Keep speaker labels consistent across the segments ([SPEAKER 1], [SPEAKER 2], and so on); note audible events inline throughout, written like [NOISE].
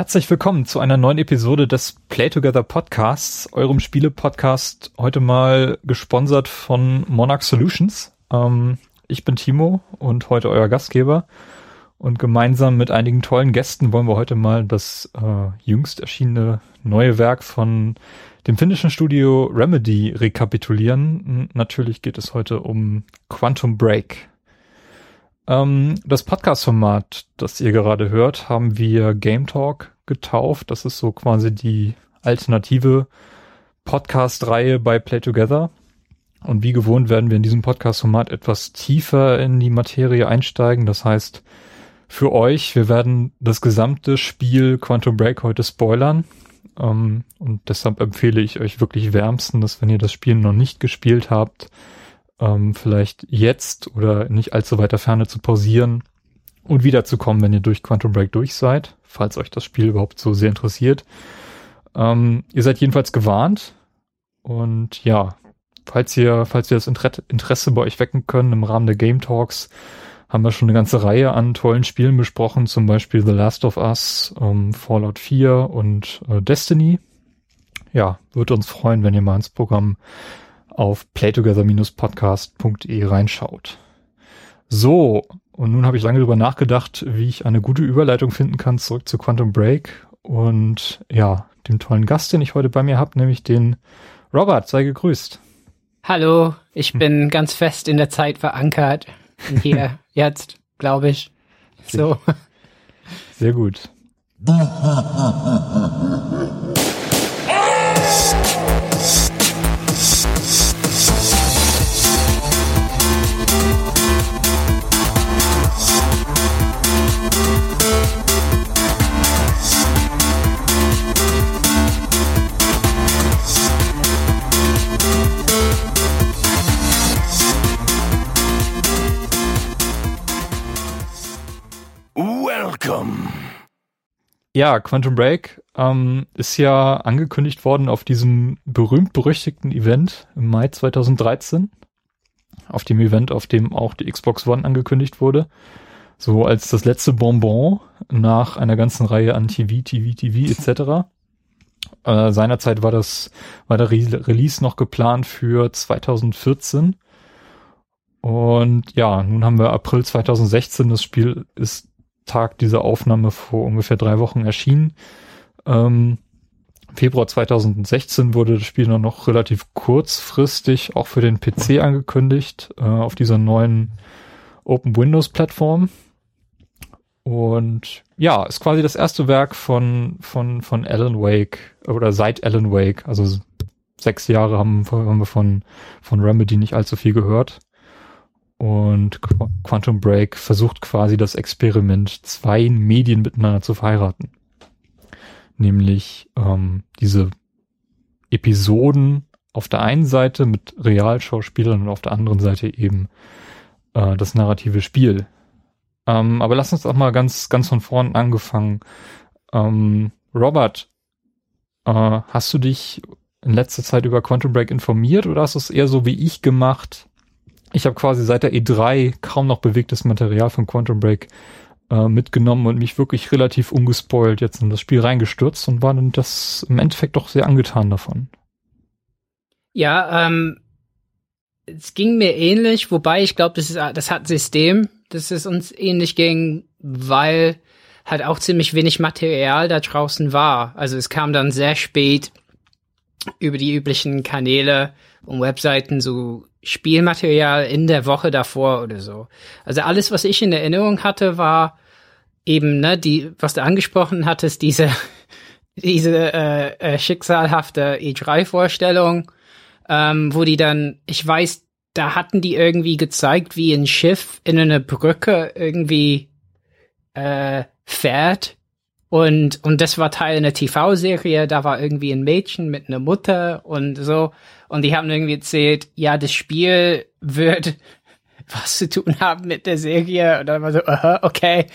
[SPEAKER 1] Herzlich willkommen zu einer neuen Episode des Play Together Podcasts, eurem Spiele-Podcast, heute mal gesponsert von Monarch Solutions. Ähm, ich bin Timo und heute euer Gastgeber. Und gemeinsam mit einigen tollen Gästen wollen wir heute mal das äh, jüngst erschienene neue Werk von dem finnischen Studio Remedy rekapitulieren. Natürlich geht es heute um Quantum Break. Ähm, das Podcast-Format, das ihr gerade hört, haben wir Game Talk getauft. Das ist so quasi die alternative Podcast-Reihe bei Play Together. Und wie gewohnt werden wir in diesem Podcast-Format etwas tiefer in die Materie einsteigen. Das heißt, für euch, wir werden das gesamte Spiel Quantum Break heute spoilern. Ähm, und deshalb empfehle ich euch wirklich wärmsten, dass wenn ihr das Spiel noch nicht gespielt habt, ähm, vielleicht jetzt oder nicht allzu weiter Ferne zu pausieren und wiederzukommen, wenn ihr durch Quantum Break durch seid, falls euch das Spiel überhaupt so sehr interessiert. Ähm, ihr seid jedenfalls gewarnt und ja, falls ihr, falls wir das Interesse bei euch wecken können im Rahmen der Game Talks, haben wir schon eine ganze Reihe an tollen Spielen besprochen, zum Beispiel The Last of Us, ähm, Fallout 4 und äh, Destiny. Ja, würde uns freuen, wenn ihr mal ins Programm auf playtogether-podcast.de reinschaut. So, und nun habe ich lange darüber nachgedacht, wie ich eine gute Überleitung finden kann zurück zu Quantum Break und ja, dem tollen Gast, den ich heute bei mir habe, nämlich den Robert. Sei gegrüßt.
[SPEAKER 2] Hallo, ich bin ganz fest in der Zeit verankert. Hier, [LAUGHS] jetzt, glaube ich. So.
[SPEAKER 1] Sehr gut. [LAUGHS] Ja, Quantum Break ähm, ist ja angekündigt worden auf diesem berühmt-berüchtigten Event im Mai 2013. Auf dem Event, auf dem auch die Xbox One angekündigt wurde. So als das letzte Bonbon nach einer ganzen Reihe an TV, TV, TV etc. Äh, seinerzeit war das, war der Re Release noch geplant für 2014. Und ja, nun haben wir April 2016. Das Spiel ist Tag dieser Aufnahme vor ungefähr drei Wochen erschienen. Ähm, Februar 2016 wurde das Spiel dann noch relativ kurzfristig auch für den PC angekündigt, äh, auf dieser neuen Open Windows Plattform. Und ja, ist quasi das erste Werk von, von, von Alan Wake oder seit Alan Wake. Also sechs Jahre haben, haben wir von, von Remedy nicht allzu viel gehört. Und Quantum Break versucht quasi das Experiment, zwei Medien miteinander zu verheiraten. Nämlich ähm, diese Episoden auf der einen Seite mit Realschauspielern und auf der anderen Seite eben äh, das narrative Spiel. Ähm, aber lass uns auch mal ganz, ganz von vorn angefangen. Ähm, Robert, äh, hast du dich in letzter Zeit über Quantum Break informiert oder hast du es eher so wie ich gemacht? Ich habe quasi seit der E3 kaum noch bewegtes Material von Quantum Break äh, mitgenommen und mich wirklich relativ ungespoilt jetzt in das Spiel reingestürzt und war dann das im Endeffekt doch sehr angetan davon.
[SPEAKER 2] Ja, ähm, es ging mir ähnlich, wobei ich glaube, das das hat System, dass es uns ähnlich ging, weil halt auch ziemlich wenig Material da draußen war. Also es kam dann sehr spät über die üblichen Kanäle und Webseiten so Spielmaterial in der Woche davor oder so. Also alles, was ich in Erinnerung hatte, war eben, ne, die, was du angesprochen hattest, diese, [LAUGHS] diese äh, äh, schicksalhafte E3-Vorstellung, ähm, wo die dann, ich weiß, da hatten die irgendwie gezeigt, wie ein Schiff in eine Brücke irgendwie äh, fährt. Und, und das war Teil einer TV-Serie, da war irgendwie ein Mädchen mit einer Mutter und so. Und die haben irgendwie erzählt, ja, das Spiel wird [LAUGHS] was zu tun haben mit der Serie. Und dann war so, aha, okay.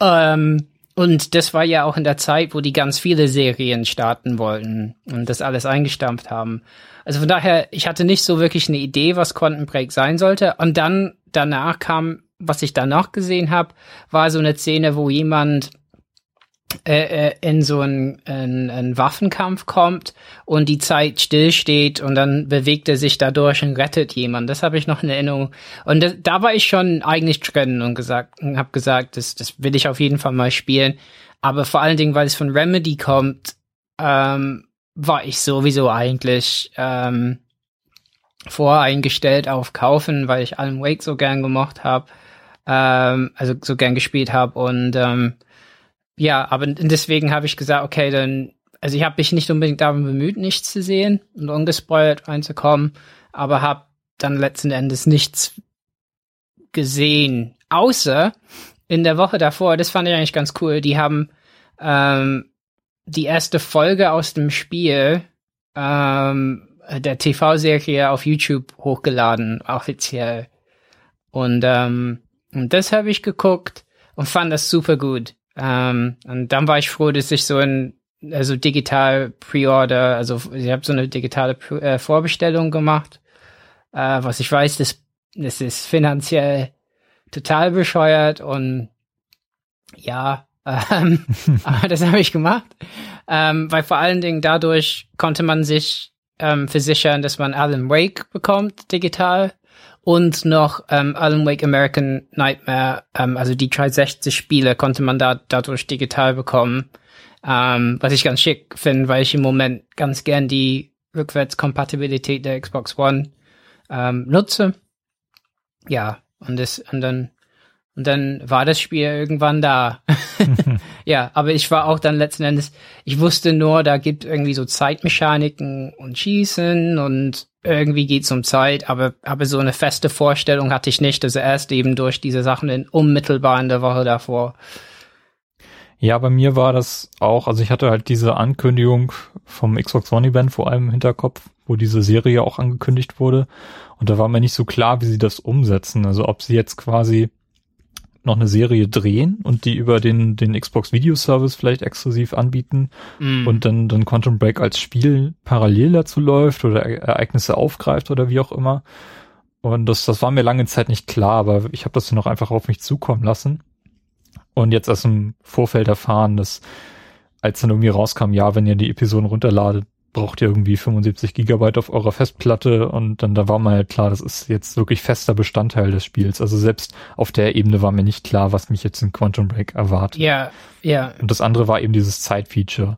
[SPEAKER 2] Ähm, und das war ja auch in der Zeit, wo die ganz viele Serien starten wollten und das alles eingestampft haben. Also von daher, ich hatte nicht so wirklich eine Idee, was Quantum Break sein sollte. Und dann danach kam, was ich danach gesehen habe, war so eine Szene, wo jemand äh, äh, in so einen, einen, einen Waffenkampf kommt und die Zeit stillsteht und dann bewegt er sich dadurch und rettet jemand. Das habe ich noch in Erinnerung. Und das, da war ich schon eigentlich drin und gesagt, habe gesagt, das, das will ich auf jeden Fall mal spielen. Aber vor allen Dingen, weil es von Remedy kommt, ähm, war ich sowieso eigentlich ähm, voreingestellt auf Kaufen, weil ich Alan Wake so gern gemocht habe, ähm, also so gern gespielt habe und ähm, ja, aber deswegen habe ich gesagt, okay, dann, also ich habe mich nicht unbedingt darum bemüht, nichts zu sehen und ungespoilt reinzukommen, aber habe dann letzten Endes nichts gesehen, außer in der Woche davor, das fand ich eigentlich ganz cool, die haben ähm, die erste Folge aus dem Spiel ähm, der TV-Serie auf YouTube hochgeladen, offiziell. Und, ähm, und das habe ich geguckt und fand das super gut. Ähm, und dann war ich froh, dass ich so ein also digital Pre-Order, also ich habe so eine digitale Pre äh, Vorbestellung gemacht. Äh, was ich weiß, das, das ist finanziell total bescheuert und ja, ähm, [LAUGHS] aber das habe ich gemacht, ähm, weil vor allen Dingen dadurch konnte man sich ähm, versichern, dass man Alan Wake bekommt digital und noch ähm, Alan Wake American Nightmare, ähm, also die 360 Spiele konnte man da dadurch digital bekommen. Ähm, was ich ganz schick finde, weil ich im Moment ganz gern die Rückwärtskompatibilität der Xbox One ähm, nutze. Ja, und das, und dann, und dann war das Spiel irgendwann da. [LAUGHS] ja, aber ich war auch dann letzten Endes, ich wusste nur, da gibt irgendwie so Zeitmechaniken und Schießen und irgendwie geht's um Zeit, aber, aber so eine feste Vorstellung hatte ich nicht. Also erst eben durch diese Sachen in unmittelbar in der Woche davor.
[SPEAKER 1] Ja, bei mir war das auch, also ich hatte halt diese Ankündigung vom Xbox One Event vor allem im Hinterkopf, wo diese Serie auch angekündigt wurde. Und da war mir nicht so klar, wie sie das umsetzen. Also ob sie jetzt quasi noch eine Serie drehen und die über den, den Xbox Video Service vielleicht exklusiv anbieten mm. und dann, dann Quantum Break als Spiel parallel dazu läuft oder Ereignisse aufgreift oder wie auch immer. Und das, das war mir lange Zeit nicht klar, aber ich habe das dann auch einfach auf mich zukommen lassen. Und jetzt erst im Vorfeld erfahren, dass als dann irgendwie rauskam, ja, wenn ihr die Episoden runterladet, braucht ihr irgendwie 75 Gigabyte auf eurer Festplatte und dann da war mir halt klar, das ist jetzt wirklich fester Bestandteil des Spiels. Also selbst auf der Ebene war mir nicht klar, was mich jetzt in Quantum Break erwartet.
[SPEAKER 2] Ja, ja.
[SPEAKER 1] Und das andere war eben dieses Zeitfeature,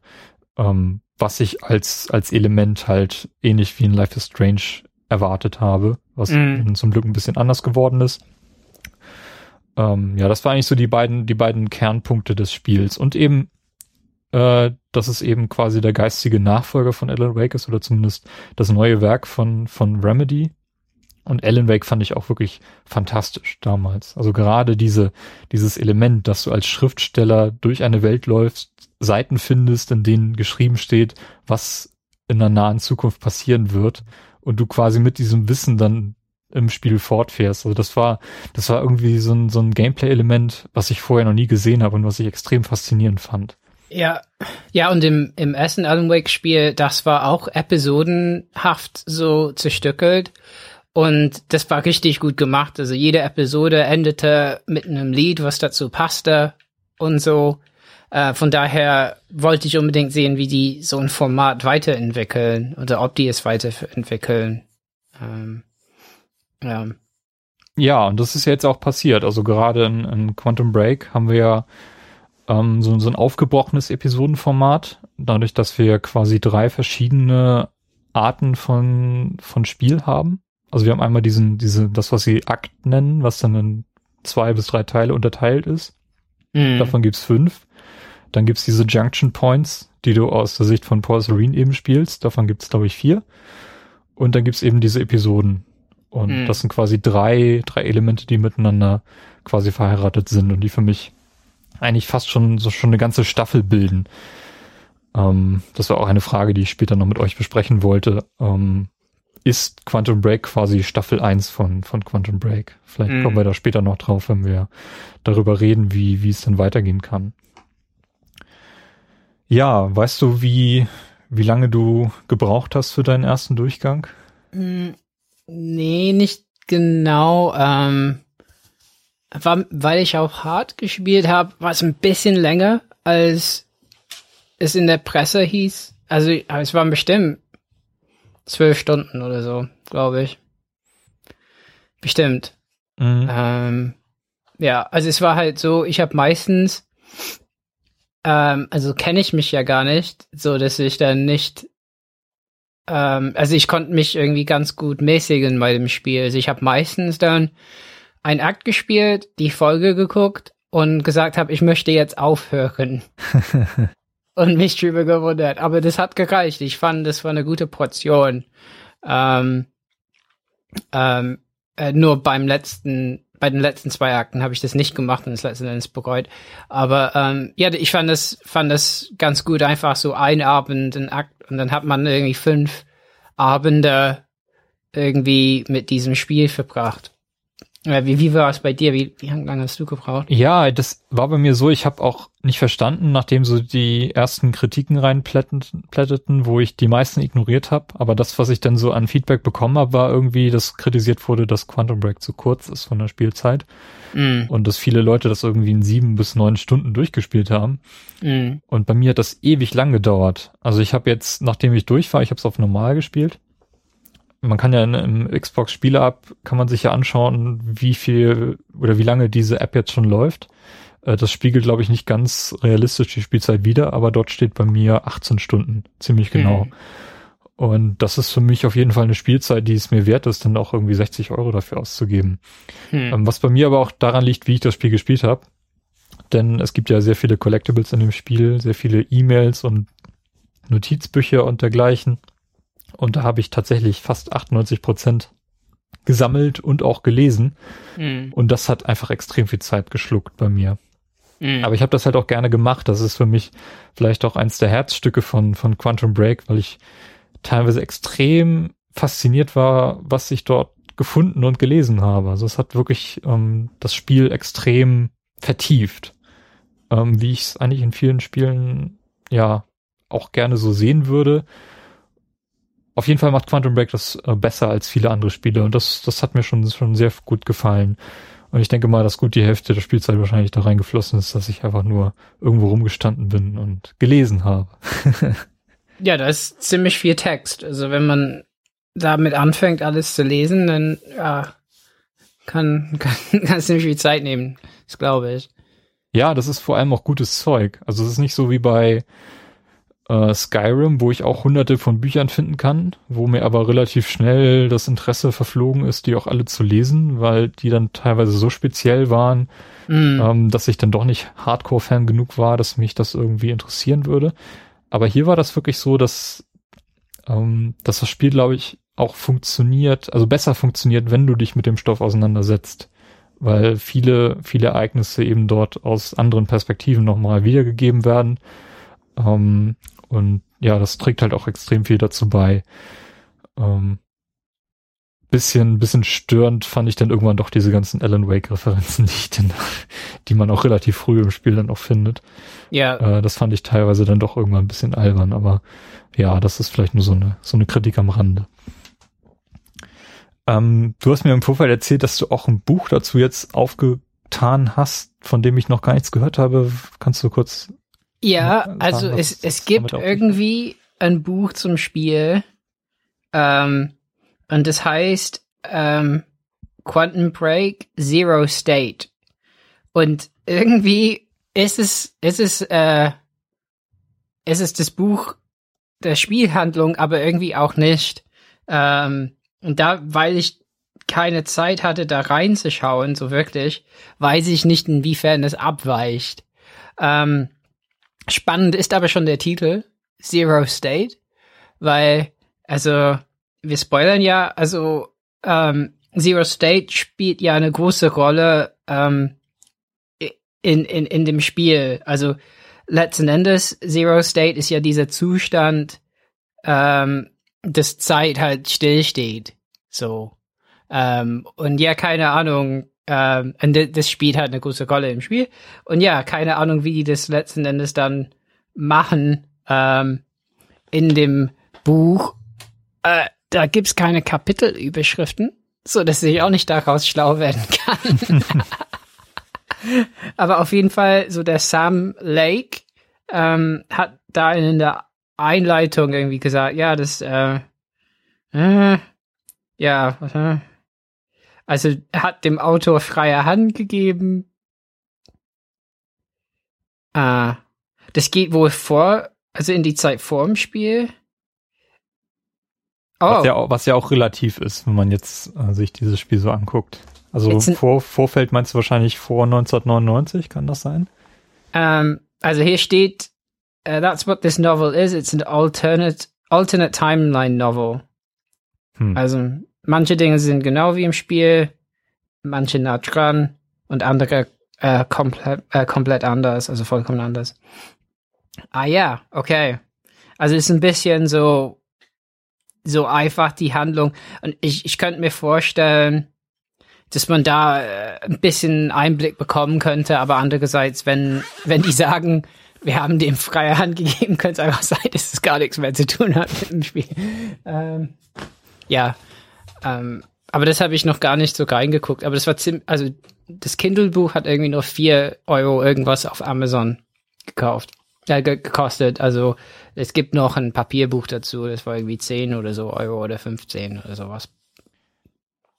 [SPEAKER 1] ähm, was ich als, als Element halt ähnlich wie in Life is Strange erwartet habe, was mm. zum Glück ein bisschen anders geworden ist. Ähm, ja, das war eigentlich so die beiden, die beiden Kernpunkte des Spiels und eben äh, dass es eben quasi der geistige Nachfolger von Alan Wake ist oder zumindest das neue Werk von, von Remedy. Und Alan Wake fand ich auch wirklich fantastisch damals. Also gerade diese, dieses Element, dass du als Schriftsteller durch eine Welt läufst, Seiten findest, in denen geschrieben steht, was in der nahen Zukunft passieren wird und du quasi mit diesem Wissen dann im Spiel fortfährst. Also das war, das war irgendwie so ein, so ein Gameplay-Element, was ich vorher noch nie gesehen habe und was ich extrem faszinierend fand.
[SPEAKER 2] Ja, ja, und im, im ersten Alan Wake Spiel, das war auch episodenhaft so zerstückelt. Und das war richtig gut gemacht. Also jede Episode endete mit einem Lied, was dazu passte und so. Äh, von daher wollte ich unbedingt sehen, wie die so ein Format weiterentwickeln oder ob die es weiterentwickeln. Ähm,
[SPEAKER 1] ja. ja, und das ist jetzt auch passiert. Also gerade in, in Quantum Break haben wir ja ähm, so, so ein aufgebrochenes Episodenformat, dadurch, dass wir quasi drei verschiedene Arten von, von Spiel haben. Also wir haben einmal diesen, diese, das, was sie Akt nennen, was dann in zwei bis drei Teile unterteilt ist. Mhm. Davon gibt's fünf. Dann gibt's diese Junction Points, die du aus der Sicht von Paul Serene eben spielst. Davon gibt's glaube ich, vier. Und dann gibt's eben diese Episoden. Und mhm. das sind quasi drei, drei Elemente, die miteinander quasi verheiratet sind und die für mich eigentlich fast schon so schon eine ganze Staffel bilden. Ähm, das war auch eine Frage, die ich später noch mit euch besprechen wollte. Ähm, ist Quantum Break quasi Staffel 1 von, von Quantum Break? Vielleicht mhm. kommen wir da später noch drauf, wenn wir darüber reden, wie, wie es denn weitergehen kann. Ja, weißt du, wie, wie lange du gebraucht hast für deinen ersten Durchgang?
[SPEAKER 2] Mm, nee, nicht genau. Ähm, war, weil ich auch hart gespielt habe, war es ein bisschen länger als es in der Presse hieß. Also es waren bestimmt zwölf Stunden oder so, glaube ich. Bestimmt. Mhm. Ähm, ja, also es war halt so, ich habe meistens, ähm, also kenne ich mich ja gar nicht, so dass ich dann nicht, ähm, also ich konnte mich irgendwie ganz gut mäßigen bei dem Spiel. Also ich habe meistens dann ein Akt gespielt, die Folge geguckt und gesagt habe, ich möchte jetzt aufhören. [LAUGHS] und mich drüber gewundert. Aber das hat gereicht. Ich fand, das war eine gute Portion. Ähm, ähm, äh, nur beim letzten, bei den letzten zwei Akten habe ich das nicht gemacht und das letzten Endes bereut. Aber ähm, ja, ich fand das, fand das ganz gut, einfach so ein Abend, ein Akt und dann hat man irgendwie fünf Abende irgendwie mit diesem Spiel verbracht. Wie, wie war es bei dir? Wie, wie lange hast du gebraucht?
[SPEAKER 1] Ja, das war bei mir so, ich habe auch nicht verstanden, nachdem so die ersten Kritiken reinplätteten, wo ich die meisten ignoriert habe. Aber das, was ich dann so an Feedback bekommen habe, war irgendwie, dass kritisiert wurde, dass Quantum Break zu kurz ist von der Spielzeit. Mm. Und dass viele Leute das irgendwie in sieben bis neun Stunden durchgespielt haben. Mm. Und bei mir hat das ewig lang gedauert. Also ich habe jetzt, nachdem ich durch war, ich habe es auf normal gespielt man kann ja in, im Xbox Spiele ab, kann man sich ja anschauen, wie viel oder wie lange diese App jetzt schon läuft. Äh, das spiegelt, glaube ich, nicht ganz realistisch die Spielzeit wieder, aber dort steht bei mir 18 Stunden, ziemlich genau. Mhm. Und das ist für mich auf jeden Fall eine Spielzeit, die es mir wert ist, dann auch irgendwie 60 Euro dafür auszugeben. Mhm. Was bei mir aber auch daran liegt, wie ich das Spiel gespielt habe. Denn es gibt ja sehr viele Collectibles in dem Spiel, sehr viele E-Mails und Notizbücher und dergleichen. Und da habe ich tatsächlich fast 98 Prozent gesammelt und auch gelesen. Mhm. Und das hat einfach extrem viel Zeit geschluckt bei mir. Mhm. Aber ich habe das halt auch gerne gemacht. Das ist für mich vielleicht auch eins der Herzstücke von, von Quantum Break, weil ich teilweise extrem fasziniert war, was ich dort gefunden und gelesen habe. Also es hat wirklich ähm, das Spiel extrem vertieft, ähm, wie ich es eigentlich in vielen Spielen ja auch gerne so sehen würde auf jeden Fall macht Quantum Break das äh, besser als viele andere Spiele und das, das hat mir schon, schon sehr gut gefallen. Und ich denke mal, dass gut die Hälfte der Spielzeit wahrscheinlich da reingeflossen ist, dass ich einfach nur irgendwo rumgestanden bin und gelesen habe. [LAUGHS]
[SPEAKER 2] ja, da ist ziemlich viel Text. Also wenn man damit anfängt, alles zu lesen, dann ja, kann, [LAUGHS] kann, kann ziemlich viel Zeit nehmen. Das glaube ich.
[SPEAKER 1] Ja, das ist vor allem auch gutes Zeug. Also es ist nicht so wie bei äh, Skyrim, wo ich auch hunderte von Büchern finden kann, wo mir aber relativ schnell das Interesse verflogen ist, die auch alle zu lesen, weil die dann teilweise so speziell waren, mm. ähm, dass ich dann doch nicht Hardcore-Fan genug war, dass mich das irgendwie interessieren würde. Aber hier war das wirklich so, dass, ähm, dass das Spiel, glaube ich, auch funktioniert, also besser funktioniert, wenn du dich mit dem Stoff auseinandersetzt weil viele, viele Ereignisse eben dort aus anderen Perspektiven nochmal wiedergegeben werden. Ähm, und ja, das trägt halt auch extrem viel dazu bei. Ähm, bisschen, bisschen störend fand ich dann irgendwann doch diese ganzen Alan Wake Referenzen, [LAUGHS] die ich denn, die man auch relativ früh im Spiel dann auch findet. Ja. Äh, das fand ich teilweise dann doch irgendwann ein bisschen albern, aber ja, das ist vielleicht nur so eine, so eine Kritik am Rande. Ähm, du hast mir im Vorfeld erzählt, dass du auch ein Buch dazu jetzt aufgetan hast, von dem ich noch gar nichts gehört habe. Kannst du kurz
[SPEAKER 2] ja, also es, es gibt irgendwie ein Buch zum Spiel ähm, und das heißt ähm, Quantum Break Zero State. Und irgendwie ist es, ist es, äh, ist es das Buch der Spielhandlung, aber irgendwie auch nicht. Ähm, und da, weil ich keine Zeit hatte, da reinzuschauen, so wirklich, weiß ich nicht, inwiefern es abweicht. Ähm, Spannend ist aber schon der Titel, Zero State, weil, also, wir spoilern ja, also, ähm, Zero State spielt ja eine große Rolle ähm, in, in, in dem Spiel. Also, letzten Endes, Zero State ist ja dieser Zustand, ähm, dass Zeit halt stillsteht. So. Ähm, und ja, keine Ahnung, ähm, und das spielt halt eine große Rolle im Spiel. Und ja, keine Ahnung, wie die das letzten Endes dann machen ähm, in dem Buch. Äh, da gibt's keine Kapitelüberschriften, so dass ich auch nicht daraus schlau werden [LAUGHS] kann. Aber auf jeden Fall, so der Sam Lake ähm, hat da in der Einleitung irgendwie gesagt, ja, das, äh, äh ja, äh, also hat dem Autor freie Hand gegeben. Äh, das geht wohl vor, also in die Zeit vor dem Spiel.
[SPEAKER 1] Oh. Was, ja, was ja auch relativ ist, wenn man jetzt äh, sich dieses Spiel so anguckt. Also vor, Vorfeld meinst du wahrscheinlich vor 1999, kann das sein?
[SPEAKER 2] Um, also hier steht, uh, that's what this novel is. It's an alternate, alternate timeline novel. Hm. Also manche Dinge sind genau wie im Spiel, manche nah dran und andere äh, komplett, äh, komplett anders, also vollkommen anders. Ah ja, okay. Also ist ein bisschen so, so einfach die Handlung. Und ich, ich könnte mir vorstellen, dass man da äh, ein bisschen Einblick bekommen könnte, aber andererseits, wenn, wenn die sagen, wir haben dem freie Hand gegeben, könnte es einfach sein, dass es gar nichts mehr zu tun hat mit dem Spiel. Ähm, ja, ähm, aber das habe ich noch gar nicht so reingeguckt. Aber das war ziemlich, also das Kindle-Buch hat irgendwie nur vier Euro irgendwas auf Amazon gekauft, äh, gekostet. Also es gibt noch ein Papierbuch dazu, das war irgendwie zehn oder so Euro oder 15 oder sowas.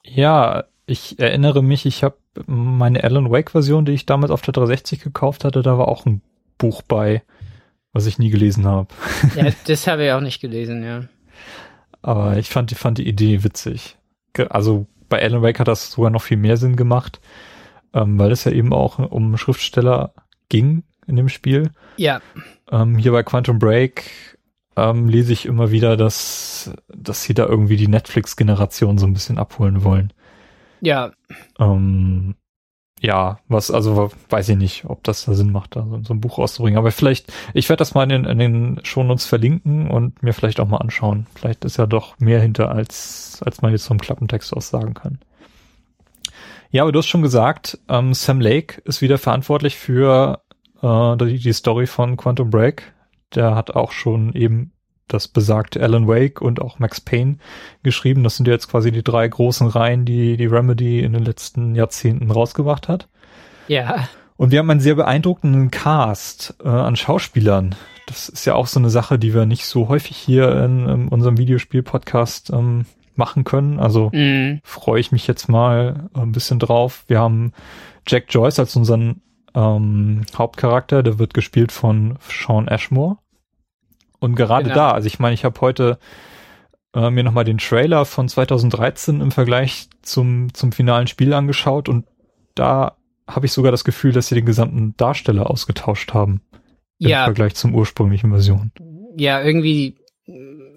[SPEAKER 1] Ja, ich erinnere mich, ich habe meine Alan Wake Version, die ich damals auf der 360 gekauft hatte, da war auch ein Buch bei, was ich nie gelesen habe.
[SPEAKER 2] Ja, [LAUGHS] das habe ich auch nicht gelesen, ja.
[SPEAKER 1] Aber ich fand, fand die Idee witzig. Also bei Alan Wake hat das sogar noch viel mehr Sinn gemacht, ähm, weil es ja eben auch um Schriftsteller ging in dem Spiel.
[SPEAKER 2] Ja.
[SPEAKER 1] Ähm, hier bei Quantum Break ähm, lese ich immer wieder, dass, dass sie da irgendwie die Netflix-Generation so ein bisschen abholen wollen.
[SPEAKER 2] Ja.
[SPEAKER 1] Ähm, ja, was, also weiß ich nicht, ob das da Sinn macht, da so, so ein Buch auszubringen. Aber vielleicht, ich werde das mal in, den, in den Shownotes verlinken und mir vielleicht auch mal anschauen. Vielleicht ist ja doch mehr hinter, als, als man jetzt vom Klappentext aus sagen kann. Ja, aber du hast schon gesagt, ähm, Sam Lake ist wieder verantwortlich für äh, die, die Story von Quantum Break. Der hat auch schon eben das besagte Alan Wake und auch Max Payne geschrieben. Das sind ja jetzt quasi die drei großen Reihen, die die Remedy in den letzten Jahrzehnten rausgebracht hat.
[SPEAKER 2] Ja.
[SPEAKER 1] Und wir haben einen sehr beeindruckenden Cast äh, an Schauspielern. Das ist ja auch so eine Sache, die wir nicht so häufig hier in, in unserem Videospiel-Podcast ähm, machen können. Also mm. freue ich mich jetzt mal ein bisschen drauf. Wir haben Jack Joyce als unseren ähm, Hauptcharakter, der wird gespielt von Sean Ashmore. Und gerade genau. da, also ich meine, ich habe heute äh, mir nochmal den Trailer von 2013 im Vergleich zum, zum finalen Spiel angeschaut und da habe ich sogar das Gefühl, dass sie den gesamten Darsteller ausgetauscht haben. Ja. Im Vergleich zum ursprünglichen Version.
[SPEAKER 2] Ja, irgendwie,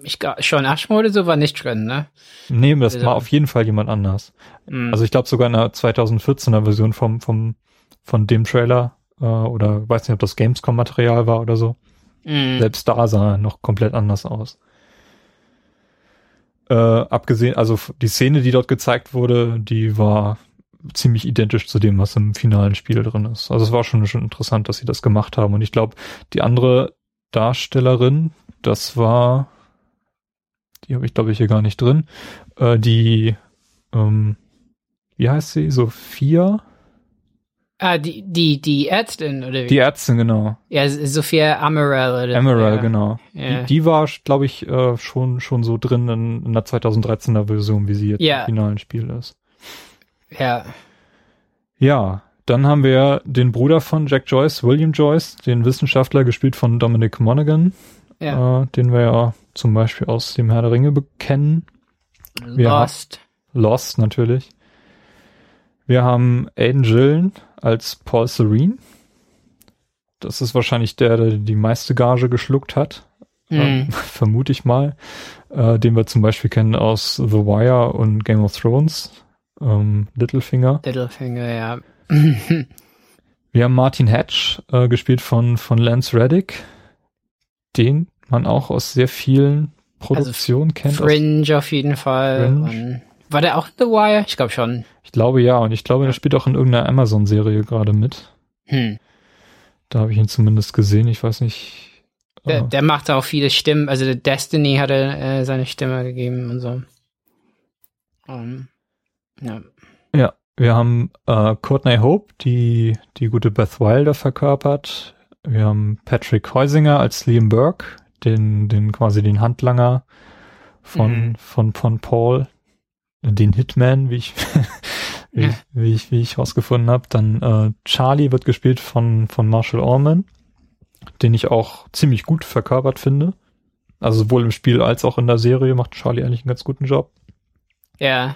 [SPEAKER 2] ich schon Ashmore oder so war nicht drin, ne?
[SPEAKER 1] Nee, das also, war auf jeden Fall jemand anders. Mm. Also ich glaube sogar in der 2014er Version vom, vom, von dem Trailer, äh, oder weiß nicht, ob das Gamescom-Material war oder so. Mhm. Selbst da sah er noch komplett anders aus. Äh, abgesehen, also die Szene, die dort gezeigt wurde, die war ziemlich identisch zu dem, was im finalen Spiel drin ist. Also es war schon, schon interessant, dass sie das gemacht haben. Und ich glaube, die andere Darstellerin, das war, die habe ich glaube ich hier gar nicht drin, äh, die, ähm, wie heißt sie, Sophia?
[SPEAKER 2] Ah, die, die, die Ärztin, oder wie?
[SPEAKER 1] Die Ärztin, genau.
[SPEAKER 2] Ja, Sophia Amaral,
[SPEAKER 1] oder? Amaral, ja. genau. Ja. Die, die war, glaube ich, äh, schon, schon so drin in, in der 2013er Version, wie sie jetzt ja. im finalen Spiel ist.
[SPEAKER 2] Ja.
[SPEAKER 1] Ja, dann haben wir den Bruder von Jack Joyce, William Joyce, den Wissenschaftler, gespielt von Dominic Monaghan, äh, den wir ja zum Beispiel aus dem Herr der Ringe bekennen.
[SPEAKER 2] Lost.
[SPEAKER 1] Lost, natürlich. Wir haben Aiden Gillen als Paul Serene. Das ist wahrscheinlich der, der die meiste Gage geschluckt hat. Mhm. Äh, [LAUGHS] vermute ich mal. Äh, den wir zum Beispiel kennen aus The Wire und Game of Thrones. Ähm, Littlefinger.
[SPEAKER 2] Littlefinger, ja.
[SPEAKER 1] wir haben Martin Hatch, äh, gespielt von, von Lance Reddick. Den man auch aus sehr vielen Produktionen also kennt.
[SPEAKER 2] Fringe auf jeden Fall. War der auch in The Wire? Ich glaube schon.
[SPEAKER 1] Ich glaube ja, und ich glaube, er spielt auch in irgendeiner Amazon-Serie gerade mit. Hm. Da habe ich ihn zumindest gesehen, ich weiß nicht.
[SPEAKER 2] Der, äh, der macht auch viele Stimmen, also der Destiny hat er äh, seine Stimme gegeben und so. Um,
[SPEAKER 1] ja. ja, wir haben äh, Courtney Hope, die die gute Beth Wilder verkörpert. Wir haben Patrick Heusinger als Liam Burke, den, den quasi den Handlanger von, mhm. von, von Paul, den Hitman, wie ich, [LAUGHS] wie, ja. wie ich, wie ich rausgefunden habe. Dann äh, Charlie wird gespielt von, von Marshall Orman, den ich auch ziemlich gut verkörpert finde. Also sowohl im Spiel als auch in der Serie macht Charlie eigentlich einen ganz guten Job.
[SPEAKER 2] Ja.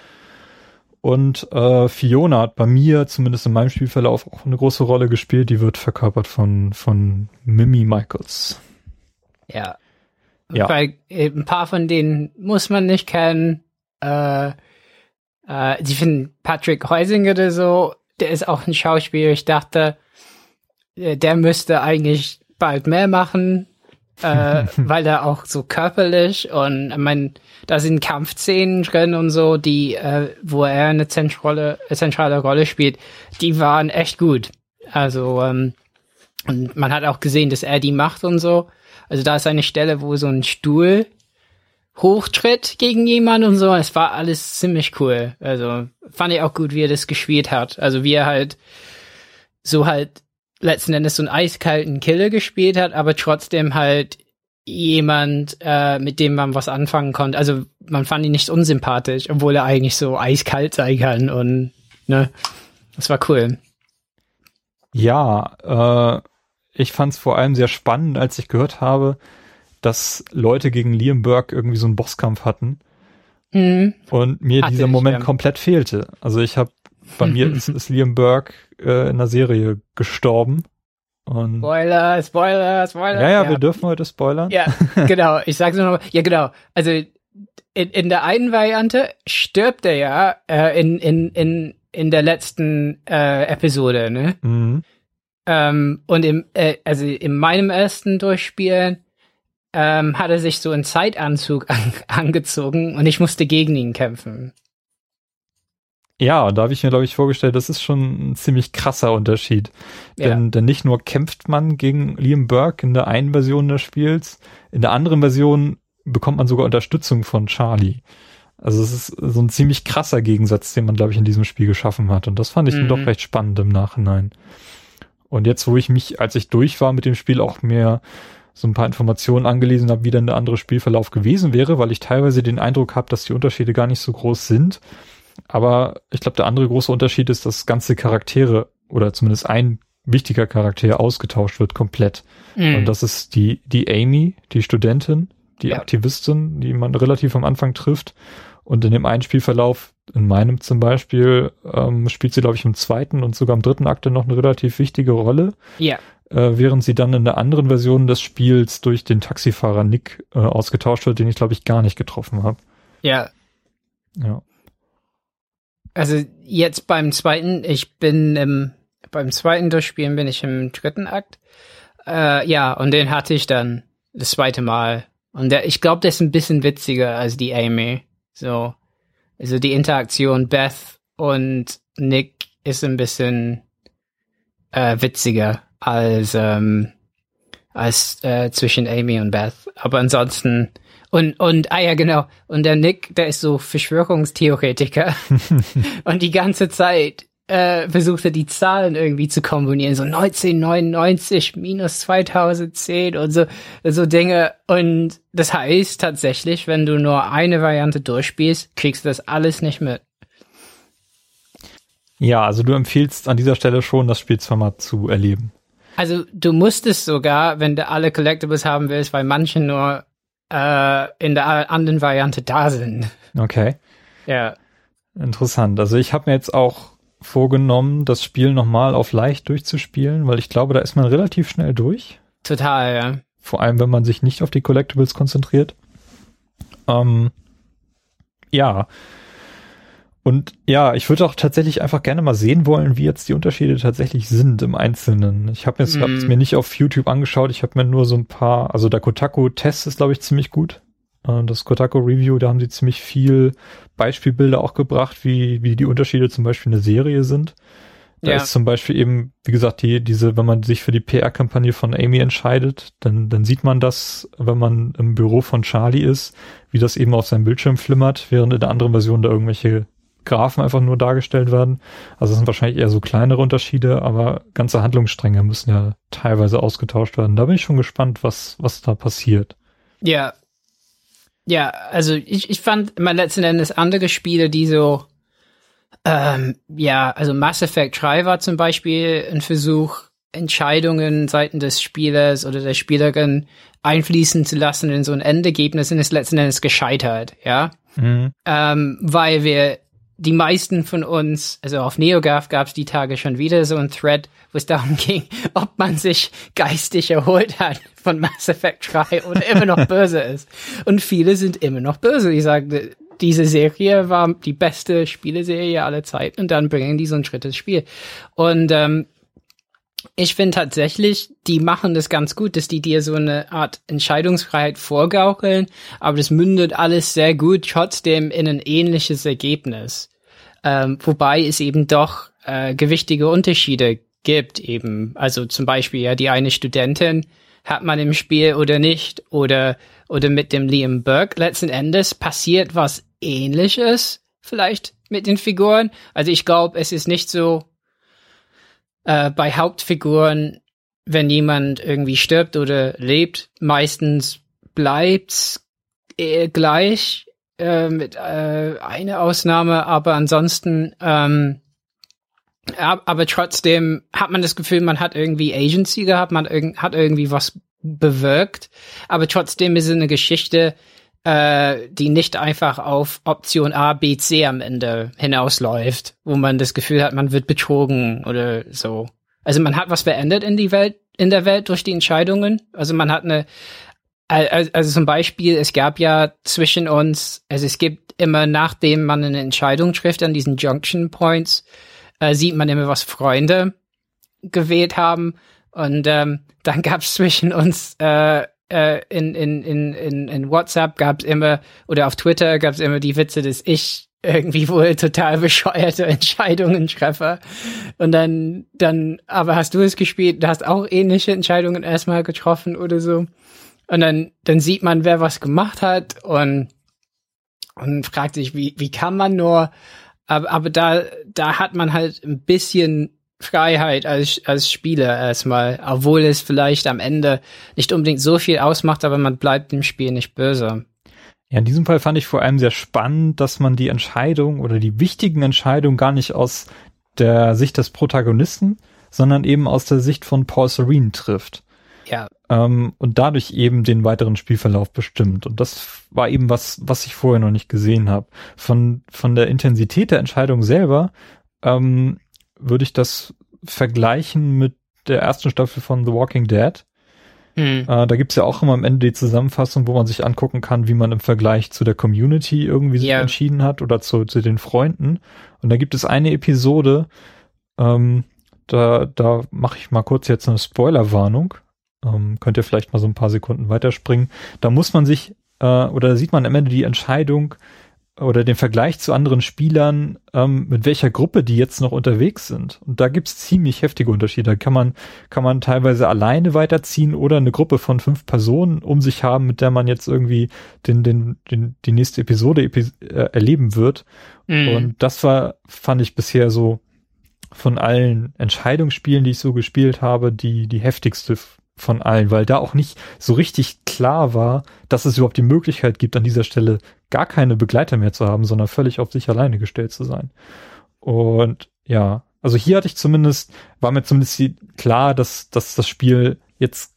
[SPEAKER 1] Und äh, Fiona hat bei mir, zumindest in meinem Spielverlauf, auch eine große Rolle gespielt. Die wird verkörpert von, von Mimi Michaels.
[SPEAKER 2] Ja. ja. Weil äh, ein paar von denen muss man nicht kennen. Äh, äh, die finden Patrick Heusinger oder so, der ist auch ein Schauspieler. Ich dachte, äh, der müsste eigentlich bald mehr machen, äh, [LAUGHS] weil er auch so körperlich und ich meine, da sind Kampfszenen drin und so, die, äh, wo er eine zentrale, zentrale Rolle spielt, die waren echt gut. Also, ähm, und man hat auch gesehen, dass er die macht und so. Also da ist eine Stelle, wo so ein Stuhl hochtritt gegen jemanden und so. Es war alles ziemlich cool. Also fand ich auch gut, wie er das gespielt hat. Also wie er halt so halt letzten Endes so einen eiskalten Killer gespielt hat, aber trotzdem halt jemand, äh, mit dem man was anfangen konnte. Also man fand ihn nicht unsympathisch, obwohl er eigentlich so eiskalt sein kann und ne, das war cool.
[SPEAKER 1] Ja, äh, ich fand es vor allem sehr spannend, als ich gehört habe, dass Leute gegen Liam Burke irgendwie so einen Bosskampf hatten. Mhm. Und mir Hatte dieser Moment ja. komplett fehlte. Also ich habe, bei mir [LAUGHS] ist, ist Liam Burke äh, in der Serie gestorben. Und
[SPEAKER 2] Spoiler, Spoiler, Spoiler.
[SPEAKER 1] Ja, ja, ja, wir dürfen heute spoilern.
[SPEAKER 2] Ja, [LAUGHS] genau. Ich sag's nur noch mal. Ja, genau. Also in, in der einen Variante stirbt er ja äh, in, in, in, in der letzten äh, Episode, ne? Mhm. Ähm, und im, äh, also in meinem ersten Durchspielen ähm, hat er sich so einen Zeitanzug [LAUGHS] an, angezogen und ich musste gegen ihn kämpfen.
[SPEAKER 1] Ja, da habe ich mir, glaube ich, vorgestellt, das ist schon ein ziemlich krasser Unterschied. Ja. Denn, denn nicht nur kämpft man gegen Liam Burke in der einen Version des Spiels, in der anderen Version bekommt man sogar Unterstützung von Charlie. Also es ist so ein ziemlich krasser Gegensatz, den man, glaube ich, in diesem Spiel geschaffen hat. Und das fand ich mhm. doch recht spannend im Nachhinein. Und jetzt, wo ich mich, als ich durch war mit dem Spiel, auch mehr so ein paar Informationen angelesen habe, wie dann der andere Spielverlauf gewesen wäre, weil ich teilweise den Eindruck habe, dass die Unterschiede gar nicht so groß sind. Aber ich glaube, der andere große Unterschied ist, dass ganze Charaktere oder zumindest ein wichtiger Charakter ausgetauscht wird komplett. Mhm. Und das ist die, die Amy, die Studentin, die ja. Aktivistin, die man relativ am Anfang trifft. Und in dem einen Spielverlauf, in meinem zum Beispiel, ähm, spielt sie, glaube ich, im zweiten und sogar im dritten Akte noch eine relativ wichtige Rolle.
[SPEAKER 2] Ja
[SPEAKER 1] äh, während sie dann in der anderen Version des Spiels durch den Taxifahrer Nick äh, ausgetauscht wird, den ich glaube ich gar nicht getroffen habe.
[SPEAKER 2] Ja.
[SPEAKER 1] Ja.
[SPEAKER 2] Also jetzt beim zweiten, ich bin im, beim zweiten Durchspielen bin ich im dritten Akt. Äh, ja, und den hatte ich dann das zweite Mal. Und der, ich glaube, der ist ein bisschen witziger als die Amy. So. Also die Interaktion Beth und Nick ist ein bisschen äh, witziger als, ähm, als äh, zwischen Amy und Beth. Aber ansonsten und und ah ja genau und der Nick, der ist so Verschwörungstheoretiker [LAUGHS] und die ganze Zeit äh, versucht er die Zahlen irgendwie zu kombinieren, so 1999 minus 2010 und so so Dinge und das heißt tatsächlich, wenn du nur eine Variante durchspielst, kriegst du das alles nicht mit.
[SPEAKER 1] Ja, also du empfiehlst an dieser Stelle schon, das Spiel zweimal zu erleben.
[SPEAKER 2] Also du musstest sogar, wenn du alle Collectibles haben willst, weil manche nur äh, in der anderen Variante da sind.
[SPEAKER 1] Okay.
[SPEAKER 2] Ja.
[SPEAKER 1] Interessant. Also ich habe mir jetzt auch vorgenommen, das Spiel nochmal auf leicht durchzuspielen, weil ich glaube, da ist man relativ schnell durch.
[SPEAKER 2] Total, ja.
[SPEAKER 1] Vor allem, wenn man sich nicht auf die Collectibles konzentriert. Ähm, ja, und ja, ich würde auch tatsächlich einfach gerne mal sehen wollen, wie jetzt die Unterschiede tatsächlich sind im Einzelnen. Ich habe es mm. mir nicht auf YouTube angeschaut, ich habe mir nur so ein paar, also der Kotaku-Test ist, glaube ich, ziemlich gut. Äh, das Kotaku Review, da haben sie ziemlich viel Beispielbilder auch gebracht, wie, wie die Unterschiede zum Beispiel in der Serie sind. Da ja. ist zum Beispiel eben, wie gesagt, die, diese, wenn man sich für die PR-Kampagne von Amy entscheidet, dann, dann sieht man das, wenn man im Büro von Charlie ist, wie das eben auf seinem Bildschirm flimmert, während in der anderen Version da irgendwelche Graphen einfach nur dargestellt werden. Also es sind wahrscheinlich eher so kleinere Unterschiede, aber ganze Handlungsstränge müssen ja teilweise ausgetauscht werden. Da bin ich schon gespannt, was, was da passiert.
[SPEAKER 2] Ja. Ja, also ich, ich fand immer letzten Endes andere Spiele, die so, ähm, ja, also Mass Effect 3 war zum Beispiel ein Versuch, Entscheidungen seitens des Spielers oder der Spielerin einfließen zu lassen in so ein Endergebnis und ist letzten Endes gescheitert, ja. Mhm. Ähm, weil wir die meisten von uns, also auf NeoGAF gab es die Tage schon wieder so ein Thread, wo es darum [LAUGHS] ging, ob man sich geistig erholt hat von Mass Effect 3 oder immer noch [LAUGHS] böse ist. Und viele sind immer noch böse. Die sagen, diese Serie war die beste Spieleserie aller Zeiten und dann bringen die so ein Schritt ins Spiel. Und ähm, ich finde tatsächlich, die machen das ganz gut, dass die dir so eine Art Entscheidungsfreiheit vorgaukeln, aber das mündet alles sehr gut trotzdem in ein ähnliches Ergebnis. Ähm, wobei es eben doch äh, gewichtige Unterschiede gibt eben. Also zum Beispiel ja die eine Studentin hat man im Spiel oder nicht oder oder mit dem Liam Burke letzten Endes passiert was ähnliches vielleicht mit den Figuren. Also ich glaube, es ist nicht so äh, bei Hauptfiguren, wenn jemand irgendwie stirbt oder lebt, meistens bleibt's äh, gleich äh, mit äh, einer Ausnahme, aber ansonsten ähm, aber trotzdem hat man das Gefühl, man hat irgendwie Agency gehabt, man irg hat irgendwie was bewirkt, aber trotzdem ist es eine Geschichte, äh, die nicht einfach auf Option A, B, C am Ende hinausläuft, wo man das Gefühl hat, man wird betrogen oder so. Also man hat was verändert in die Welt, in der Welt durch die Entscheidungen. Also man hat eine, also zum Beispiel, es gab ja zwischen uns, also es gibt immer, nachdem man eine Entscheidung trifft an diesen Junction Points, äh, sieht man immer, was Freunde gewählt haben. Und ähm, [LAUGHS] dann gab es zwischen uns äh, äh, in, in, in, in, in WhatsApp gab es immer, oder auf Twitter gab es immer die Witze, dass ich irgendwie wohl total bescheuerte [LAUGHS] Entscheidungen treffe. Und dann, dann, aber hast du es gespielt, du hast auch ähnliche Entscheidungen erstmal getroffen oder so. Und dann, dann sieht man, wer was gemacht hat und, und fragt sich, wie, wie kann man nur, aber, aber da, da hat man halt ein bisschen Freiheit als, als Spieler erstmal, obwohl es vielleicht am Ende nicht unbedingt so viel ausmacht, aber man bleibt dem Spiel nicht böse.
[SPEAKER 1] Ja, in diesem Fall fand ich vor allem sehr spannend, dass man die Entscheidung oder die wichtigen Entscheidungen gar nicht aus der Sicht des Protagonisten, sondern eben aus der Sicht von Paul Serene trifft.
[SPEAKER 2] Ja.
[SPEAKER 1] Ähm, und dadurch eben den weiteren Spielverlauf bestimmt. Und das war eben was, was ich vorher noch nicht gesehen habe. Von, von der Intensität der Entscheidung selber ähm, würde ich das vergleichen mit der ersten Staffel von The Walking Dead. Mhm. Äh, da gibt's ja auch immer am Ende die Zusammenfassung, wo man sich angucken kann, wie man im Vergleich zu der Community irgendwie sich entschieden hat oder zu, zu den Freunden. Und da gibt es eine Episode, ähm, da, da mache ich mal kurz jetzt eine Spoilerwarnung. Ähm, könnt ihr vielleicht mal so ein paar Sekunden weiterspringen. Da muss man sich, äh, oder da sieht man am Ende die Entscheidung, oder den Vergleich zu anderen Spielern, ähm, mit welcher Gruppe die jetzt noch unterwegs sind. Und da gibt's ziemlich heftige Unterschiede. Da kann man, kann man teilweise alleine weiterziehen oder eine Gruppe von fünf Personen um sich haben, mit der man jetzt irgendwie den, den, den, die nächste Episode epi äh, erleben wird. Mhm. Und das war, fand ich bisher so von allen Entscheidungsspielen, die ich so gespielt habe, die, die heftigste von allen, weil da auch nicht so richtig klar war, dass es überhaupt die Möglichkeit gibt, an dieser Stelle gar keine Begleiter mehr zu haben, sondern völlig auf sich alleine gestellt zu sein. Und ja, also hier hatte ich zumindest, war mir zumindest klar, dass, dass das Spiel jetzt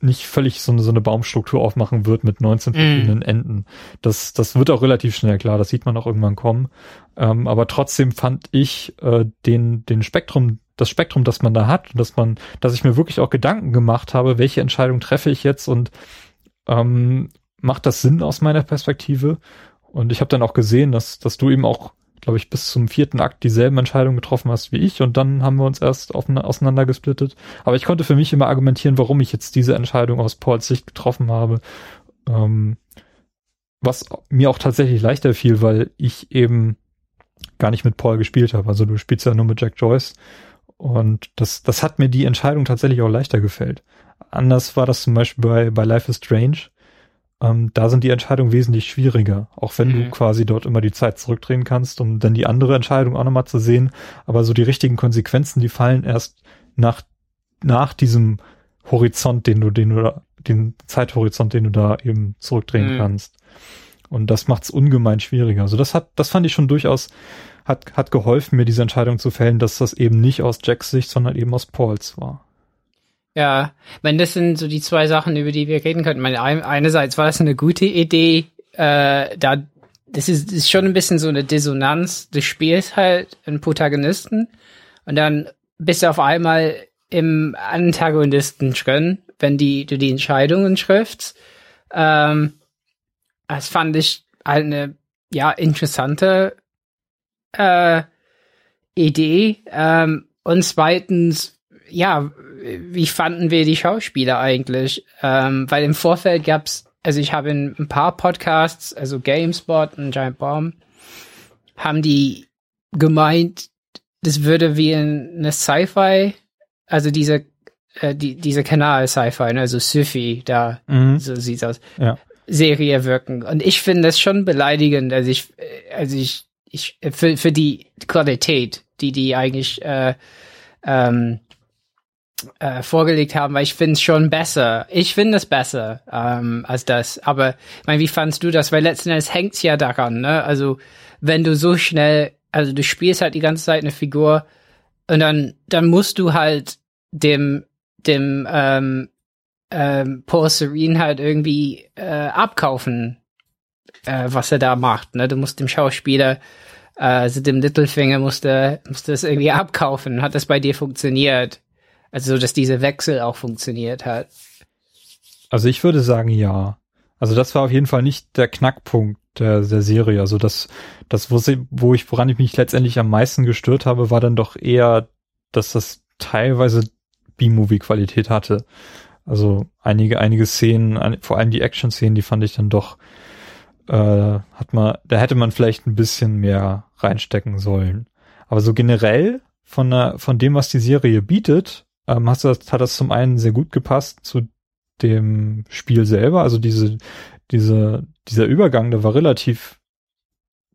[SPEAKER 1] nicht völlig so eine, so eine Baumstruktur aufmachen wird mit 19 mm. verschiedenen Enden. Das, das wird auch relativ schnell klar, das sieht man auch irgendwann kommen. Ähm, aber trotzdem fand ich äh, den, den Spektrum das Spektrum, das man da hat, dass man, dass ich mir wirklich auch Gedanken gemacht habe, welche Entscheidung treffe ich jetzt und ähm, macht das Sinn aus meiner Perspektive? Und ich habe dann auch gesehen, dass, dass du eben auch, glaube ich, bis zum vierten Akt dieselben Entscheidungen getroffen hast wie ich und dann haben wir uns erst auseinandergesplittet. Aber ich konnte für mich immer argumentieren, warum ich jetzt diese Entscheidung aus Pauls Sicht getroffen habe. Ähm, was mir auch tatsächlich leichter fiel, weil ich eben gar nicht mit Paul gespielt habe. Also du spielst ja nur mit Jack Joyce und das, das hat mir die Entscheidung tatsächlich auch leichter gefällt. Anders war das zum Beispiel bei, bei Life is Strange. ähm, da sind die Entscheidungen wesentlich schwieriger, auch wenn mhm. du quasi dort immer die Zeit zurückdrehen kannst, um dann die andere Entscheidung auch nochmal zu sehen. Aber so die richtigen Konsequenzen, die fallen erst nach, nach diesem Horizont, den du, den du, den Zeithorizont, den du da eben zurückdrehen mhm. kannst. Und das macht es ungemein schwieriger. Also das hat, das fand ich schon durchaus, hat, hat geholfen, mir diese Entscheidung zu fällen, dass das eben nicht aus Jacks Sicht, sondern eben aus Pauls war.
[SPEAKER 2] Ja, wenn das sind so die zwei Sachen, über die wir reden könnten. Meine, einerseits war das eine gute Idee, äh, da das ist, ist schon ein bisschen so eine Dissonanz des Spiels halt, einen Protagonisten. Und dann bist du auf einmal im Antagonisten drin, wenn die, du die Entscheidungen triffst. Ähm, das fand ich halt eine, ja, interessante äh, Idee. Ähm, und zweitens, ja, wie fanden wir die Schauspieler eigentlich? Ähm, weil im Vorfeld gab's, also ich habe in ein paar Podcasts, also GameSpot und Giant Bomb, haben die gemeint, das würde wie in eine Sci-Fi, also diese, äh, die, diese Kanal Sci-Fi, ne, also Syfy, da, mhm. so sieht's aus. Ja. Serie wirken. Und ich finde das schon beleidigend, also ich, äh, also ich, ich, für, für die Qualität, die die eigentlich, äh, ähm, äh, vorgelegt haben, weil ich finde es schon besser. Ich finde es besser ähm, als das. Aber ich meine, wie fandst du das? Weil letzten Endes hängt's ja daran, ne? Also wenn du so schnell, also du spielst halt die ganze Zeit eine Figur und dann dann musst du halt dem dem ähm, ähm, Paul Serene halt irgendwie äh, abkaufen, äh, was er da macht. Ne? Du musst dem Schauspieler äh, also dem Littlefinger musste musste es irgendwie abkaufen. Hat das bei dir funktioniert? Also, dass dieser Wechsel auch funktioniert hat.
[SPEAKER 1] Also ich würde sagen, ja. Also das war auf jeden Fall nicht der Knackpunkt der, der Serie. Also das, das, wo, sie, wo ich, woran ich mich letztendlich am meisten gestört habe, war dann doch eher, dass das teilweise B-Movie-Qualität hatte. Also einige, einige Szenen, vor allem die Action-Szenen, die fand ich dann doch, äh, hat man, da hätte man vielleicht ein bisschen mehr reinstecken sollen. Aber so generell von, der, von dem, was die Serie bietet, ähm, hast du das, hat das zum einen sehr gut gepasst zu dem Spiel selber. Also diese, diese, dieser Übergang, der war relativ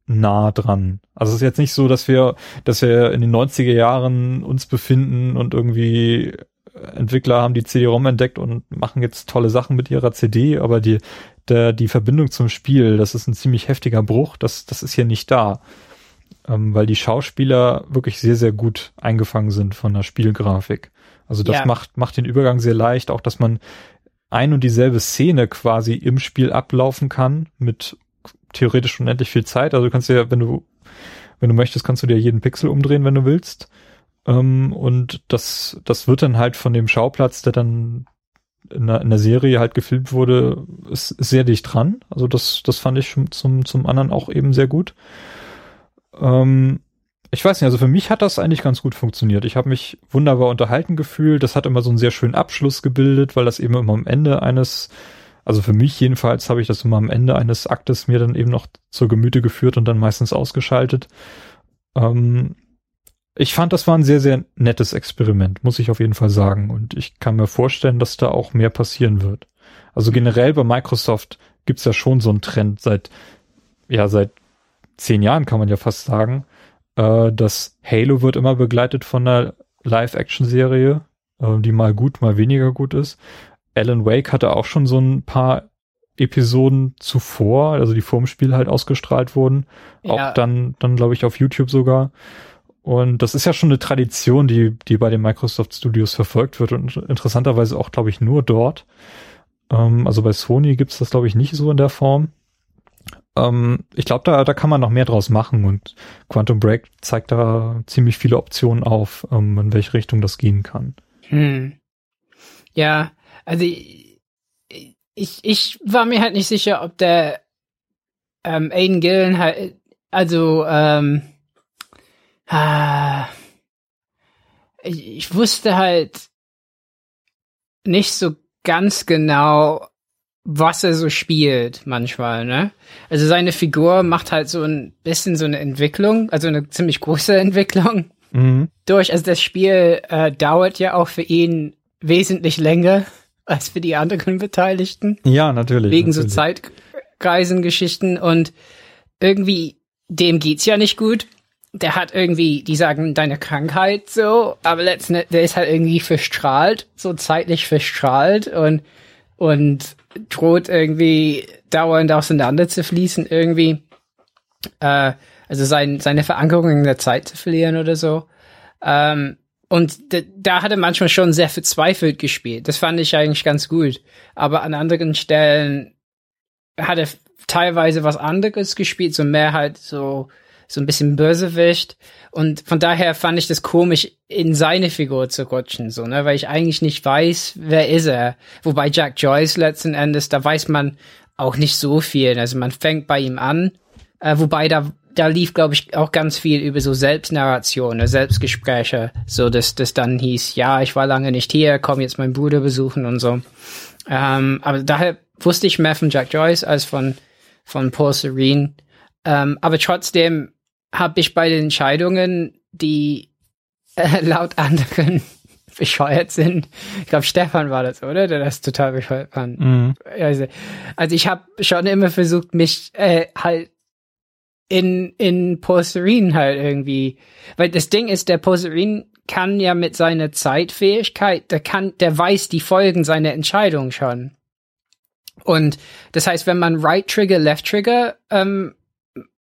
[SPEAKER 1] nah dran. Also es ist jetzt nicht so, dass wir, dass wir in den 90er Jahren uns befinden und irgendwie Entwickler haben die CD-ROM entdeckt und machen jetzt tolle Sachen mit ihrer CD, aber die, der, die Verbindung zum Spiel, das ist ein ziemlich heftiger Bruch, das, das ist hier nicht da. Ähm, weil die Schauspieler wirklich sehr, sehr gut eingefangen sind von der Spielgrafik. Also das ja. macht, macht den Übergang sehr leicht, auch dass man ein und dieselbe Szene quasi im Spiel ablaufen kann mit theoretisch unendlich viel Zeit. Also du kannst ja, wenn du, wenn du möchtest, kannst du dir jeden Pixel umdrehen, wenn du willst. Ähm, und das, das wird dann halt von dem Schauplatz, der dann in der, in der Serie halt gefilmt wurde, ist, ist sehr dicht dran. Also das, das fand ich zum, zum anderen auch eben sehr gut. Ähm, ich weiß nicht, also für mich hat das eigentlich ganz gut funktioniert. Ich habe mich wunderbar unterhalten gefühlt. Das hat immer so einen sehr schönen Abschluss gebildet, weil das eben immer am Ende eines, also für mich jedenfalls habe ich das immer am Ende eines Aktes mir dann eben noch zur Gemüte geführt und dann meistens ausgeschaltet. Ähm, ich fand, das war ein sehr, sehr nettes Experiment, muss ich auf jeden Fall sagen. Und ich kann mir vorstellen, dass da auch mehr passieren wird. Also generell bei Microsoft gibt's ja schon so einen Trend seit, ja, seit zehn Jahren kann man ja fast sagen, äh, das Halo wird immer begleitet von einer Live-Action-Serie, äh, die mal gut, mal weniger gut ist. Alan Wake hatte auch schon so ein paar Episoden zuvor, also die vorm Spiel halt ausgestrahlt wurden. Ja. Auch dann, dann glaube ich auf YouTube sogar. Und das ist ja schon eine Tradition, die, die bei den Microsoft Studios verfolgt wird und interessanterweise auch, glaube ich, nur dort. Ähm, also bei Sony gibt's das, glaube ich, nicht so in der Form. Ähm, ich glaube, da, da kann man noch mehr draus machen und Quantum Break zeigt da ziemlich viele Optionen auf, ähm, in welche Richtung das gehen kann.
[SPEAKER 2] Hm. Ja, also ich, ich, war mir halt nicht sicher, ob der ähm, Aiden Gillen halt, also ähm, ich, ich wusste halt nicht so ganz genau, was er so spielt manchmal, ne? Also seine Figur macht halt so ein bisschen so eine Entwicklung, also eine ziemlich große [LAUGHS] Entwicklung mhm. durch. Also das Spiel äh, dauert ja auch für ihn wesentlich länger [LAUGHS] als für die anderen Beteiligten.
[SPEAKER 1] Ja, natürlich.
[SPEAKER 2] Wegen
[SPEAKER 1] natürlich.
[SPEAKER 2] so Zeitreisengeschichten und irgendwie, dem geht's ja nicht gut. Der hat irgendwie, die sagen, deine Krankheit so, aber letzten der ist halt irgendwie verstrahlt, so zeitlich verstrahlt und, und droht irgendwie dauernd auseinander zu fließen irgendwie. Äh, also sein, seine Verankerung in der Zeit zu verlieren oder so. Ähm, und da hat er manchmal schon sehr verzweifelt gespielt. Das fand ich eigentlich ganz gut. Aber an anderen Stellen hat er teilweise was anderes gespielt, so mehr halt so, so ein bisschen Bösewicht. Und von daher fand ich das komisch, in seine Figur zu rutschen, so, ne, weil ich eigentlich nicht weiß, wer ist er. Wobei Jack Joyce letzten Endes, da weiß man auch nicht so viel. Also man fängt bei ihm an, äh, wobei da da lief, glaube ich, auch ganz viel über so Selbstnarration, Selbstgespräche, so dass das dann hieß, ja, ich war lange nicht hier, komm jetzt meinen Bruder besuchen und so. Ähm, aber daher wusste ich mehr von Jack Joyce als von von Paul Serene. Ähm, aber trotzdem habe ich bei den Entscheidungen, die äh, laut anderen [LAUGHS] bescheuert sind. Ich glaube, Stefan war das, oder? Der das total bescheuert fand. Mhm. Also, also ich habe schon immer versucht, mich äh, halt in, in Porcerin halt irgendwie. Weil das Ding ist, der Porcerin kann ja mit seiner Zeitfähigkeit, der kann, der weiß die Folgen seiner Entscheidung schon. Und das heißt, wenn man Right Trigger, Left Trigger ähm,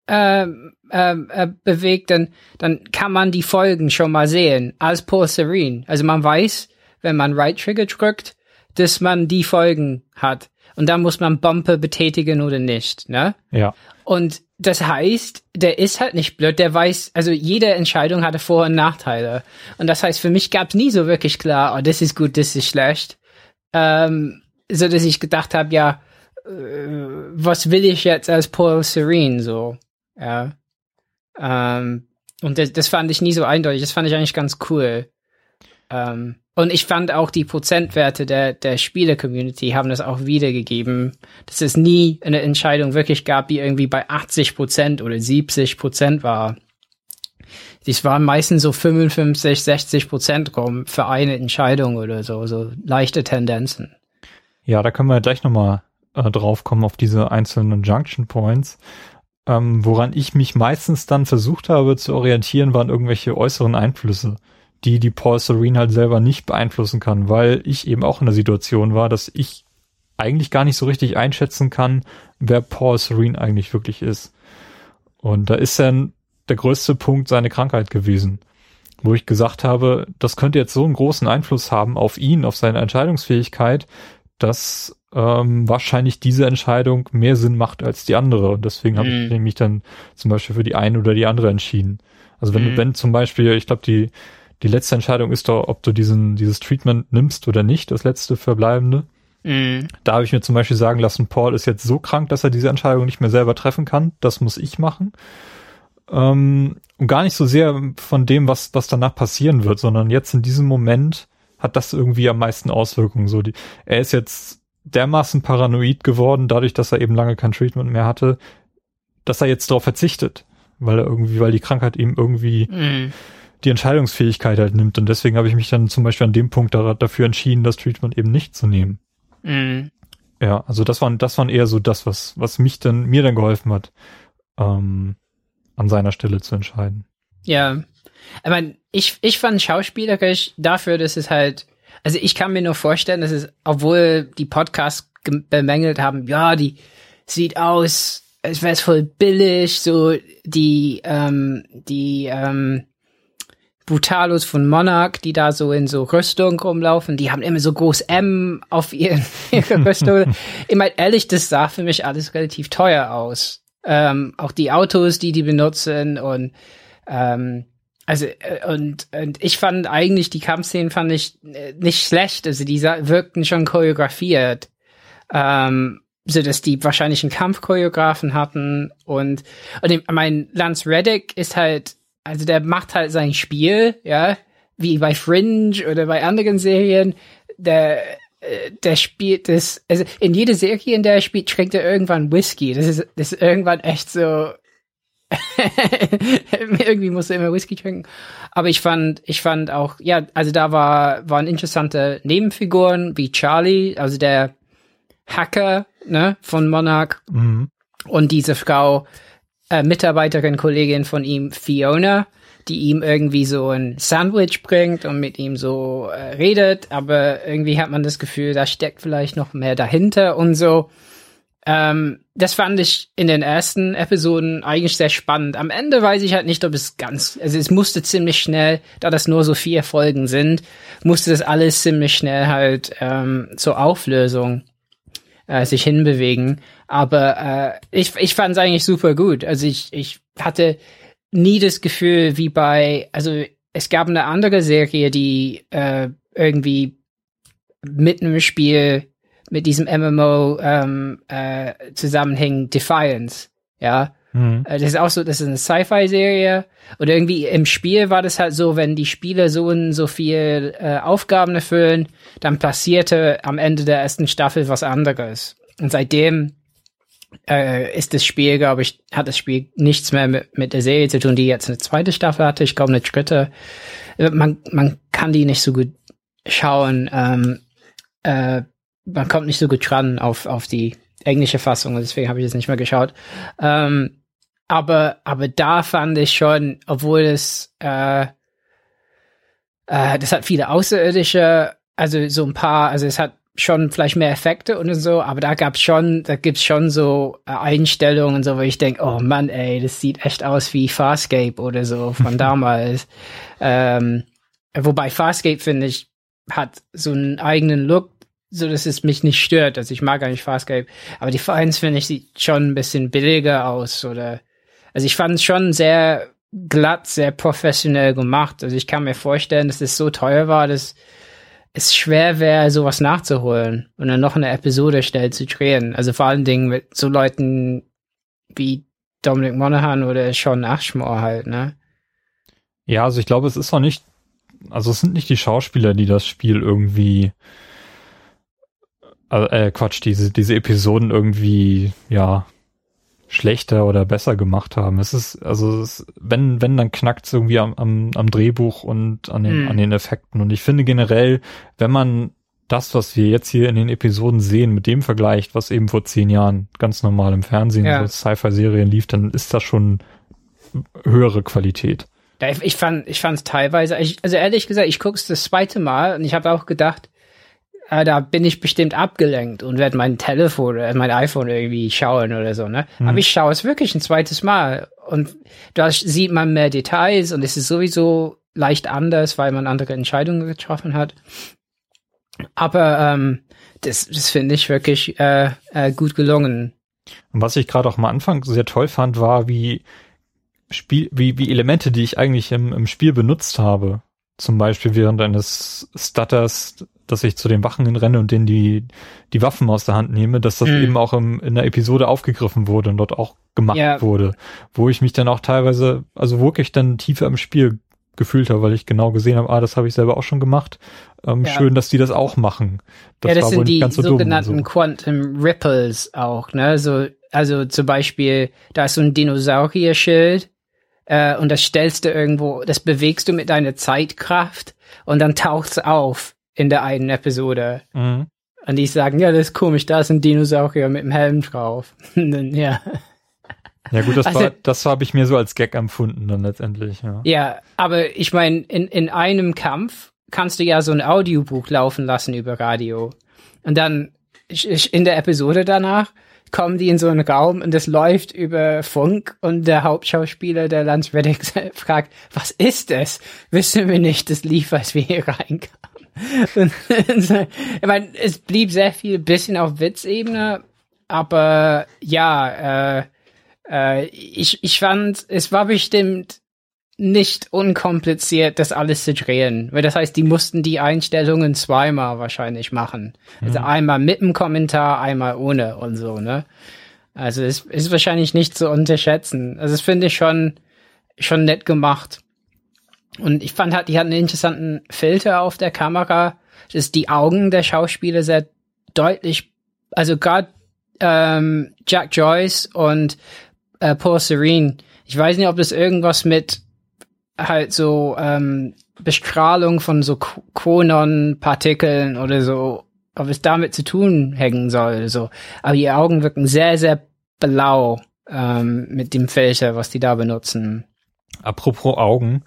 [SPEAKER 2] äh, äh, bewegt, dann, dann kann man die Folgen schon mal sehen als Porcerin. Also man weiß, wenn man Right Trigger drückt, dass man die Folgen hat. Und dann muss man Bumper betätigen oder nicht, ne?
[SPEAKER 1] Ja.
[SPEAKER 2] Und das heißt, der ist halt nicht blöd, der weiß, also jede Entscheidung hatte Vor- und Nachteile. Und das heißt, für mich gab es nie so wirklich klar, oh, das ist gut, das ist schlecht. Ähm, so dass ich gedacht habe, ja, äh, was will ich jetzt als Paul Serene so? Ja. Ähm, und das, das fand ich nie so eindeutig, das fand ich eigentlich ganz cool. Ähm, und ich fand auch die Prozentwerte der, der Spiele-Community haben das auch wiedergegeben, dass es nie eine Entscheidung wirklich gab, die irgendwie bei 80 Prozent oder 70 Prozent war. Dies waren meistens so 55, 60 Prozent rum für eine Entscheidung oder so, so leichte Tendenzen.
[SPEAKER 1] Ja, da können wir gleich nochmal äh, drauf kommen auf diese einzelnen Junction Points. Ähm, woran ich mich meistens dann versucht habe zu orientieren, waren irgendwelche äußeren Einflüsse die die Paul Serene halt selber nicht beeinflussen kann, weil ich eben auch in der Situation war, dass ich eigentlich gar nicht so richtig einschätzen kann, wer Paul Serene eigentlich wirklich ist. Und da ist dann der größte Punkt seine Krankheit gewesen, wo ich gesagt habe, das könnte jetzt so einen großen Einfluss haben auf ihn, auf seine Entscheidungsfähigkeit, dass ähm, wahrscheinlich diese Entscheidung mehr Sinn macht als die andere. Und deswegen mhm. habe ich mich dann zum Beispiel für die eine oder die andere entschieden. Also wenn, mhm. wenn zum Beispiel, ich glaube, die die letzte Entscheidung ist doch, ob du diesen, dieses Treatment nimmst oder nicht, das letzte verbleibende. Mhm. Da habe ich mir zum Beispiel sagen lassen, Paul ist jetzt so krank, dass er diese Entscheidung nicht mehr selber treffen kann. Das muss ich machen. Ähm, und gar nicht so sehr von dem, was, was danach passieren wird, sondern jetzt in diesem Moment hat das irgendwie am meisten Auswirkungen. So die, er ist jetzt dermaßen paranoid geworden, dadurch, dass er eben lange kein Treatment mehr hatte, dass er jetzt darauf verzichtet, weil er irgendwie, weil die Krankheit ihm irgendwie mhm die Entscheidungsfähigkeit halt nimmt. Und deswegen habe ich mich dann zum Beispiel an dem Punkt da, dafür entschieden, das Treatment eben nicht zu nehmen. Mhm. Ja, also das waren, das waren eher so das, was, was mich dann, mir dann geholfen hat, ähm, an seiner Stelle zu entscheiden.
[SPEAKER 2] Ja. Ich meine, ich, ich fand schauspielerisch dafür, dass es halt, also ich kann mir nur vorstellen, dass es, obwohl die Podcasts bemängelt haben, ja, die sieht aus, als wäre es voll billig, so die, ähm, die, ähm, Brutalos von Monarch, die da so in so Rüstung rumlaufen, die haben immer so groß M auf ihren, [LAUGHS] ihre Rüstung. ich meine, ehrlich, das sah für mich alles relativ teuer aus. Ähm, auch die Autos, die die benutzen und ähm, also äh, und und ich fand eigentlich die Kampfszenen fand ich äh, nicht schlecht, also die wirkten schon choreografiert. Ähm, so dass die wahrscheinlich einen Kampfchoreografen hatten und und ich mein Lance Reddick ist halt also der macht halt sein Spiel, ja, wie bei Fringe oder bei anderen Serien. Der, äh, der spielt das, also in jede Serie, in der er spielt, trinkt er irgendwann Whisky. Das ist, das ist irgendwann echt so, [LAUGHS] irgendwie musste immer Whisky trinken. Aber ich fand, ich fand auch, ja, also da war, waren interessante Nebenfiguren wie Charlie, also der Hacker, ne, von Monarch. Mhm. Und diese Frau, äh, Mitarbeiterin, Kollegin von ihm, Fiona, die ihm irgendwie so ein Sandwich bringt und mit ihm so äh, redet, aber irgendwie hat man das Gefühl, da steckt vielleicht noch mehr dahinter und so. Ähm, das fand ich in den ersten Episoden eigentlich sehr spannend. Am Ende weiß ich halt nicht, ob es ganz, also es musste ziemlich schnell, da das nur so vier Folgen sind, musste das alles ziemlich schnell halt ähm, zur Auflösung äh, sich hinbewegen. Aber äh, ich, ich fand es eigentlich super gut. Also ich, ich hatte nie das Gefühl wie bei, also es gab eine andere Serie, die äh, irgendwie mitten im Spiel mit diesem MMO ähm, äh, zusammenhängen, Defiance, ja. Mhm. Das ist auch so, das ist eine Sci-Fi-Serie. Und irgendwie im Spiel war das halt so, wenn die Spieler so und so viel äh, Aufgaben erfüllen, dann passierte am Ende der ersten Staffel was anderes. Und seitdem äh, ist das Spiel, glaube ich, hat das Spiel nichts mehr mit, mit der Serie zu tun, die jetzt eine zweite Staffel hatte. Ich glaube, eine dritte. Man, man kann die nicht so gut schauen. Ähm, äh, man kommt nicht so gut dran auf, auf die englische Fassung und deswegen habe ich jetzt nicht mehr geschaut. Ähm, aber, aber da fand ich schon, obwohl es, äh, äh, das hat viele Außerirdische, also so ein paar, also es hat schon vielleicht mehr Effekte und so, aber da gab's schon, da gibt's schon so Einstellungen und so, wo ich denke, oh Mann, ey, das sieht echt aus wie Farscape oder so von [LAUGHS] damals. ähm, wobei Farscape, finde ich, hat so einen eigenen Look, so dass es mich nicht stört. Also ich mag eigentlich Farscape, aber die Vereins finde ich sieht schon ein bisschen billiger aus oder also ich fand es schon sehr glatt, sehr professionell gemacht. Also ich kann mir vorstellen, dass es so teuer war, dass es schwer wäre, sowas nachzuholen und dann noch eine Episode schnell zu drehen. Also vor allen Dingen mit so Leuten wie Dominic Monaghan oder Sean Ashmore halt, ne?
[SPEAKER 1] Ja, also ich glaube, es ist auch nicht, also es sind nicht die Schauspieler, die das Spiel irgendwie äh, Quatsch, diese, diese Episoden irgendwie, ja, schlechter oder besser gemacht haben. Es ist, also es, wenn, wenn, dann knackt es irgendwie am, am, am Drehbuch und an den, mhm. an den Effekten. Und ich finde generell, wenn man das, was wir jetzt hier in den Episoden sehen, mit dem vergleicht, was eben vor zehn Jahren ganz normal im Fernsehen ja. so Sci-Fi-Serien lief, dann ist das schon höhere Qualität.
[SPEAKER 2] Ja, ich, ich fand, ich fand es teilweise, ich, also ehrlich gesagt, ich gucke es das zweite Mal und ich habe auch gedacht, da bin ich bestimmt abgelenkt und werde mein Telefon, äh, mein iPhone irgendwie schauen oder so, ne? Mhm. Aber ich schaue es wirklich ein zweites Mal und da sieht man mehr Details und es ist sowieso leicht anders, weil man andere Entscheidungen getroffen hat. Aber ähm, das, das finde ich wirklich äh, äh, gut gelungen.
[SPEAKER 1] Und was ich gerade auch am Anfang sehr toll fand, war, wie Spiel, wie, wie Elemente, die ich eigentlich im, im Spiel benutzt habe, zum Beispiel während eines Stutters dass ich zu den Wachen renne und denen die, die Waffen aus der Hand nehme, dass das mhm. eben auch im, in der Episode aufgegriffen wurde und dort auch gemacht ja. wurde. Wo ich mich dann auch teilweise, also wirklich dann tiefer im Spiel gefühlt habe, weil ich genau gesehen habe, ah, das habe ich selber auch schon gemacht. Ähm, ja. Schön, dass die das auch machen.
[SPEAKER 2] Das ja, das sind die so sogenannten so. Quantum Ripples auch, ne? So, also zum Beispiel, da ist so ein Dinosaurier-Schild äh, und das stellst du irgendwo, das bewegst du mit deiner Zeitkraft und dann taucht's auf in der einen Episode. Mhm. Und die sagen, ja, das ist komisch, da ist ein Dinosaurier mit dem Helm drauf. [LAUGHS] dann, ja.
[SPEAKER 1] Ja gut, das also, war, das habe ich mir so als Gag empfunden dann letztendlich. Ja,
[SPEAKER 2] ja aber ich meine, in, in einem Kampf kannst du ja so ein Audiobuch laufen lassen über Radio. Und dann in der Episode danach kommen die in so einen Raum und das läuft über Funk und der Hauptschauspieler, der Lance Reddick, [LAUGHS] fragt, was ist das? Wissen wir nicht, das lief, als wir hier reinkamen [LAUGHS] ich meine, es blieb sehr viel bisschen auf Witzebene, aber ja, äh, äh, ich, ich fand, es war bestimmt nicht unkompliziert, das alles zu drehen. Weil das heißt, die mussten die Einstellungen zweimal wahrscheinlich machen. Also mhm. einmal mit dem Kommentar, einmal ohne und so, ne? Also es ist wahrscheinlich nicht zu unterschätzen. Also das finde ich schon, schon nett gemacht. Und ich fand halt, die hatten einen interessanten Filter auf der Kamera, dass die Augen der Schauspieler sehr deutlich, also gerade ähm, Jack Joyce und äh, Paul Serene, Ich weiß nicht, ob das irgendwas mit halt so ähm, Bestrahlung von so Konon-Partikeln oder so, ob es damit zu tun hängen soll. So. Aber die Augen wirken sehr, sehr blau ähm, mit dem Filter, was die da benutzen.
[SPEAKER 1] Apropos Augen,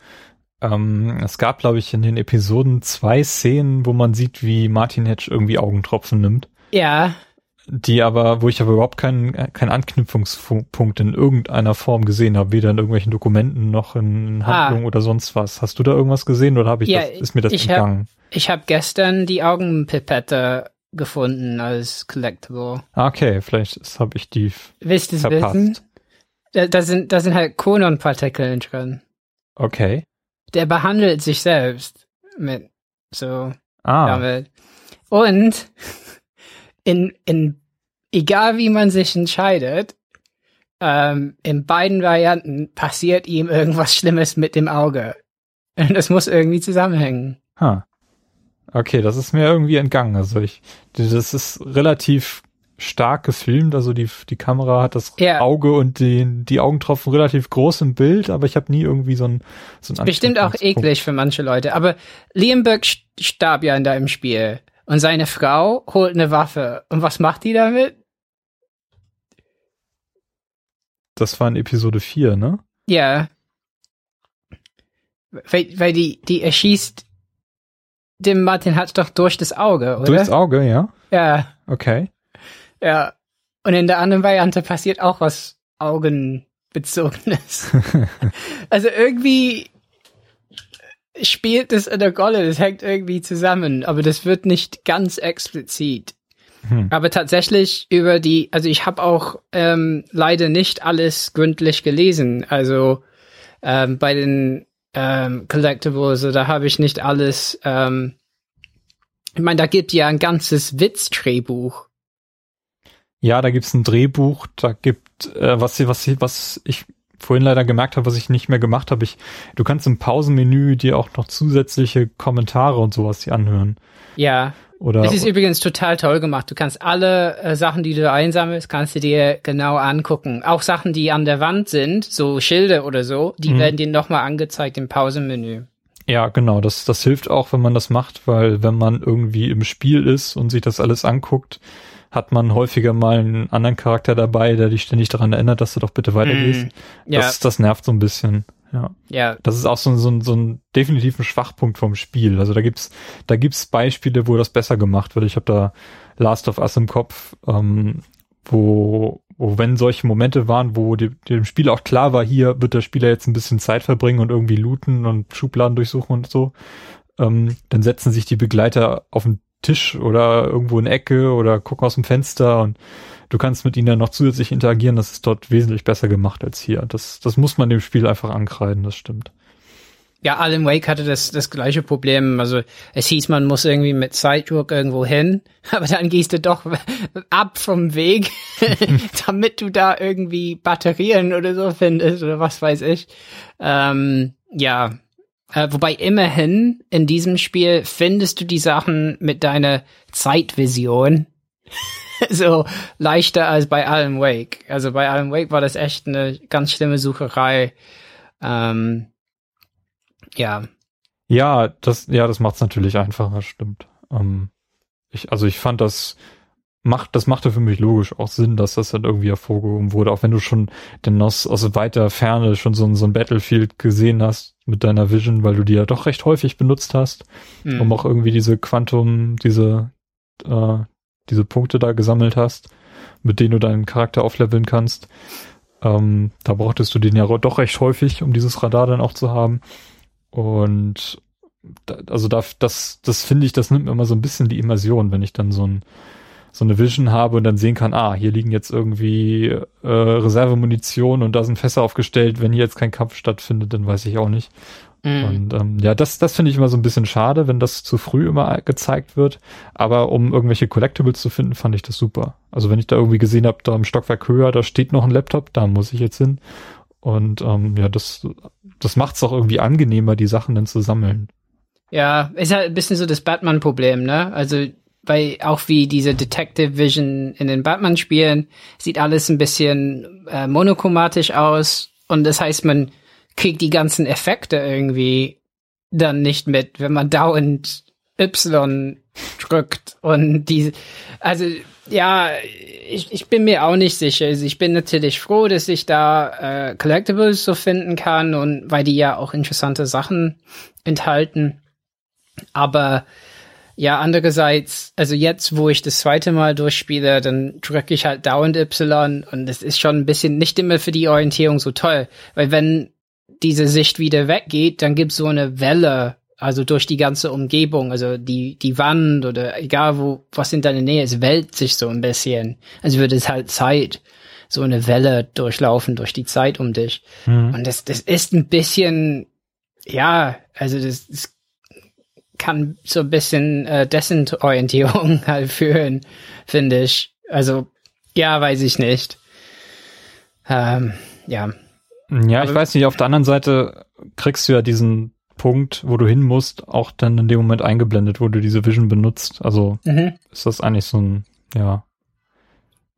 [SPEAKER 1] ähm, es gab, glaube ich, in den Episoden zwei Szenen, wo man sieht, wie Martin Hedge irgendwie Augentropfen nimmt.
[SPEAKER 2] Ja.
[SPEAKER 1] Die aber, wo ich aber überhaupt keinen keinen Anknüpfungspunkt in irgendeiner Form gesehen habe, weder in irgendwelchen Dokumenten noch in Handlungen ah. oder sonst was. Hast du da irgendwas gesehen oder habe ich
[SPEAKER 2] ja,
[SPEAKER 1] das, ist mir das ich entgangen?
[SPEAKER 2] Hab, ich habe gestern die Augenpipette gefunden als Collectible.
[SPEAKER 1] Ah, okay, vielleicht habe ich die
[SPEAKER 2] Willst du es wissen? Da, da, sind, da sind halt Konon-Partikeln drin.
[SPEAKER 1] Okay.
[SPEAKER 2] Der behandelt sich selbst mit so
[SPEAKER 1] ah.
[SPEAKER 2] damit. Und [LAUGHS] in, in egal wie man sich entscheidet, ähm, in beiden Varianten passiert ihm irgendwas Schlimmes mit dem Auge. Und das muss irgendwie zusammenhängen.
[SPEAKER 1] Ha. Okay, das ist mir irgendwie entgangen. Also ich, das ist relativ stark gefilmt. Also die, die Kamera hat das ja. Auge und die, die Augentropfen relativ groß im Bild, aber ich habe nie irgendwie so ein, so ein
[SPEAKER 2] Bestimmt auch eklig für manche Leute. Aber Liam Burke starb ja in deinem Spiel. Und seine Frau holt eine Waffe. Und was macht die damit?
[SPEAKER 1] Das war in Episode 4, ne?
[SPEAKER 2] Ja. Weil, weil die, die erschießt dem Martin Hatz doch durch das Auge, oder?
[SPEAKER 1] Durchs Auge, ja?
[SPEAKER 2] Ja.
[SPEAKER 1] Okay.
[SPEAKER 2] Ja. Und in der anderen Variante passiert auch was Augenbezogenes. [LAUGHS] also irgendwie spielt es in der Rolle, das hängt irgendwie zusammen, aber das wird nicht ganz explizit. Hm. Aber tatsächlich über die, also ich habe auch ähm, leider nicht alles gründlich gelesen. Also ähm, bei den ähm, Collectibles, da habe ich nicht alles. Ähm, ich meine, da gibt ja ein ganzes Witzdrehbuch.
[SPEAKER 1] Ja, da gibt's ein Drehbuch, da gibt äh, was was was ich vorhin leider gemerkt habe, was ich nicht mehr gemacht habe. Ich, du kannst im Pausenmenü dir auch noch zusätzliche Kommentare und sowas hier anhören.
[SPEAKER 2] Ja. Oder, es ist übrigens total toll gemacht. Du kannst alle äh, Sachen, die du einsammelst, kannst du dir genau angucken. Auch Sachen, die an der Wand sind, so Schilder oder so, die mhm. werden dir nochmal angezeigt im Pausenmenü.
[SPEAKER 1] Ja, genau. Das, das hilft auch, wenn man das macht, weil wenn man irgendwie im Spiel ist und sich das alles anguckt, hat man häufiger mal einen anderen Charakter dabei, der dich ständig daran erinnert, dass du doch bitte weitergehst. Mm, ja. Das, das nervt so ein bisschen. Ja.
[SPEAKER 2] ja.
[SPEAKER 1] Das ist auch so, so, so ein definitiven Schwachpunkt vom Spiel. Also da gibt's, da gibt's Beispiele, wo das besser gemacht wird. Ich habe da Last of Us im Kopf, ähm, wo, wo wenn solche Momente waren, wo die, dem Spiel auch klar war, hier wird der Spieler jetzt ein bisschen Zeit verbringen und irgendwie looten und Schubladen durchsuchen und so, ähm, dann setzen sich die Begleiter auf den Tisch oder irgendwo in Ecke oder gucken aus dem Fenster und du kannst mit ihnen dann noch zusätzlich interagieren. Das ist dort wesentlich besser gemacht als hier. Das, das muss man dem Spiel einfach ankreiden, das stimmt.
[SPEAKER 2] Ja, Alan Wake hatte das, das gleiche Problem. Also es hieß, man muss irgendwie mit Sidewalk irgendwo hin, [LAUGHS] aber dann gehst du doch [LAUGHS] ab vom Weg, [LAUGHS] damit du da irgendwie Batterien oder so findest oder was weiß ich. Ähm, ja, äh, wobei immerhin in diesem Spiel findest du die Sachen mit deiner Zeitvision [LAUGHS] so leichter als bei Alan Wake. Also bei Alan Wake war das echt eine ganz schlimme Sucherei. Ähm, ja.
[SPEAKER 1] Ja, das, ja, das macht's natürlich einfacher, stimmt. Ähm, ich, also ich fand das macht, das machte für mich logisch auch Sinn, dass das dann irgendwie hervorgehoben wurde, auch wenn du schon denn aus, aus weiter Ferne schon so, so ein Battlefield gesehen hast mit deiner Vision, weil du die ja doch recht häufig benutzt hast, mhm. um auch irgendwie diese Quantum, diese, äh, diese Punkte da gesammelt hast, mit denen du deinen Charakter aufleveln kannst. Ähm, da brauchtest du den ja doch recht häufig, um dieses Radar dann auch zu haben. Und da, also da, das, das finde ich, das nimmt mir immer so ein bisschen die Immersion, wenn ich dann so ein so eine Vision habe und dann sehen kann, ah, hier liegen jetzt irgendwie äh, Reservemunition und da sind Fässer aufgestellt. Wenn hier jetzt kein Kampf stattfindet, dann weiß ich auch nicht. Mm. Und ähm, ja, das, das finde ich immer so ein bisschen schade, wenn das zu früh immer gezeigt wird. Aber um irgendwelche Collectibles zu finden, fand ich das super. Also wenn ich da irgendwie gesehen habe, da im Stockwerk höher, da steht noch ein Laptop, da muss ich jetzt hin. Und ähm, ja, das, das macht es auch irgendwie angenehmer, die Sachen dann zu sammeln.
[SPEAKER 2] Ja, ist halt ein bisschen so das Batman-Problem, ne? Also weil auch wie diese Detective Vision in den Batman-Spielen sieht alles ein bisschen äh, monochromatisch aus Und das heißt, man kriegt die ganzen Effekte irgendwie dann nicht mit, wenn man dauernd Y drückt und die, also ja, ich, ich bin mir auch nicht sicher. Also ich bin natürlich froh, dass ich da äh, Collectibles so finden kann und weil die ja auch interessante Sachen enthalten. Aber ja, andererseits, also jetzt, wo ich das zweite Mal durchspiele, dann drücke ich halt dauernd Y und das ist schon ein bisschen nicht immer für die Orientierung so toll. Weil wenn diese Sicht wieder weggeht, dann gibt's so eine Welle, also durch die ganze Umgebung, also die, die Wand oder egal wo, was in deiner Nähe ist, wälzt sich so ein bisschen. Also wird es halt Zeit, so eine Welle durchlaufen durch die Zeit um dich. Mhm. Und das, das ist ein bisschen, ja, also das, das kann so ein bisschen äh, Desorientierung [LAUGHS] halt führen, finde ich. Also, ja, weiß ich nicht. Ähm, ja.
[SPEAKER 1] Ja, ich weiß nicht, auf der anderen Seite kriegst du ja diesen Punkt, wo du hin musst, auch dann in dem Moment eingeblendet, wo du diese Vision benutzt. Also mhm. ist das eigentlich so ein, ja.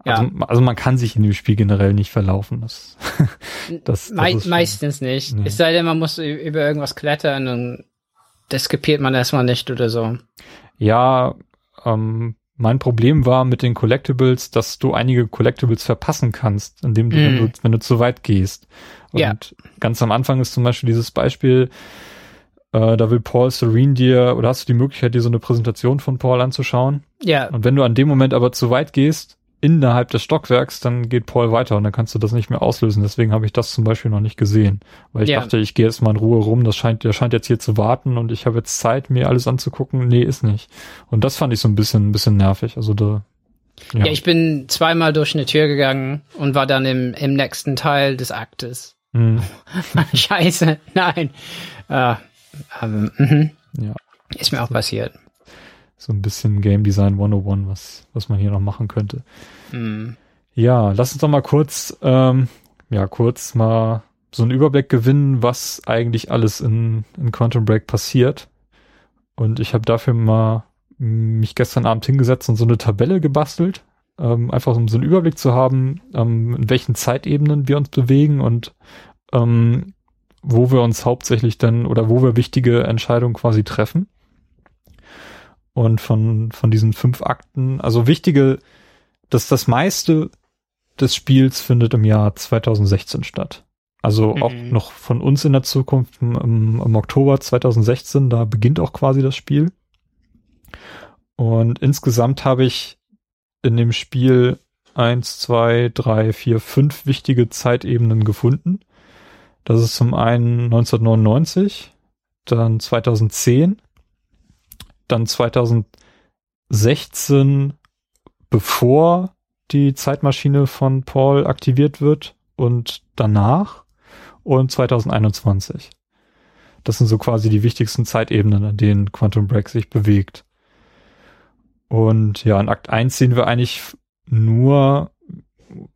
[SPEAKER 1] Also, ja. also man kann sich in dem Spiel generell nicht verlaufen. Das, [LAUGHS]
[SPEAKER 2] das, das Me meistens nicht. Nee. Es sei denn, man muss über irgendwas klettern und das kapiert man erstmal nicht oder so.
[SPEAKER 1] Ja, ähm, mein Problem war mit den Collectibles, dass du einige Collectibles verpassen kannst, indem du, mm. wenn, du wenn du zu weit gehst. Und ja. ganz am Anfang ist zum Beispiel dieses Beispiel, äh, da will Paul Serene dir, oder hast du die Möglichkeit, dir so eine Präsentation von Paul anzuschauen?
[SPEAKER 2] Ja.
[SPEAKER 1] Und wenn du an dem Moment aber zu weit gehst, innerhalb des Stockwerks, dann geht Paul weiter und dann kannst du das nicht mehr auslösen. Deswegen habe ich das zum Beispiel noch nicht gesehen. Weil ich ja. dachte, ich gehe jetzt mal in Ruhe rum, das scheint, der scheint jetzt hier zu warten und ich habe jetzt Zeit, mir alles anzugucken. Nee, ist nicht. Und das fand ich so ein bisschen, ein bisschen nervig. Also da.
[SPEAKER 2] Ja. ja, ich bin zweimal durch eine Tür gegangen und war dann im, im nächsten Teil des Aktes. Hm. [LAUGHS] Scheiße, nein. Uh, um, uh, ja. Ist mir auch passiert
[SPEAKER 1] so ein bisschen Game Design 101, was, was man hier noch machen könnte. Mhm. Ja, lass uns doch mal kurz, ähm, ja, kurz mal so einen Überblick gewinnen, was eigentlich alles in, in Quantum Break passiert. Und ich habe dafür mal mich gestern Abend hingesetzt und so eine Tabelle gebastelt, ähm, einfach um so einen Überblick zu haben, ähm, in welchen Zeitebenen wir uns bewegen und ähm, wo wir uns hauptsächlich dann oder wo wir wichtige Entscheidungen quasi treffen. Und von, von diesen fünf Akten, also wichtige, dass das meiste des Spiels findet im Jahr 2016 statt. Also mhm. auch noch von uns in der Zukunft im, im, Oktober 2016, da beginnt auch quasi das Spiel. Und insgesamt habe ich in dem Spiel eins, zwei, drei, vier, fünf wichtige Zeitebenen gefunden. Das ist zum einen 1999, dann 2010, dann 2016, bevor die Zeitmaschine von Paul aktiviert wird und danach und 2021. Das sind so quasi die wichtigsten Zeitebenen, an denen Quantum Break sich bewegt. Und ja, in Akt 1 sehen wir eigentlich nur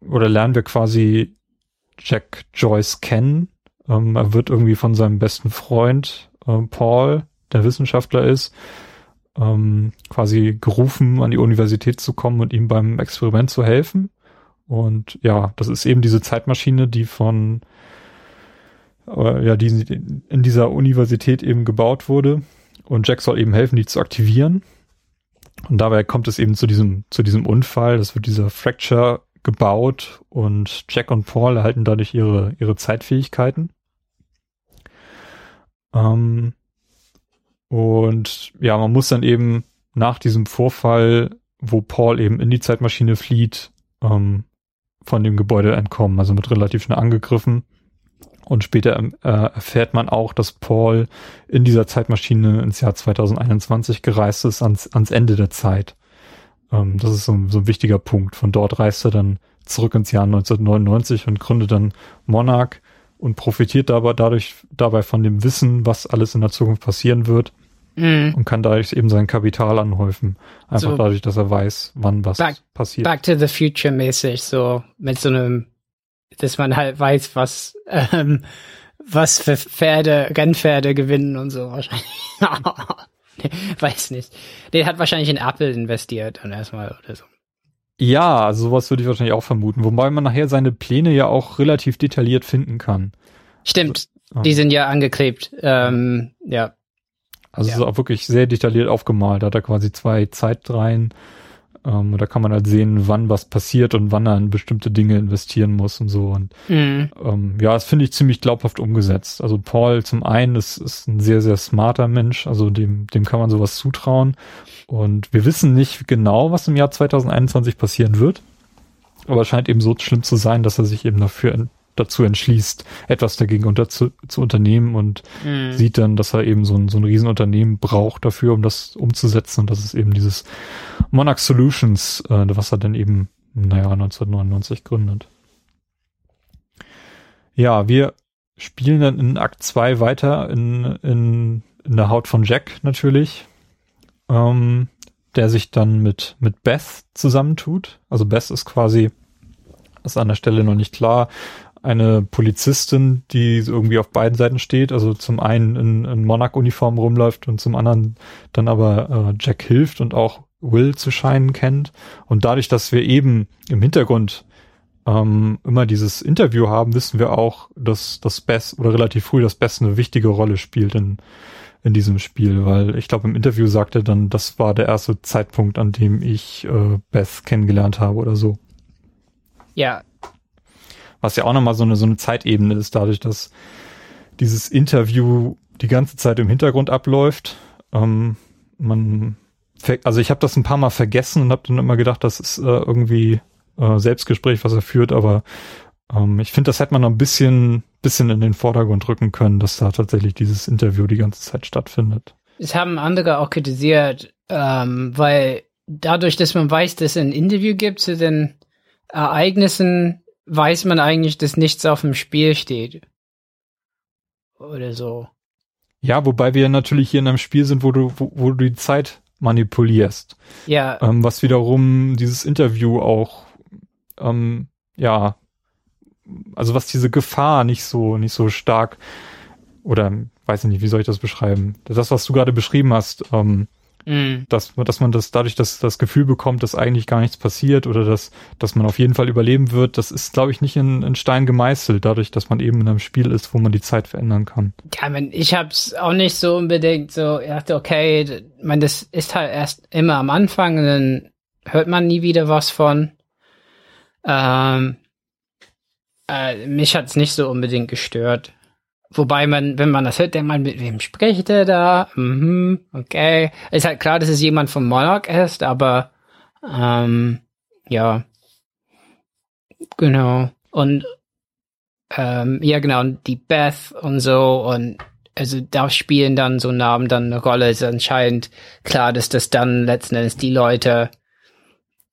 [SPEAKER 1] oder lernen wir quasi Jack Joyce kennen. Ähm, er wird irgendwie von seinem besten Freund äh, Paul, der Wissenschaftler ist, ähm, quasi gerufen, an die Universität zu kommen und ihm beim Experiment zu helfen. Und ja, das ist eben diese Zeitmaschine, die von äh, ja, die in dieser Universität eben gebaut wurde. Und Jack soll eben helfen, die zu aktivieren. Und dabei kommt es eben zu diesem, zu diesem Unfall. Das wird dieser Fracture gebaut und Jack und Paul erhalten dadurch ihre, ihre Zeitfähigkeiten. Ähm, und ja, man muss dann eben nach diesem Vorfall, wo Paul eben in die Zeitmaschine flieht, ähm, von dem Gebäude entkommen. Also wird relativ schnell angegriffen. Und später äh, erfährt man auch, dass Paul in dieser Zeitmaschine ins Jahr 2021 gereist ist, ans, ans Ende der Zeit. Ähm, das ist so, so ein wichtiger Punkt. Von dort reist er dann zurück ins Jahr 1999 und gründet dann Monarch und profitiert dabei dadurch dabei von dem Wissen, was alles in der Zukunft passieren wird mm. und kann dadurch eben sein Kapital anhäufen. Einfach so dadurch, dass er weiß, wann was back, passiert.
[SPEAKER 2] Back to the Future mäßig, so mit so einem, dass man halt weiß, was ähm, was für Pferde, Rennpferde gewinnen und so wahrscheinlich. [LAUGHS] weiß nicht. Der hat wahrscheinlich in Apple investiert dann erstmal oder so.
[SPEAKER 1] Ja, also sowas würde ich wahrscheinlich auch vermuten, wobei man nachher seine Pläne ja auch relativ detailliert finden kann.
[SPEAKER 2] Stimmt, also, die sind ja angeklebt. Ähm, ja.
[SPEAKER 1] Also ja. es ist auch wirklich sehr detailliert aufgemalt. Da hat er quasi zwei Zeitreihen ähm, und da kann man halt sehen, wann was passiert und wann er in bestimmte Dinge investieren muss und so. Und mhm. ähm, ja, das finde ich ziemlich glaubhaft umgesetzt. Also Paul zum einen ist, ist ein sehr, sehr smarter Mensch, also dem, dem kann man sowas zutrauen. Und wir wissen nicht genau, was im Jahr 2021 passieren wird. Aber es scheint eben so schlimm zu sein, dass er sich eben dafür dazu entschließt, etwas dagegen unter zu, zu unternehmen und mhm. sieht dann, dass er eben so ein, so ein Riesenunternehmen braucht dafür, um das umzusetzen. Und das ist eben dieses Monarch Solutions, äh, was er dann eben, naja, 1999 gründet. Ja, wir spielen dann in Akt 2 weiter in, in, in der Haut von Jack natürlich, ähm, der sich dann mit, mit Beth zusammentut. Also Beth ist quasi, ist an der Stelle noch nicht klar, eine Polizistin, die irgendwie auf beiden Seiten steht, also zum einen in, in Monarch-Uniform rumläuft und zum anderen dann aber äh, Jack hilft und auch Will zu scheinen kennt. Und dadurch, dass wir eben im Hintergrund ähm, immer dieses Interview haben, wissen wir auch, dass das Bess oder relativ früh das Bess eine wichtige Rolle spielt in, in diesem Spiel, weil ich glaube, im Interview sagt er dann, das war der erste Zeitpunkt, an dem ich äh, Beth kennengelernt habe oder so.
[SPEAKER 2] Ja,
[SPEAKER 1] was ja auch nochmal so eine, so eine Zeitebene ist, dadurch, dass dieses Interview die ganze Zeit im Hintergrund abläuft. Ähm, man, also ich habe das ein paar Mal vergessen und habe dann immer gedacht, das ist äh, irgendwie äh, Selbstgespräch, was er führt, aber ähm, ich finde, das hätte man noch ein bisschen, bisschen in den Vordergrund rücken können, dass da tatsächlich dieses Interview die ganze Zeit stattfindet.
[SPEAKER 2] Es haben andere auch kritisiert, ähm, weil dadurch, dass man weiß, dass es ein Interview gibt zu den Ereignissen weiß man eigentlich, dass nichts auf dem Spiel steht. Oder so.
[SPEAKER 1] Ja, wobei wir natürlich hier in einem Spiel sind, wo du, wo, wo du die Zeit manipulierst.
[SPEAKER 2] Ja.
[SPEAKER 1] Ähm, was wiederum dieses Interview auch, ähm, ja, also was diese Gefahr nicht so, nicht so stark, oder weiß ich nicht, wie soll ich das beschreiben? Das, was du gerade beschrieben hast, ähm, Mhm. Dass, dass man das dadurch dass das Gefühl bekommt, dass eigentlich gar nichts passiert oder dass, dass man auf jeden Fall überleben wird, das ist, glaube ich, nicht in, in Stein gemeißelt, dadurch, dass man eben in einem Spiel ist, wo man die Zeit verändern kann.
[SPEAKER 2] Ja, man, ich hab's auch nicht so unbedingt so, ich dachte, okay, man, das ist halt erst immer am Anfang dann hört man nie wieder was von. Ähm, äh, mich hat's nicht so unbedingt gestört. Wobei man, wenn man das hört, denkt man, mit wem spricht er da? Mhm, okay. Ist halt klar, dass es jemand von Monarch ist, aber ähm, ja. Genau. Und ähm, ja, genau, und die Beth und so und also da spielen dann so Namen dann eine Rolle. Ist anscheinend klar, dass das dann letzten Endes die Leute,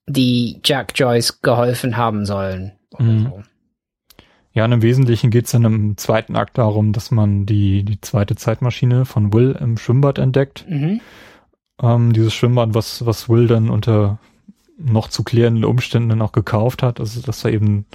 [SPEAKER 2] die Jack Joyce geholfen haben sollen. Mhm. So.
[SPEAKER 1] Ja, und im Wesentlichen geht es dann im zweiten Akt darum, dass man die, die zweite Zeitmaschine von Will im Schwimmbad entdeckt. Mhm. Ähm, dieses Schwimmbad, was, was Will dann unter noch zu klärenden Umständen auch gekauft hat, also dass er eben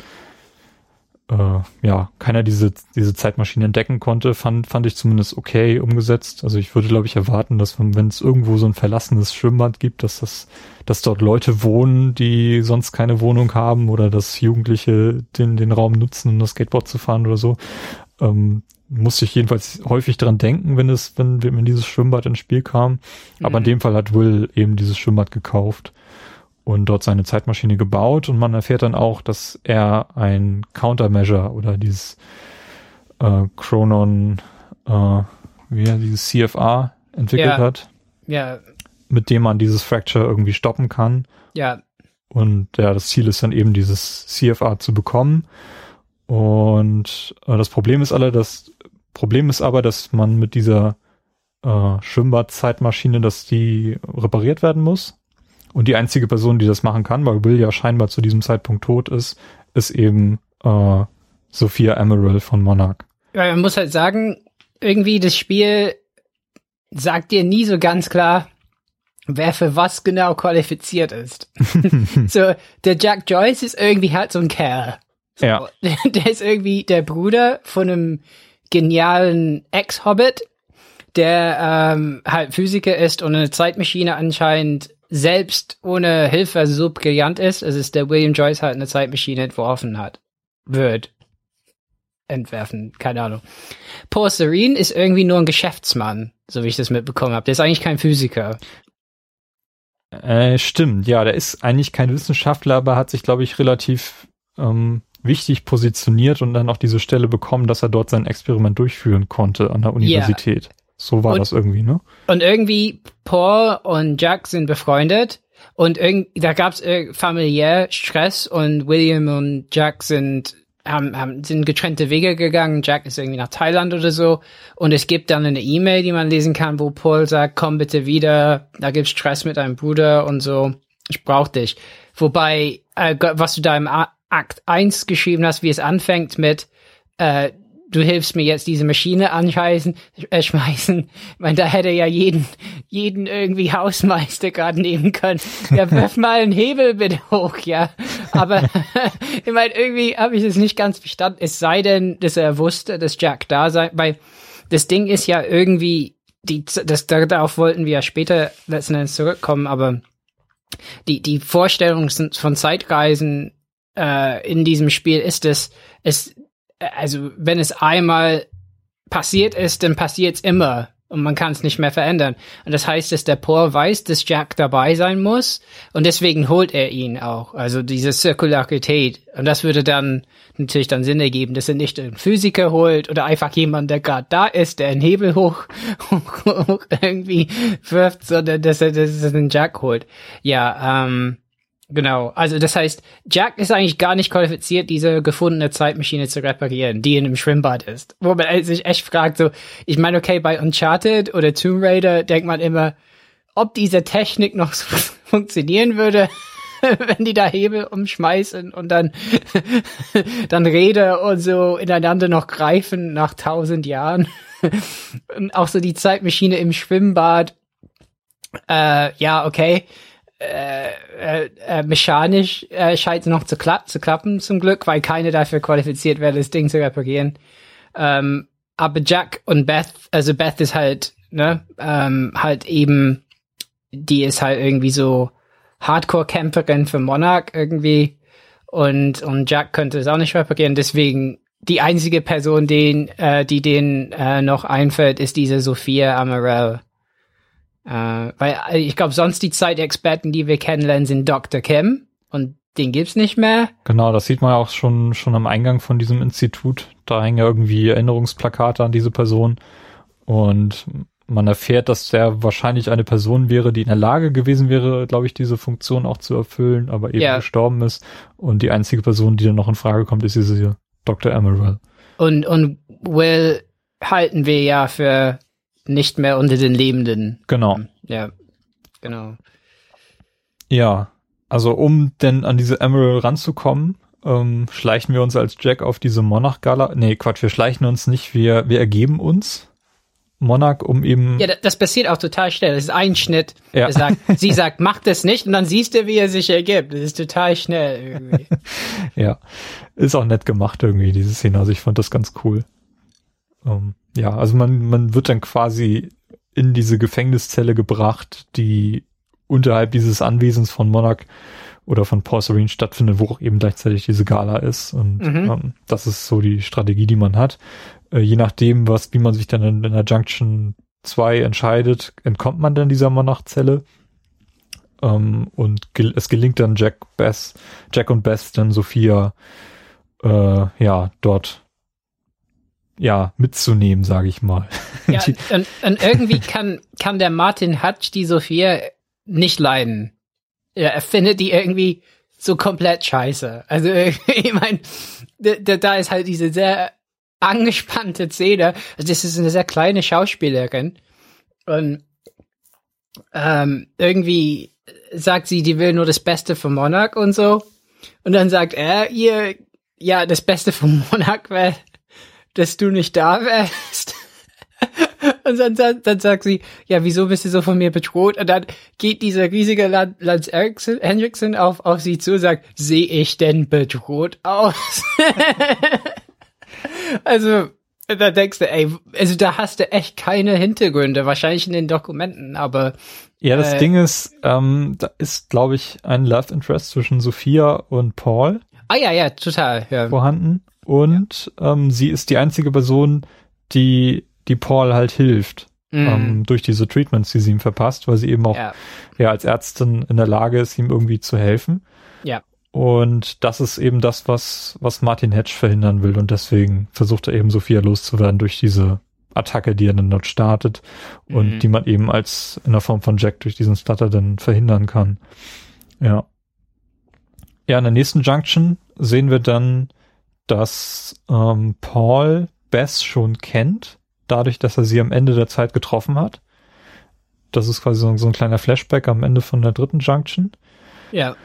[SPEAKER 1] äh, ja, keiner diese, diese Zeitmaschine entdecken konnte, fand, fand ich zumindest okay umgesetzt. Also ich würde, glaube ich, erwarten, dass wenn es irgendwo so ein verlassenes Schwimmbad gibt, dass das, dass dort Leute wohnen, die sonst keine Wohnung haben oder dass Jugendliche den, den Raum nutzen, um das Skateboard zu fahren oder so. Ähm, musste ich jedenfalls häufig dran denken, wenn es, wenn, wenn dieses Schwimmbad ins Spiel kam. Aber mhm. in dem Fall hat Will eben dieses Schwimmbad gekauft und dort seine Zeitmaschine gebaut und man erfährt dann auch, dass er ein Countermeasure oder dieses äh, Chronon, äh, wie er dieses CFA entwickelt ja. hat.
[SPEAKER 2] Ja.
[SPEAKER 1] Mit dem man dieses Fracture irgendwie stoppen kann.
[SPEAKER 2] Ja.
[SPEAKER 1] Und ja, das Ziel ist dann eben dieses CFA zu bekommen. Und äh, das Problem ist alle, das Problem ist aber, dass man mit dieser äh, Schwimmbad-Zeitmaschine, dass die repariert werden muss. Und die einzige Person, die das machen kann, weil Will ja scheinbar zu diesem Zeitpunkt tot ist, ist eben äh, Sophia Emerald von Monarch.
[SPEAKER 2] Ja, man muss halt sagen, irgendwie das Spiel sagt dir nie so ganz klar, wer für was genau qualifiziert ist. [LAUGHS] [LAUGHS] so, der Jack Joyce ist irgendwie halt so ein Kerl. So,
[SPEAKER 1] ja. [LAUGHS]
[SPEAKER 2] Der ist irgendwie der Bruder von einem genialen Ex-Hobbit, der ähm, halt Physiker ist und eine Zeitmaschine anscheinend selbst ohne Hilfe so brillant ist, es der William Joyce halt eine Zeitmaschine entworfen hat. Wird. Entwerfen, keine Ahnung. Paul Serene ist irgendwie nur ein Geschäftsmann, so wie ich das mitbekommen habe. Der ist eigentlich kein Physiker.
[SPEAKER 1] Äh, stimmt, ja, der ist eigentlich kein Wissenschaftler, aber hat sich, glaube ich, relativ ähm, wichtig positioniert und dann auch diese Stelle bekommen, dass er dort sein Experiment durchführen konnte an der Universität. Yeah. So war und, das irgendwie, ne?
[SPEAKER 2] Und irgendwie Paul und Jack sind befreundet und irgendwie da gab's äh, familiär Stress und William und Jack sind haben, haben sind getrennte Wege gegangen. Jack ist irgendwie nach Thailand oder so und es gibt dann eine E-Mail, die man lesen kann, wo Paul sagt, komm bitte wieder, da gibt's Stress mit deinem Bruder und so. Ich brauch dich. Wobei äh, was du da im Akt 1 geschrieben hast, wie es anfängt mit äh, du hilfst mir jetzt diese Maschine anschmeißen, äh, schmeißen. Ich meine, da hätte ja jeden, jeden irgendwie Hausmeister gerade nehmen können. Ja, wirf mal einen Hebel bitte hoch, ja. Aber [LAUGHS] ich meine, irgendwie habe ich es nicht ganz verstanden. Es sei denn, dass er wusste, dass Jack da sei, weil das Ding ist ja irgendwie, die, das, darauf wollten wir ja später letzten Endes zurückkommen, aber die, die Vorstellung von Zeitreisen äh, in diesem Spiel ist es, es also wenn es einmal passiert ist, dann passiert es immer und man kann es nicht mehr verändern. Und das heißt, dass der Paul weiß, dass Jack dabei sein muss und deswegen holt er ihn auch. Also diese Zirkularität. Und das würde dann natürlich dann Sinn ergeben, dass er nicht einen Physiker holt oder einfach jemand, der gerade da ist, der einen Hebel hoch, [LAUGHS] hoch, hoch irgendwie wirft, sondern dass er, dass er den Jack holt. Ja, ähm, Genau, also das heißt, Jack ist eigentlich gar nicht qualifiziert, diese gefundene Zeitmaschine zu reparieren, die in einem Schwimmbad ist. Wo man sich echt fragt, so, ich meine, okay, bei Uncharted oder Tomb Raider denkt man immer, ob diese Technik noch so [LAUGHS] funktionieren würde, [LAUGHS] wenn die da Hebel umschmeißen und dann, [LAUGHS] dann Räder und so ineinander noch greifen nach tausend Jahren. und auch so die Zeitmaschine im Schwimmbad, äh, ja, okay äh, äh, äh, mechanisch äh, scheint noch zu, kla zu klappen zum Glück, weil keine dafür qualifiziert wäre, das Ding zu reparieren. Ähm, aber Jack und Beth, also Beth ist halt, ne, ähm, halt eben, die ist halt irgendwie so Hardcore-Kämpferin für Monarch irgendwie und und Jack könnte es auch nicht reparieren, deswegen die einzige Person, den, äh, die denen äh, noch einfällt, ist diese Sophia Amarell. Äh, weil äh, ich glaube, sonst die Zeitexperten, die wir kennenlernen, sind Dr. Kim und den gibt's nicht mehr.
[SPEAKER 1] Genau, das sieht man ja auch schon, schon am Eingang von diesem Institut. Da hängen ja irgendwie Erinnerungsplakate an diese Person. Und man erfährt, dass der wahrscheinlich eine Person wäre, die in der Lage gewesen wäre, glaube ich, diese Funktion auch zu erfüllen, aber eben ja. gestorben ist. Und die einzige Person, die dann noch in Frage kommt, ist diese hier, Dr. Emerald.
[SPEAKER 2] Und, und Will halten wir ja für nicht mehr unter den Lebenden.
[SPEAKER 1] Genau.
[SPEAKER 2] Ja, genau.
[SPEAKER 1] Ja, also um denn an diese Emerald ranzukommen, ähm, schleichen wir uns als Jack auf diese Monarch-Gala. Nee, Quatsch, wir schleichen uns nicht, wir, wir ergeben uns. Monarch, um eben.
[SPEAKER 2] Ja, das passiert auch total schnell. Das ist ein Schnitt. Ja. Sagt, sie [LAUGHS] sagt, mach das nicht und dann siehst du, wie er sich ergibt. Das ist total schnell irgendwie. [LAUGHS]
[SPEAKER 1] ja. Ist auch nett gemacht irgendwie, diese Szene. Also ich fand das ganz cool. Um, ja, also man, man wird dann quasi in diese Gefängniszelle gebracht, die unterhalb dieses Anwesens von Monarch oder von Porcelain stattfindet, wo auch eben gleichzeitig diese Gala ist. Und mhm. ähm, das ist so die Strategie, die man hat. Äh, je nachdem, was, wie man sich dann in, in der Junction 2 entscheidet, entkommt man dann dieser Monarch-Zelle. Ähm, und gel es gelingt dann Jack Bess, Jack und Bess dann Sophia äh, ja dort ja, mitzunehmen, sage ich mal.
[SPEAKER 2] Ja, [LAUGHS] und, und irgendwie kann, kann der Martin Hutch die Sophia nicht leiden. Ja, er findet die irgendwie so komplett scheiße. Also, [LAUGHS] ich meine, da, da ist halt diese sehr angespannte Szene. Also, das ist eine sehr kleine Schauspielerin. Und ähm, irgendwie sagt sie, die will nur das Beste für Monarch und so. Und dann sagt er ihr, ja, das Beste für Monarch wäre dass du nicht da wärst. [LAUGHS] Und dann, dann, dann sagt sie, ja, wieso bist du so von mir bedroht? Und dann geht dieser riesige Lance Hendrickson auf, auf sie zu und sagt, sehe ich denn bedroht aus? [LAUGHS] also, da denkst du, ey, also da hast du echt keine Hintergründe, wahrscheinlich in den Dokumenten, aber
[SPEAKER 1] ja, das
[SPEAKER 2] äh,
[SPEAKER 1] Ding ist, ähm, da ist, glaube ich, ein Love Interest zwischen Sophia und Paul
[SPEAKER 2] Ah ja, ja, total. Ja.
[SPEAKER 1] vorhanden. Und ähm, sie ist die einzige Person, die, die Paul halt hilft.
[SPEAKER 2] Mhm.
[SPEAKER 1] Ähm, durch diese Treatments, die sie ihm verpasst, weil sie eben auch
[SPEAKER 2] ja.
[SPEAKER 1] ja als Ärztin in der Lage ist, ihm irgendwie zu helfen.
[SPEAKER 2] Ja.
[SPEAKER 1] Und das ist eben das, was, was Martin Hedge verhindern will. Und deswegen versucht er eben Sophia loszuwerden durch diese Attacke, die er dann dort startet und
[SPEAKER 2] Mhm.
[SPEAKER 1] die man eben als in der Form von Jack durch diesen Stutter dann verhindern kann. Ja. Ja, in der nächsten Junction sehen wir dann, dass ähm, Paul Beth schon kennt, dadurch, dass er sie am Ende der Zeit getroffen hat. Das ist quasi so, so ein kleiner Flashback am Ende von der dritten Junction.
[SPEAKER 2] Ja.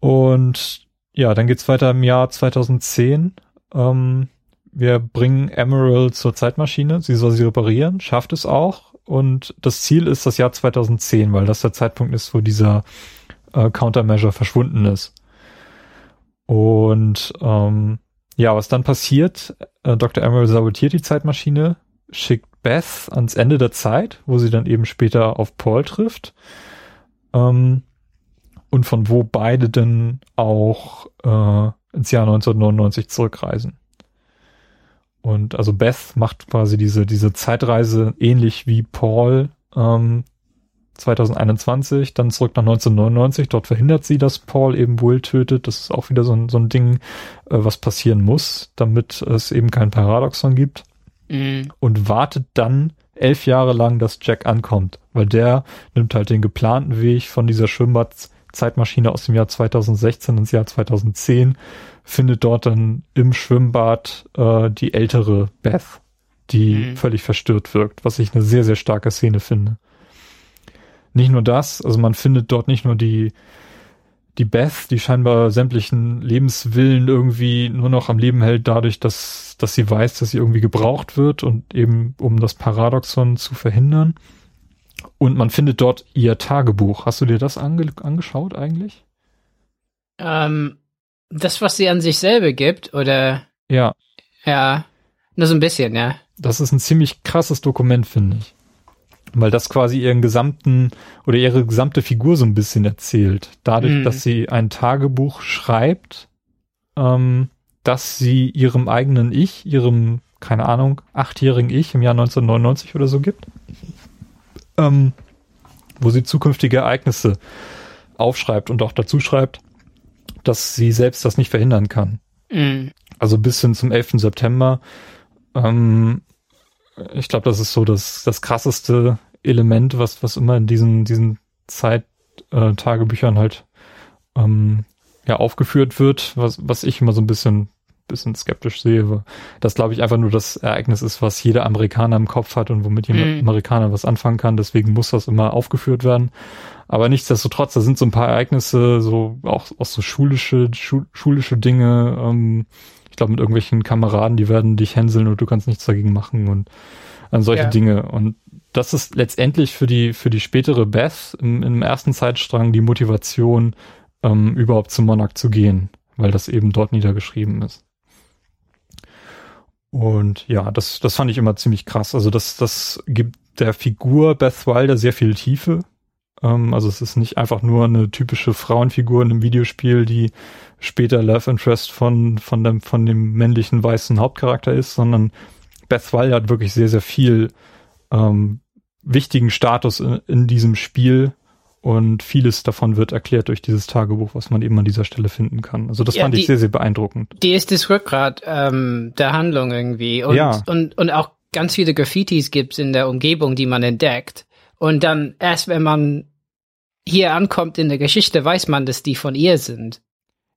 [SPEAKER 1] Und ja, dann geht's weiter im Jahr 2010. Ähm, wir bringen Emerald zur Zeitmaschine. Sie soll sie reparieren, schafft es auch. Und das Ziel ist das Jahr 2010, weil das der Zeitpunkt ist, wo dieser äh, Countermeasure verschwunden ist. Und ähm, ja, was dann passiert, äh, Dr. Emerald sabotiert die Zeitmaschine, schickt Beth ans Ende der Zeit, wo sie dann eben später auf Paul trifft. Ähm, und von wo beide dann auch äh, ins Jahr 1999 zurückreisen. Und also Beth macht quasi diese, diese Zeitreise ähnlich wie Paul ähm, 2021, dann zurück nach 1999. Dort verhindert sie, dass Paul eben Will tötet. Das ist auch wieder so ein, so ein Ding, äh, was passieren muss, damit es eben kein Paradoxon gibt.
[SPEAKER 2] Mhm.
[SPEAKER 1] Und wartet dann elf Jahre lang, dass Jack ankommt, weil der nimmt halt den geplanten Weg von dieser Schwimmbad-Zeitmaschine aus dem Jahr 2016 ins Jahr 2010, findet dort dann im Schwimmbad äh, die ältere Beth, die
[SPEAKER 2] Mhm.
[SPEAKER 1] völlig verstört wirkt, was ich eine sehr, sehr starke Szene finde. Nicht nur das, also man findet dort nicht nur die, die Beth, die scheinbar sämtlichen Lebenswillen irgendwie nur noch am Leben hält, dadurch, dass, dass sie weiß, dass sie irgendwie gebraucht wird und eben um das Paradoxon zu verhindern. Und man findet dort ihr Tagebuch. Hast du dir das ange angeschaut eigentlich?
[SPEAKER 2] Ähm, das, was sie an sich selber gibt, oder
[SPEAKER 1] Ja,
[SPEAKER 2] ja, nur so ein bisschen, ja.
[SPEAKER 1] das ist ein ziemlich krasses Dokument, finde ich. Weil das quasi ihren gesamten oder ihre gesamte Figur so ein bisschen erzählt. Dadurch,
[SPEAKER 2] Mhm.
[SPEAKER 1] dass sie ein Tagebuch schreibt, ähm, dass sie ihrem eigenen Ich, ihrem, keine Ahnung, achtjährigen Ich im Jahr 1999 oder so gibt, ähm, wo sie zukünftige Ereignisse aufschreibt und auch dazu schreibt, dass sie selbst das nicht verhindern kann.
[SPEAKER 2] Mhm.
[SPEAKER 1] Also bis hin zum 11. September. Ähm, ich glaube, das ist so das, das krasseste Element, was, was immer in diesen, diesen Zeit-Tagebüchern halt ähm, ja, aufgeführt wird, was, was ich immer so ein bisschen, bisschen skeptisch sehe. Das glaube ich einfach nur das Ereignis ist, was jeder Amerikaner im Kopf hat und womit jeder
[SPEAKER 2] Mhm.
[SPEAKER 1] Amerikaner was anfangen kann. Deswegen muss das immer aufgeführt werden. Aber nichtsdestotrotz, da sind so ein paar Ereignisse, so auch, auch so schulische, schu schulische Dinge, ähm, ich glaube mit irgendwelchen Kameraden, die werden dich hänseln und du kannst nichts dagegen machen und an solche
[SPEAKER 2] Ja.
[SPEAKER 1] Dinge. Und das ist letztendlich für die, für die spätere Beth im, im ersten Zeitstrang die Motivation, ähm, überhaupt zum Monarch zu gehen, weil das eben dort niedergeschrieben ist. Und ja, das, das fand ich immer ziemlich krass. Also das, das gibt der Figur Beth Wilder sehr viel Tiefe. Ähm, also es ist nicht einfach nur eine typische Frauenfigur in einem Videospiel, die später Love Interest von, von dem, von dem männlichen weißen Hauptcharakter ist, sondern Beth Wilder hat wirklich sehr, sehr viel ähm, wichtigen Status in, in diesem Spiel und vieles davon wird erklärt durch dieses Tagebuch, was man eben an dieser Stelle finden kann. Also das
[SPEAKER 2] Ja,
[SPEAKER 1] fand
[SPEAKER 2] die-
[SPEAKER 1] ich sehr, sehr beeindruckend.
[SPEAKER 2] Die ist das Rückgrat ähm, der Handlung irgendwie. Und,
[SPEAKER 1] Ja.
[SPEAKER 2] und, und auch ganz viele Graffitis gibt's in der Umgebung, die man entdeckt. Und dann erst, wenn man hier ankommt in der Geschichte, weiß man, dass die von ihr sind.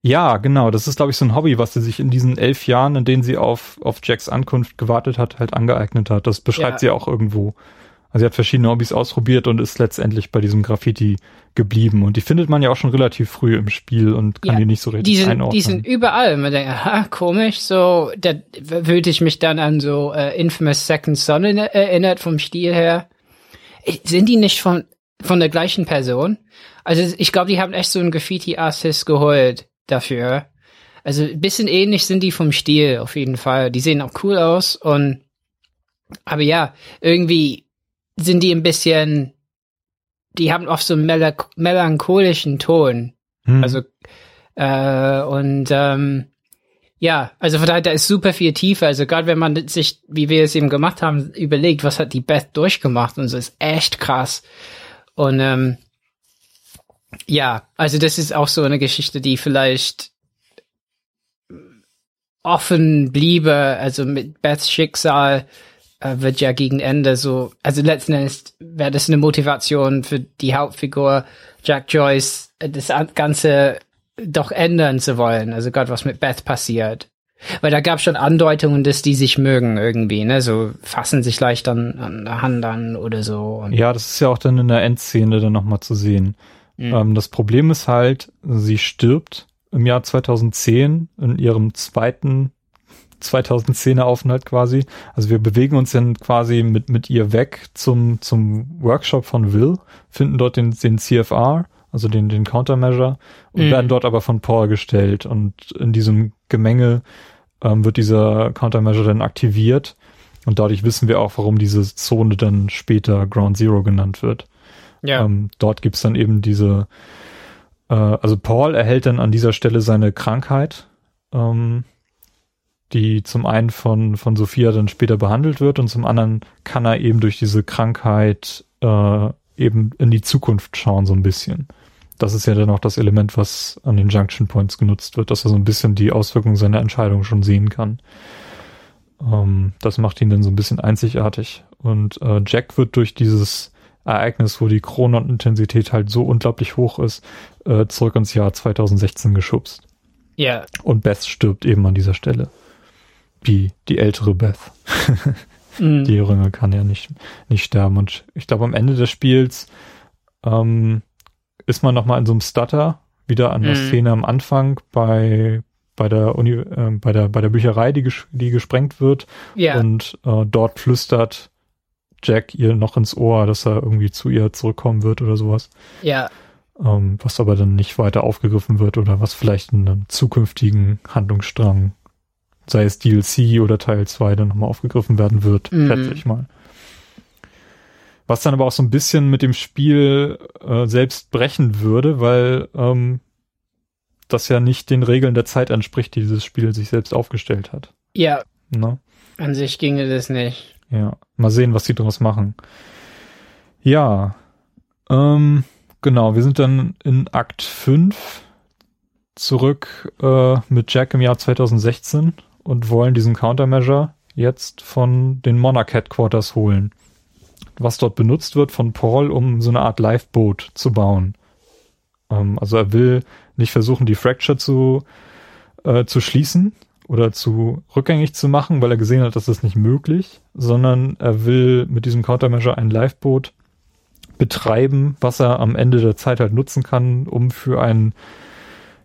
[SPEAKER 1] Ja, genau. Das ist, glaube ich, so ein Hobby, was sie sich in diesen elf Jahren, in denen sie auf, auf Jacks Ankunft gewartet hat, halt angeeignet hat. Das beschreibt
[SPEAKER 2] Ja.
[SPEAKER 1] sie auch irgendwo. Also sie hat verschiedene Hobbys ausprobiert und ist letztendlich bei diesem Graffiti geblieben. Und die findet man ja auch schon relativ früh im Spiel und kann
[SPEAKER 2] Ja,
[SPEAKER 1] die nicht so richtig
[SPEAKER 2] Die sind,
[SPEAKER 1] einordnen.
[SPEAKER 2] die sind überall. Man denkt, aha, komisch, so, da fühlte ich mich dann an so äh, Infamous Second Son in, erinnert vom Stil her. Ich- Sind die nicht von, von der gleichen Person? Also ich glaube, die haben echt so einen Graffiti-Artist geholt dafür. Also ein bisschen ähnlich sind die vom Stil auf jeden Fall. Die sehen auch cool aus und Aber ja, irgendwie sind die ein bisschen, die haben oft so einen melanch melancholischen Ton. Hm. Also, äh, und ähm, ja, also von daher, da ist super viel Tiefe. Also gerade wenn man sich, wie wir es eben gemacht haben, überlegt, was hat die Beth durchgemacht und so ist echt krass. Und ähm, ja, also das ist auch so eine Geschichte, die vielleicht offen bliebe. Also mit Beths Schicksal äh, wird ja gegen Ende so, also letzten Endes wäre das eine Motivation für die Hauptfigur Jack Joyce, das Ganze doch ändern zu wollen. Also Gott, was mit Beth passiert. Weil da gab schon Andeutungen, dass die sich mögen irgendwie, ne? So fassen sich leicht an, an der Hand an oder so.
[SPEAKER 1] Ja, das ist ja auch dann in der Endszene dann nochmal zu sehen. Mhm. Ähm, das Problem ist halt, sie stirbt im Jahr 2010 in ihrem zweiten [LAUGHS] 2010er Aufenthalt quasi. Also wir bewegen uns dann quasi mit, mit ihr weg zum, zum Workshop von Will, finden dort den, den CFR also den, den Countermeasure, und mhm. werden dort aber von Paul gestellt. Und in diesem Gemenge ähm, wird dieser Countermeasure dann aktiviert. Und dadurch wissen wir auch, warum diese Zone dann später Ground Zero genannt wird. Ja. Ähm, dort gibt's dann eben diese, äh, also Paul erhält dann an dieser Stelle seine Krankheit, ähm, die zum einen von, von Sophia dann später behandelt wird und zum anderen kann er eben durch diese Krankheit äh, eben in die Zukunft schauen, so ein bisschen. Das ist ja dann auch das Element, was an den Junction Points genutzt wird, dass er so ein bisschen die Auswirkungen seiner Entscheidung schon sehen kann. Ähm, das macht ihn dann so ein bisschen einzigartig. Und äh, Jack wird durch dieses Ereignis, wo die Chronon-Intensität halt so unglaublich hoch ist, äh, zurück ins Jahr 2016 geschubst.
[SPEAKER 2] Ja.
[SPEAKER 1] Und Beth stirbt eben an dieser Stelle. Die, die ältere Beth. [LAUGHS] Mhm. Die Jüngere kann ja nicht, nicht sterben. Und ich glaube, am Ende des Spiels ähm, ist man nochmal in so einem Stutter, wieder an der mhm. Szene am Anfang bei bei der Uni, äh, bei der bei der Bücherei, die ges die gesprengt wird
[SPEAKER 2] ja.
[SPEAKER 1] und äh, dort flüstert Jack ihr noch ins Ohr, dass er irgendwie zu ihr zurückkommen wird oder sowas.
[SPEAKER 2] Ja.
[SPEAKER 1] Ähm, was aber dann nicht weiter aufgegriffen wird oder was vielleicht in einem zukünftigen Handlungsstrang sei es DLC oder Teil 2 dann nochmal aufgegriffen werden wird, mhm. schätze ich mal. Was dann aber auch so ein bisschen mit dem Spiel äh, selbst brechen würde, weil ähm, das ja nicht den Regeln der Zeit entspricht, die dieses Spiel sich selbst aufgestellt hat.
[SPEAKER 2] Ja.
[SPEAKER 1] Ne?
[SPEAKER 2] An sich ginge das nicht.
[SPEAKER 1] Ja, mal sehen, was sie daraus machen. Ja, ähm, genau, wir sind dann in Akt 5 zurück äh, mit Jack im Jahr 2016 und wollen diesen Countermeasure jetzt von den Monarch Headquarters holen. Was dort benutzt wird von Paul, um so eine Art Lifeboat zu bauen. Ähm, also er will nicht versuchen, die Fracture zu, äh, zu schließen oder zu rückgängig zu machen, weil er gesehen hat, dass das nicht möglich, sondern er will mit diesem Countermeasure ein Lifeboat betreiben, was er am Ende der Zeit halt nutzen kann, um für ein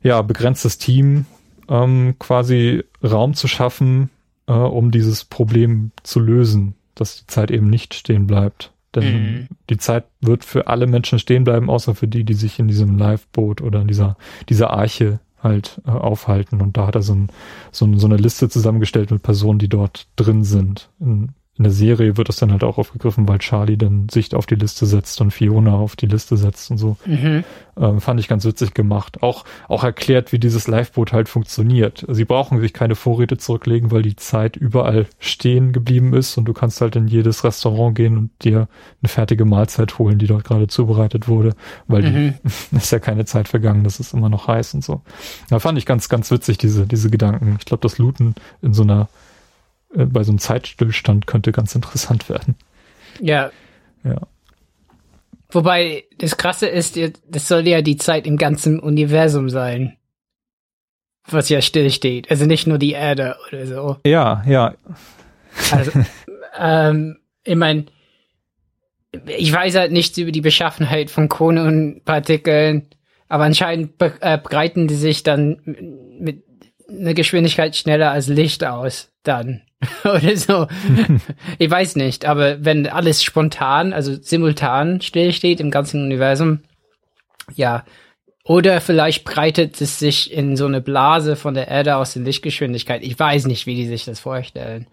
[SPEAKER 1] ja, begrenztes Team ähm, quasi Raum zu schaffen, äh, um dieses Problem zu lösen, dass die Zeit eben nicht stehen bleibt. Denn mhm. die Zeit wird für alle Menschen stehen bleiben, außer für die, die sich in diesem Liveboot oder in dieser, dieser Arche halt äh, aufhalten. Und da hat er so, ein, so, ein, so eine Liste zusammengestellt mit Personen, die dort drin sind. In, in der Serie wird das dann halt auch aufgegriffen, weil Charlie dann Sicht auf die Liste setzt und Fiona auf die Liste setzt und so. Mhm. Ähm, fand ich ganz witzig gemacht. Auch, auch erklärt, wie dieses Liveboot halt funktioniert. Sie brauchen sich keine Vorräte zurücklegen, weil die Zeit überall stehen geblieben ist und du kannst halt in jedes Restaurant gehen und dir eine fertige Mahlzeit holen, die dort gerade zubereitet wurde, weil mhm. die, [LAUGHS] ist ja keine Zeit vergangen, das ist immer noch heiß und so. Da fand ich ganz, ganz witzig, diese, diese Gedanken. Ich glaube, das Looten in so einer äh, bei so einem Zeitstillstand könnte ganz interessant werden.
[SPEAKER 2] Ja.
[SPEAKER 1] Ja.
[SPEAKER 2] Wobei, das Krasse ist, das soll ja die Zeit im ganzen Universum sein. Was ja stillsteht. Also nicht nur die Erde oder so.
[SPEAKER 1] Ja, ja.
[SPEAKER 2] Also, [LAUGHS] ähm, ich meine, ich weiß halt nichts über die Beschaffenheit von Konenpartikeln, aber anscheinend be äh, breiten die sich dann mit einer Geschwindigkeit schneller als Licht aus, dann. [LAUGHS] oder so. ich weiß nicht, aber wenn alles spontan, also simultan stillsteht im ganzen Universum, ja. Oder vielleicht breitet es sich in so eine Blase von der Erde aus in Lichtgeschwindigkeit. Ich weiß nicht, wie die sich das vorstellen.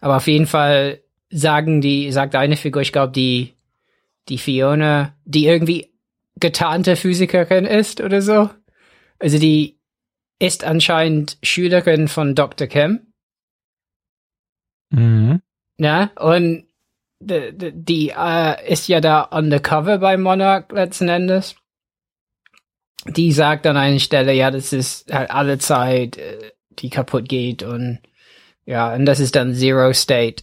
[SPEAKER 2] Aber auf jeden Fall sagen die, sagt eine Figur, ich glaube, die, die Fiona, die irgendwie getarnte Physikerin ist oder so. Also die ist anscheinend Schülerin von Dr. Kim.
[SPEAKER 1] Mhm.
[SPEAKER 2] Ja, und die, die, äh, ist ja da undercover bei Monarch letzten Endes. Die sagt an einer Stelle, ja, das ist halt alle Zeit, äh, die kaputt geht und ja, und das ist dann Zero State.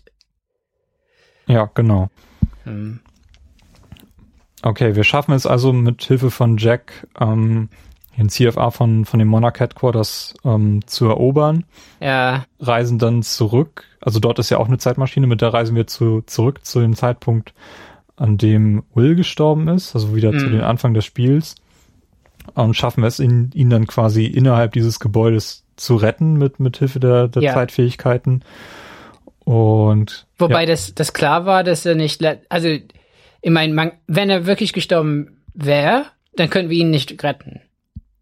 [SPEAKER 1] Ja, genau.
[SPEAKER 2] Hm.
[SPEAKER 1] Okay, wir schaffen es also mit Hilfe von Jack, ähm, den CFA von, von dem Monarch Headquarters ähm, zu erobern.
[SPEAKER 2] Ja,
[SPEAKER 1] Reisen dann zurück. Also dort ist ja auch eine Zeitmaschine, mit der reisen wir zu, zurück zu dem Zeitpunkt, an dem Will gestorben ist, also wieder zu
[SPEAKER 2] Mhm.
[SPEAKER 1] den Anfang des Spiels. Und schaffen es, ihn, ihn dann quasi innerhalb dieses Gebäudes zu retten mit, mit Hilfe der, der
[SPEAKER 2] Ja.
[SPEAKER 1] Zeitfähigkeiten. Und
[SPEAKER 2] wobei
[SPEAKER 1] ja,
[SPEAKER 2] das, das klar war, dass er nicht, also, ich meine, wenn er wirklich gestorben wäre, dann können wir ihn nicht retten.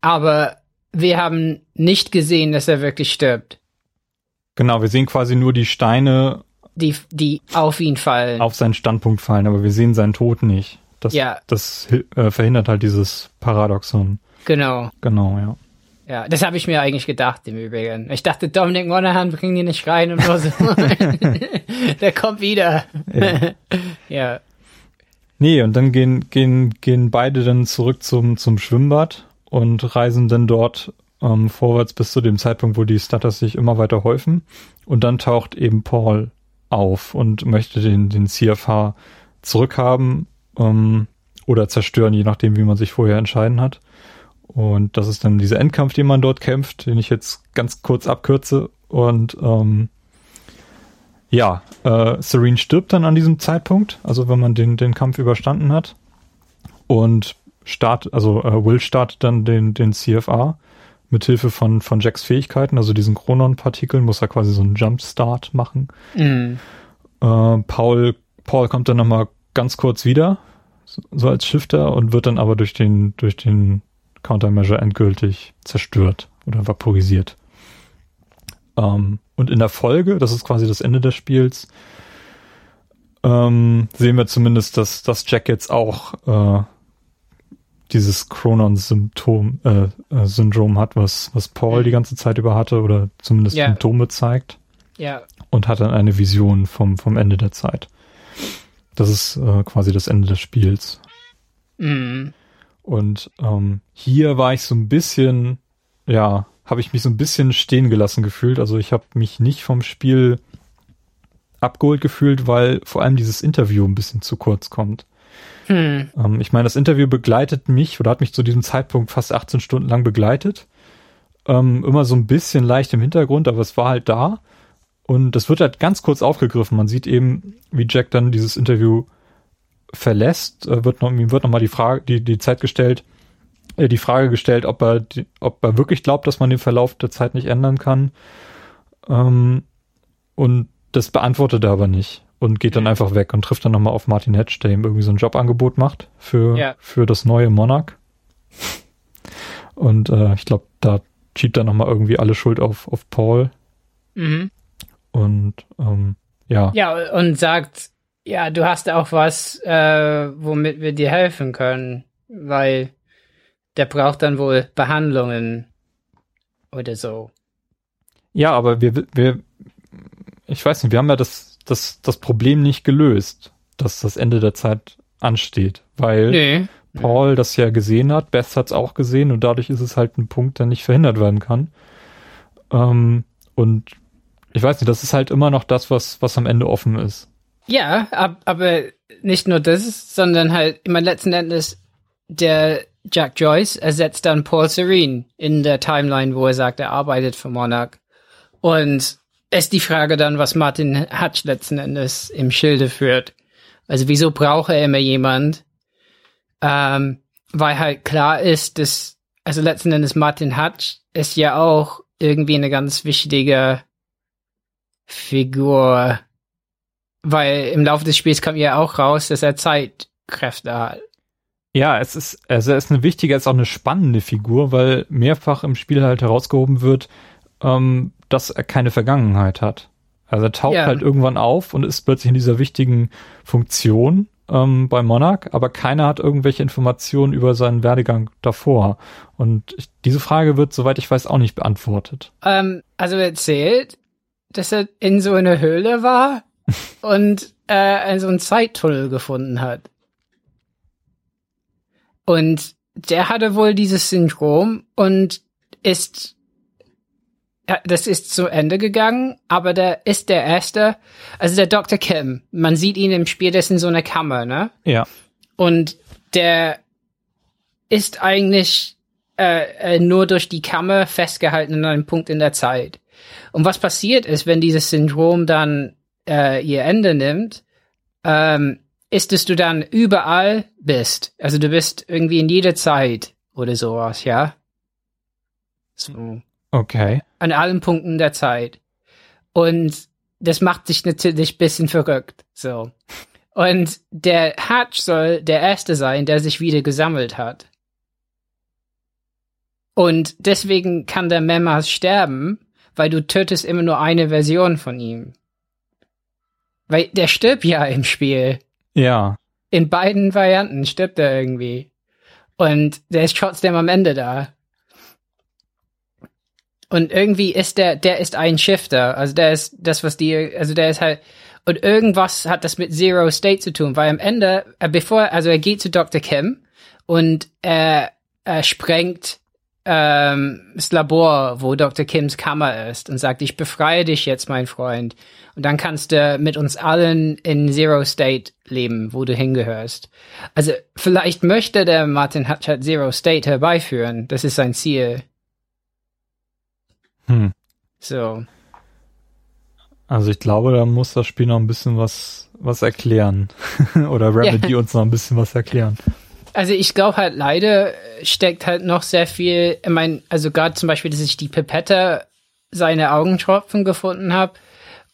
[SPEAKER 2] Aber wir haben nicht gesehen, dass er wirklich stirbt.
[SPEAKER 1] genau, wir sehen quasi nur die Steine
[SPEAKER 2] Die, die auf ihn fallen.
[SPEAKER 1] auf seinen Standpunkt fallen, aber wir sehen seinen Tod nicht. Das,
[SPEAKER 2] Ja.
[SPEAKER 1] das äh, verhindert halt dieses Paradoxon.
[SPEAKER 2] Genau.
[SPEAKER 1] Genau, ja.
[SPEAKER 2] Ja, das habe ich mir eigentlich gedacht im Übrigen. Ich dachte, Dominic Monaghan bringt ihn nicht rein und so. [LAUGHS] Der kommt wieder.
[SPEAKER 1] Ja. [LAUGHS]
[SPEAKER 2] ja.
[SPEAKER 1] Nee, und dann gehen, gehen, gehen beide dann zurück zum, zum Schwimmbad und reisen dann dort ähm, vorwärts bis zu dem Zeitpunkt, wo die Stutters sich immer weiter häufen. Und dann taucht eben Paul auf und möchte den, den CFH zurückhaben ähm, oder zerstören, je nachdem, wie man sich vorher entscheiden hat. Und das ist dann dieser Endkampf, den man dort kämpft, den ich jetzt ganz kurz abkürze. Und ähm, ja, äh, Serene stirbt dann an diesem Zeitpunkt, also wenn man den, den Kampf überstanden hat. Und start, also äh, Will startet dann den, den CFA mit Hilfe von, von Jacks Fähigkeiten, also diesen Chronon-Partikeln, muss er quasi so einen Jumpstart machen.
[SPEAKER 2] Mhm.
[SPEAKER 1] Äh, Paul, Paul kommt dann nochmal ganz kurz wieder, so, so als Shifter, und wird dann aber durch den, durch den Countermeasure endgültig zerstört oder vaporisiert. Ähm, und in der Folge, das ist quasi das Ende des Spiels, ähm, sehen wir zumindest, dass, dass Jack jetzt auch äh, dieses Chronon-Symptom, äh, äh, Syndrom hat, was, was Paul die ganze Zeit über hatte oder zumindest
[SPEAKER 2] Ja.
[SPEAKER 1] Symptome zeigt
[SPEAKER 2] Ja.
[SPEAKER 1] und hat dann eine Vision vom, vom Ende der Zeit. Das ist äh, quasi das Ende des Spiels.
[SPEAKER 2] Mhm.
[SPEAKER 1] Und ähm, hier war ich so ein bisschen, ja, habe ich mich so ein bisschen stehen gelassen gefühlt. Also ich habe mich nicht vom Spiel abgeholt gefühlt, weil vor allem dieses Interview ein bisschen zu kurz kommt.
[SPEAKER 2] Hm.
[SPEAKER 1] Ähm, ich meine, das Interview begleitet mich oder hat mich zu diesem Zeitpunkt fast 18 Stunden lang begleitet. Ähm, immer so ein bisschen leicht im Hintergrund, aber es war halt da. Und das wird halt ganz kurz aufgegriffen. Man sieht eben, wie Jack dann dieses Interview verlässt. Äh, wird noch, ihm wird nochmal die Frage, die, die Zeit gestellt, äh, die Frage gestellt, ob er, die, ob er wirklich glaubt, dass man den Verlauf der Zeit nicht ändern kann. Ähm, und das beantwortet er aber nicht und geht dann einfach weg und trifft dann nochmal auf Martin Hedge, der ihm irgendwie so ein Jobangebot macht für,
[SPEAKER 2] Ja.
[SPEAKER 1] für das neue Monarch. Und äh, ich glaube, da schiebt er nochmal irgendwie alle Schuld auf, auf Paul.
[SPEAKER 2] Mhm.
[SPEAKER 1] Und ähm, ja.
[SPEAKER 2] Ja, und sagt, ja, du hast auch was, äh, womit wir dir helfen können, weil der braucht dann wohl Behandlungen oder so.
[SPEAKER 1] Ja, aber wir, wir, ich weiß nicht, wir haben ja das, das, das Problem nicht gelöst, dass das Ende der Zeit ansteht, weil
[SPEAKER 2] Nö.
[SPEAKER 1] Paul das ja gesehen hat, Beth hat es auch gesehen und dadurch ist es halt ein Punkt, der nicht verhindert werden kann. Ähm, und ich weiß nicht, das ist halt immer noch das, was, was am Ende offen ist.
[SPEAKER 2] Ja, ab, aber nicht nur das, sondern halt immer letzten Endes der Jack Joyce ersetzt dann Paul Serene in der Timeline, wo er sagt, er arbeitet für Monarch. Und ist die Frage dann, was Martin Hutch letzten Endes im Schilde führt. Also wieso braucht er immer jemand? Ähm, weil halt klar ist, dass, also letzten Endes Martin Hutch ist ja auch irgendwie eine ganz wichtige Figur weil im Laufe des Spiels kommt ja auch raus, dass er Zeitkräfte hat.
[SPEAKER 1] Ja, es ist, also er ist eine wichtige, er ist auch eine spannende Figur, weil mehrfach im Spiel halt herausgehoben wird, ähm, dass er keine Vergangenheit hat. Also er taucht
[SPEAKER 2] Ja.
[SPEAKER 1] halt irgendwann auf und ist plötzlich in dieser wichtigen Funktion ähm, bei Monarch, aber keiner hat irgendwelche Informationen über seinen Werdegang davor. Und ich, diese Frage wird, soweit ich weiß, auch nicht beantwortet.
[SPEAKER 2] Ähm, also er erzählt, dass er in so einer Höhle war [LAUGHS] und äh, so einen Zeittunnel gefunden hat. Und der hatte wohl dieses Syndrom und ist das ist zu Ende gegangen, aber der ist der erste, also der Dr. Kim, man sieht ihn im Spiel, ist in so einer Kammer, ne?
[SPEAKER 1] Ja.
[SPEAKER 2] Und der ist eigentlich äh, äh, nur durch die Kammer festgehalten in einem Punkt in der Zeit. Und was passiert ist, wenn dieses Syndrom dann äh, ihr Ende nimmt, ähm, ist, dass du dann überall bist. Also du bist irgendwie in jeder Zeit oder sowas, ja? So
[SPEAKER 1] Okay.
[SPEAKER 2] An allen Punkten der Zeit. Und das macht sich natürlich ein bisschen verrückt. So. Und der Hatch soll der Erste sein, der sich wieder gesammelt hat. Und deswegen kann der Memas sterben, weil du tötest immer nur eine Version von ihm. Weil der stirbt ja im Spiel.
[SPEAKER 1] Ja.
[SPEAKER 2] In beiden Varianten stirbt er irgendwie. Und der ist trotzdem am Ende da. Und irgendwie ist der, der ist ein Shifter. Also der ist das, was die, also der ist halt, und irgendwas hat das mit Zero State zu tun, weil am Ende, äh, bevor, also er geht zu Dr. Kim und er, er sprengt ähm, das Labor, wo Dr. Kims Kammer ist und sagt, ich befreie dich jetzt, mein Freund. Und dann kannst du mit uns allen in Zero State leben, wo du hingehörst. Also vielleicht möchte der Martin Hatchet Zero State herbeiführen. Das ist sein Ziel.
[SPEAKER 1] Hm.
[SPEAKER 2] So.
[SPEAKER 1] Also ich glaube, da muss das Spiel noch ein bisschen was, was erklären. [LAUGHS] Oder Remedy
[SPEAKER 2] Ja.
[SPEAKER 1] uns noch ein bisschen was erklären.
[SPEAKER 2] Also ich glaube halt leider steckt halt noch sehr viel, ich mein, also gerade zum Beispiel, dass ich die Pipette seine Augentropfen gefunden habe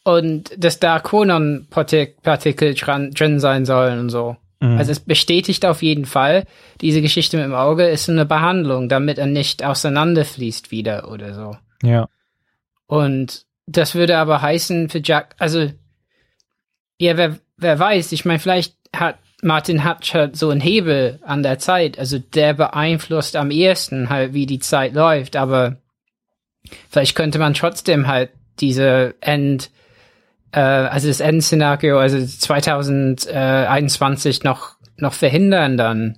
[SPEAKER 2] und dass da Konon-Partikel drin sein sollen und so.
[SPEAKER 1] Mhm.
[SPEAKER 2] Also es bestätigt auf jeden Fall, diese Geschichte mit dem Auge ist eine Behandlung, damit er nicht auseinanderfließt wieder oder so.
[SPEAKER 1] Ja.
[SPEAKER 2] Und das würde aber heißen für Jack, also ja, wer, wer weiß, ich meine, vielleicht hat Martin Hutch halt so einen Hebel an der Zeit, also der beeinflusst am ehesten halt, wie die Zeit läuft, aber vielleicht könnte man trotzdem halt diese End, äh, also das Endszenario, also 2021 noch, noch verhindern dann.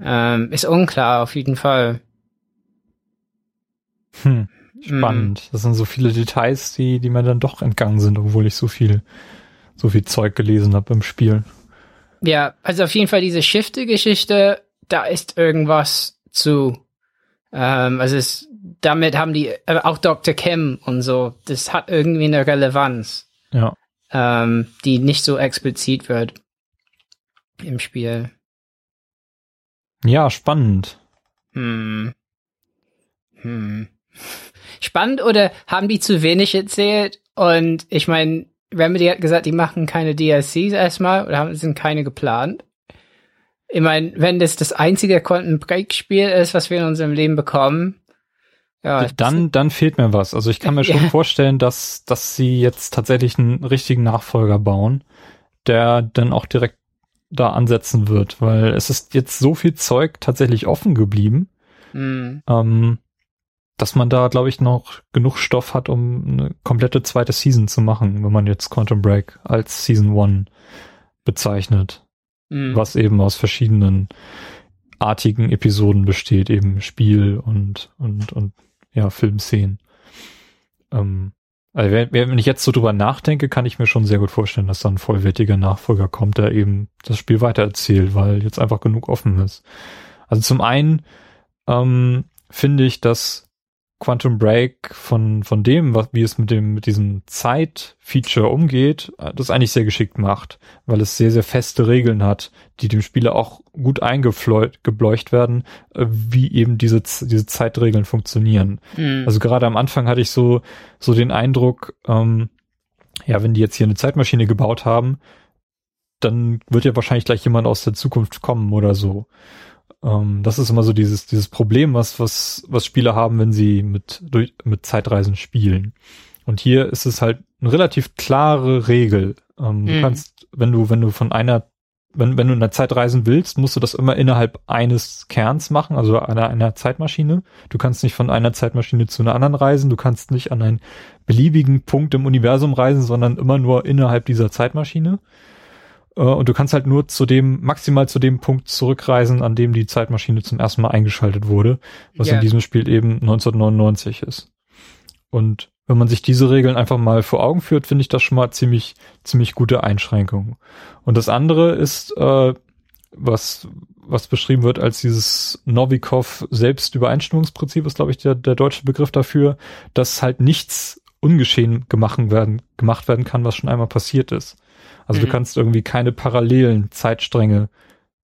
[SPEAKER 2] Ähm, ist unklar, auf jeden Fall.
[SPEAKER 1] Hm. Spannend. Das sind so viele Details, die, die mir dann doch entgangen sind, obwohl ich so viel, so viel Zeug gelesen habe im Spiel.
[SPEAKER 2] Ja, also auf jeden Fall diese Shifte-Geschichte, da ist irgendwas zu. Ähm, also es, damit haben die, äh, auch Dr. Kim und so, das hat irgendwie eine Relevanz,
[SPEAKER 1] Ja.
[SPEAKER 2] ähm, die nicht so explizit wird im Spiel.
[SPEAKER 1] Ja, spannend.
[SPEAKER 2] Hm. Hm. Spannend oder haben die zu wenig erzählt? Und ich meine, Remedy hat gesagt, die machen keine DLCs erstmal oder haben, sind keine geplant. Ich meine, wenn das das einzige Quantum Break Spiel ist, was wir in unserem Leben bekommen, ja,
[SPEAKER 1] dann, dann fehlt mir was. Also ich kann mir [LAUGHS] schon
[SPEAKER 2] Ja.
[SPEAKER 1] vorstellen, dass, dass sie jetzt tatsächlich einen richtigen Nachfolger bauen, der dann auch direkt da ansetzen wird, weil es ist jetzt so viel Zeug tatsächlich offen geblieben,
[SPEAKER 2] hm,
[SPEAKER 1] ähm, dass man da, glaube ich, noch genug Stoff hat, um eine komplette zweite Season zu machen, wenn man jetzt Quantum Break als Season One bezeichnet,
[SPEAKER 2] hm,
[SPEAKER 1] was eben aus verschiedenen artigen Episoden besteht, eben Spiel und, und, und ja, Filmszenen. Ähm, also wenn, wenn ich jetzt so drüber nachdenke, kann ich mir schon sehr gut vorstellen, dass da ein vollwertiger Nachfolger kommt, der eben das Spiel weitererzählt, weil jetzt einfach genug offen ist. Also zum einen ähm, finde ich, dass Quantum Break von, von dem, was, wie es mit dem, mit diesem Zeit-Feature umgeht, äh, das eigentlich sehr geschickt macht, weil es sehr, sehr feste Regeln hat, die dem Spieler auch gut eingebleucht werden, äh, wie eben diese, diese Zeitregeln funktionieren.
[SPEAKER 2] hm,
[SPEAKER 1] Also gerade am Anfang hatte ich so, so den Eindruck, ähm, ja, wenn die jetzt hier eine Zeitmaschine gebaut haben, dann wird ja wahrscheinlich gleich jemand aus der Zukunft kommen oder so. Ähm, das ist immer so dieses, dieses Problem, was, was, was Spieler haben, wenn sie mit, durch, mit Zeitreisen spielen. Und hier ist es halt eine relativ klare Regel. Ähm, mhm. Du kannst, wenn du, wenn du von einer, wenn, wenn du in der Zeit reisen willst, musst du das immer innerhalb eines Kerns machen, also einer, einer Zeitmaschine. Du kannst nicht von einer Zeitmaschine zu einer anderen reisen, du kannst nicht an einen beliebigen Punkt im Universum reisen, sondern immer nur innerhalb dieser Zeitmaschine. Äh, und du kannst halt nur zu dem, maximal zu dem Punkt zurückreisen, an dem die Zeitmaschine zum ersten Mal eingeschaltet wurde, was yeah. in diesem Spiel eben 1999 ist. Und wenn man sich diese Regeln einfach mal vor Augen führt, finde ich das schon mal ziemlich, ziemlich gute Einschränkungen. Und das andere ist, äh, was, was beschrieben wird als dieses Novikov Selbstübereinstimmungsprinzip, ist, glaube ich, der, der deutsche Begriff dafür, dass halt nichts ungeschehen gemacht werden, gemacht werden kann, was schon einmal passiert ist. Also mhm. du kannst irgendwie keine parallelen Zeitstränge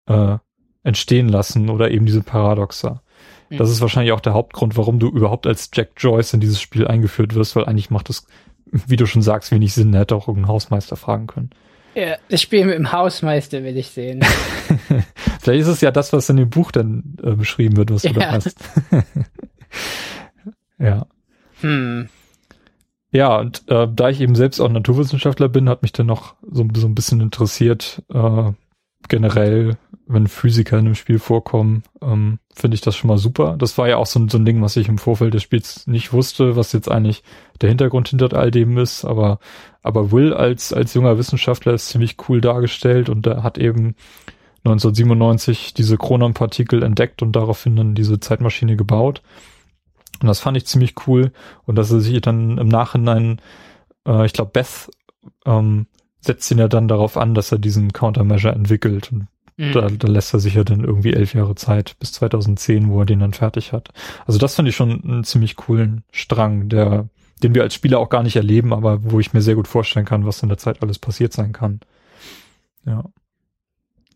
[SPEAKER 1] äh, entstehen lassen oder eben diese Paradoxa. Mhm. Das ist wahrscheinlich auch der Hauptgrund, warum du überhaupt als Jack Joyce in dieses Spiel eingeführt wirst, weil eigentlich macht es, wie du schon sagst, wenig Sinn. Er hätte auch irgendeinen Hausmeister fragen können.
[SPEAKER 2] Ja, das Spiel mit dem Hausmeister will ich sehen. [LAUGHS]
[SPEAKER 1] Vielleicht ist es ja das, was in dem Buch dann äh, beschrieben wird, was du ja. da hast. [LAUGHS] ja. Hm. Ja, und äh, da ich eben selbst auch Naturwissenschaftler bin, hat mich dann noch so, so ein bisschen interessiert, äh, generell, wenn Physiker in einem Spiel vorkommen, ähm, finde ich das schon mal super. Das war ja auch so, so ein Ding, was ich im Vorfeld des Spiels nicht wusste, was jetzt eigentlich der Hintergrund hinter all dem ist, aber, aber Will als, als junger Wissenschaftler ist ziemlich cool dargestellt und er hat eben 1997 diese Chronon-Partikel entdeckt und daraufhin dann diese Zeitmaschine gebaut. Und das fand ich ziemlich cool. Und dass er sich dann im Nachhinein, äh, ich glaube, Beth ähm, setzt ihn ja dann darauf an, dass er diesen Countermeasure entwickelt. Und mhm. da, da lässt er sich ja dann irgendwie elf Jahre Zeit bis 2010, wo er den dann fertig hat. Also das fand ich schon einen ziemlich coolen Strang, der, den wir als Spieler auch gar nicht erleben, aber wo ich mir sehr gut vorstellen kann, was in der Zeit alles passiert sein kann. Ja.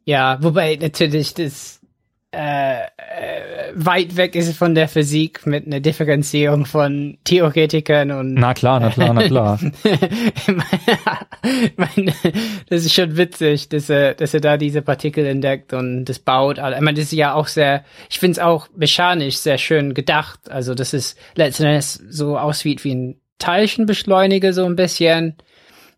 [SPEAKER 2] Ja, wobei natürlich das äh, äh, weit weg ist von der Physik mit einer Differenzierung von Theoretikern und
[SPEAKER 1] na klar, na klar, na klar.
[SPEAKER 2] ich [LAUGHS] meine, das ist schon witzig, dass er, dass er da diese Partikel entdeckt und das baut. Ich meine, das ist ja auch sehr, ich finde es auch mechanisch sehr schön gedacht. Also das ist letzten Endes so aussieht wie ein Teilchenbeschleuniger so ein bisschen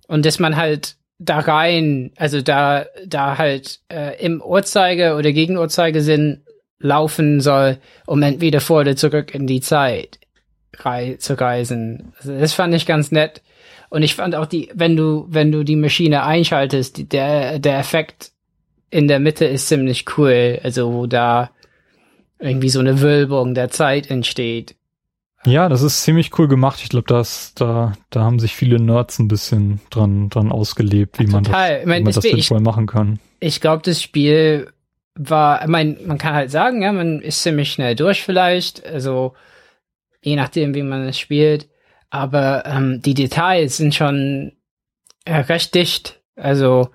[SPEAKER 2] und dass man halt da rein, also da, da halt äh, im Uhrzeiger oder Gegenuhrzeigersinn laufen soll, um entweder vor oder zurück in die Zeit rei zu reisen. Also das fand ich ganz nett. Und ich fand auch die, wenn du, wenn du die Maschine einschaltest, die, der, der Effekt in der Mitte ist ziemlich cool. Also wo da irgendwie so eine Wölbung der Zeit entsteht.
[SPEAKER 1] Ja, das ist ziemlich cool gemacht. Ich glaube, das, da, da haben sich viele Nerds ein bisschen dran, dran ausgelebt, wie ja, man das, ich mein, wie man das sinnvoll machen kann.
[SPEAKER 2] Ich glaube, das Spiel war, ich meine, man kann halt sagen, ja, man ist ziemlich schnell durch vielleicht, also je nachdem, wie man es spielt. Aber ähm, die Details sind schon äh, recht dicht. Also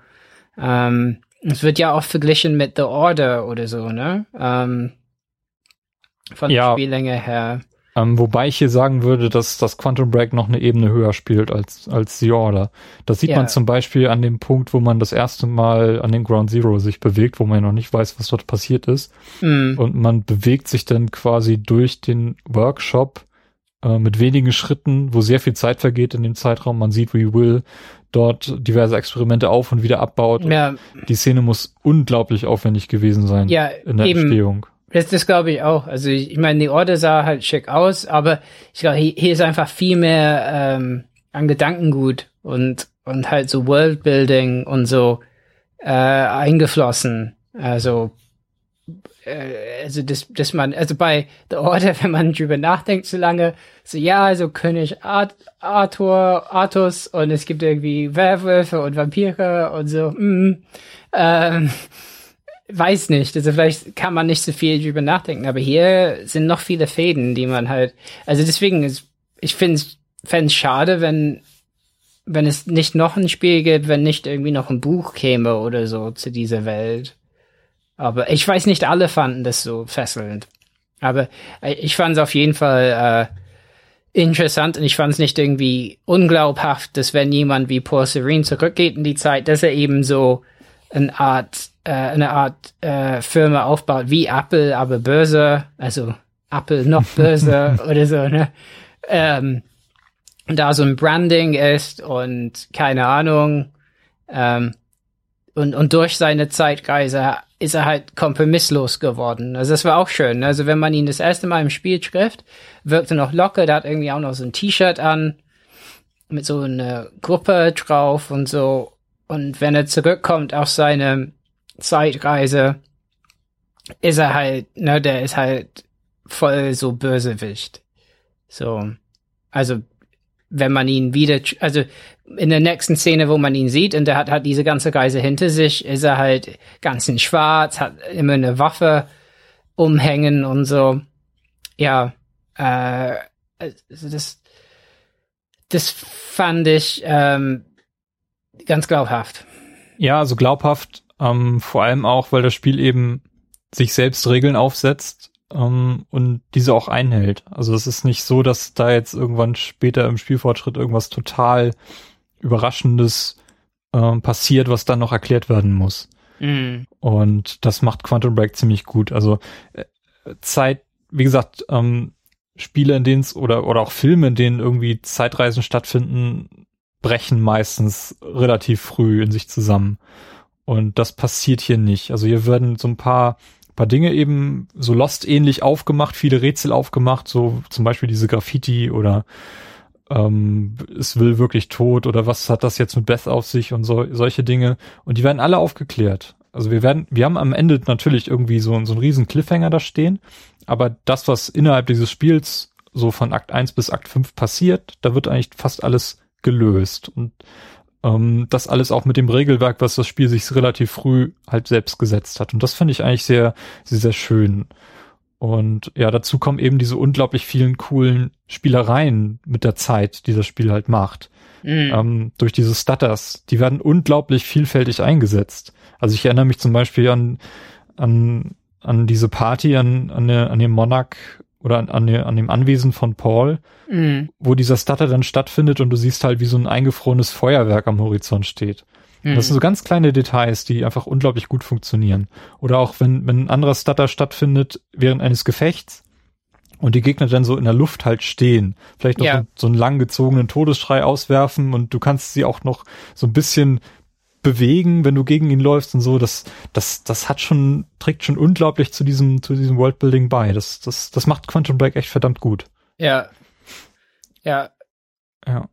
[SPEAKER 2] ähm, es wird ja oft verglichen mit The Order oder so, ne? Ähm, von ja. der Spiellänge her.
[SPEAKER 1] Ähm, wobei ich hier sagen würde, dass das Quantum Break noch eine Ebene höher spielt als, als The Order. Das sieht ja. man zum Beispiel an dem Punkt, wo man das erste Mal an den Ground Zero sich bewegt, wo man ja noch nicht weiß, was dort passiert ist. Mhm. Und man bewegt sich dann quasi durch den Workshop äh, mit wenigen Schritten, wo sehr viel Zeit vergeht in dem Zeitraum. Man sieht, wie Will dort diverse Experimente auf und wieder abbaut. Ja. Die Szene muss unglaublich aufwendig gewesen sein
[SPEAKER 2] ja,
[SPEAKER 1] in der eben. Entstehung.
[SPEAKER 2] Das, das glaube ich auch. Also ich, ich meine, die Orte sah halt schick aus, aber ich glaube, hier, hier ist einfach viel mehr ähm, an Gedankengut und und halt so Worldbuilding und so äh, eingeflossen. Also äh, also das, dass man, also bei The Order, [LAUGHS] wenn man drüber nachdenkt so lange, so ja, also König Art, Arthur, Artus und es gibt irgendwie Werwölfe und Vampire und so, mm, ähm, weiß nicht, also vielleicht kann man nicht so viel drüber nachdenken, aber hier sind noch viele Fäden, die man halt, also deswegen ist, ich finde es schade, wenn, wenn es nicht noch ein Spiel gibt, wenn nicht irgendwie noch ein Buch käme oder so zu dieser Welt. Aber ich weiß nicht, alle fanden das so fesselnd. Aber äh, ich fand es auf jeden Fall äh, interessant und ich fand es nicht irgendwie unglaubhaft, dass wenn jemand wie Paul Serene zurückgeht in die Zeit, dass er eben so eine Art, äh, eine Art äh, Firma aufbaut wie Apple, aber böse, also Apple noch [LAUGHS] böse oder so, ne? Ähm, da so ein Branding ist und keine Ahnung. Ähm, und, und durch seine Zeitreise ist er halt kompromisslos geworden. Also das war auch schön. Also wenn man ihn das erste Mal im Spiel trifft, wirkt er noch locker, der hat irgendwie auch noch so ein T-Shirt an, mit so einer Gruppe drauf und so. Und wenn er zurückkommt auf seine Zeitreise, ist er halt, ne, der ist halt voll so Bösewicht. So. Also, wenn man ihn wieder, also in der nächsten Szene, wo man ihn sieht und der hat hat diese ganze Reise hinter sich, ist er halt ganz in schwarz, hat immer eine Waffe umhängen und so. Ja, äh, also das, das fand ich ähm, ganz glaubhaft.
[SPEAKER 1] Ja, also glaubhaft, ähm, vor allem auch, weil das Spiel eben sich selbst Regeln aufsetzt ähm, und diese auch einhält. Also es ist nicht so, dass da jetzt irgendwann später im Spielfortschritt irgendwas total Überraschendes ähm, passiert, was dann noch erklärt werden muss. Mhm. Und das macht Quantum Break ziemlich gut. Also äh, Zeit, wie gesagt, ähm, Spiele, in denen es oder oder auch Filme, in denen irgendwie Zeitreisen stattfinden, brechen meistens relativ früh in sich zusammen. Und das passiert hier nicht. Also hier werden so ein paar paar Dinge eben so Lost-ähnlich aufgemacht, viele Rätsel aufgemacht, so zum Beispiel diese Graffiti oder ähm, es will wirklich tot oder was hat das jetzt mit Beth auf sich und so solche Dinge. Und die werden alle aufgeklärt. Also wir werden, wir haben am Ende natürlich irgendwie so, so einen riesen Cliffhanger da stehen, aber das, was innerhalb dieses Spiels so von Akt 1 bis Akt 5 passiert, da wird eigentlich fast alles gelöst. Und ähm, das alles auch mit dem Regelwerk, was das Spiel sich relativ früh halt selbst gesetzt hat. Und das finde ich eigentlich sehr, sehr, sehr schön. Und ja, dazu kommen eben diese unglaublich vielen coolen Spielereien mit der Zeit, die das Spiel halt macht. Mhm. Ähm, durch diese Stutters. Die werden unglaublich vielfältig eingesetzt. Also ich erinnere mich zum Beispiel an, an, an diese Party, an, an, der, an dem Monarch oder an, an, an dem Anwesen von Paul, mhm. wo dieser Stutter dann stattfindet und du siehst halt, wie so ein eingefrorenes Feuerwerk am Horizont steht. Mhm. Das sind so ganz kleine Details, die einfach unglaublich gut funktionieren. Oder auch wenn, wenn ein anderer Stutter stattfindet während eines Gefechts und die Gegner dann so in der Luft halt stehen, vielleicht noch ja. so, so einen langgezogenen Todesschrei auswerfen und du kannst sie auch noch so ein bisschen bewegen, wenn du gegen ihn läufst und so, das, das, das hat schon, trägt schon unglaublich zu diesem, zu diesem Worldbuilding bei. Das, das, das macht Quantum Break echt verdammt gut.
[SPEAKER 2] Ja. Ja.
[SPEAKER 1] Ja.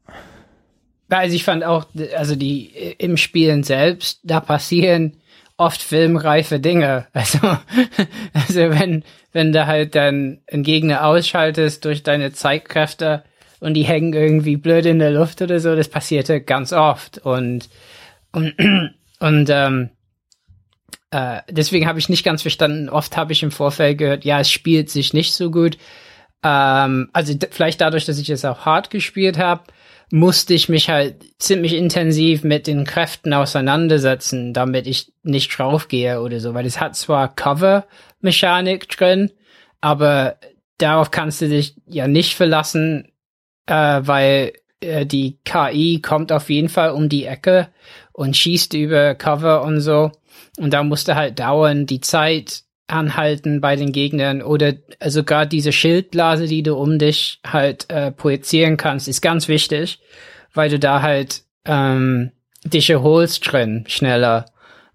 [SPEAKER 2] Also ich fand auch, also die im Spielen selbst, da passieren oft filmreife Dinge. [LAUGHS] Also, also wenn, wenn du halt dann einen Gegner ausschaltest durch deine Zeitkräfte und die hängen irgendwie blöd in der Luft oder so, das passierte ganz oft. Und und, [CLEARS THROAT] und ähm, äh, deswegen habe ich nicht ganz verstanden. Oft habe ich im Vorfeld gehört, ja, es spielt sich nicht so gut. Ähm, also vielleicht dadurch, dass ich es auch hart gespielt habe, musste ich mich halt ziemlich intensiv mit den Kräften auseinandersetzen, damit ich nicht draufgehe oder so, weil es hat zwar Cover-Mechanik drin, aber darauf kannst du dich ja nicht verlassen, äh, weil äh, die KI kommt auf jeden Fall um die Ecke und schießt über Cover und so. Und da musste halt dauernd die Zeit anhalten bei den Gegnern oder sogar diese Schildblase, die du um dich halt äh, projizieren kannst, ist ganz wichtig, weil du da halt ähm, dich erholst drin schneller.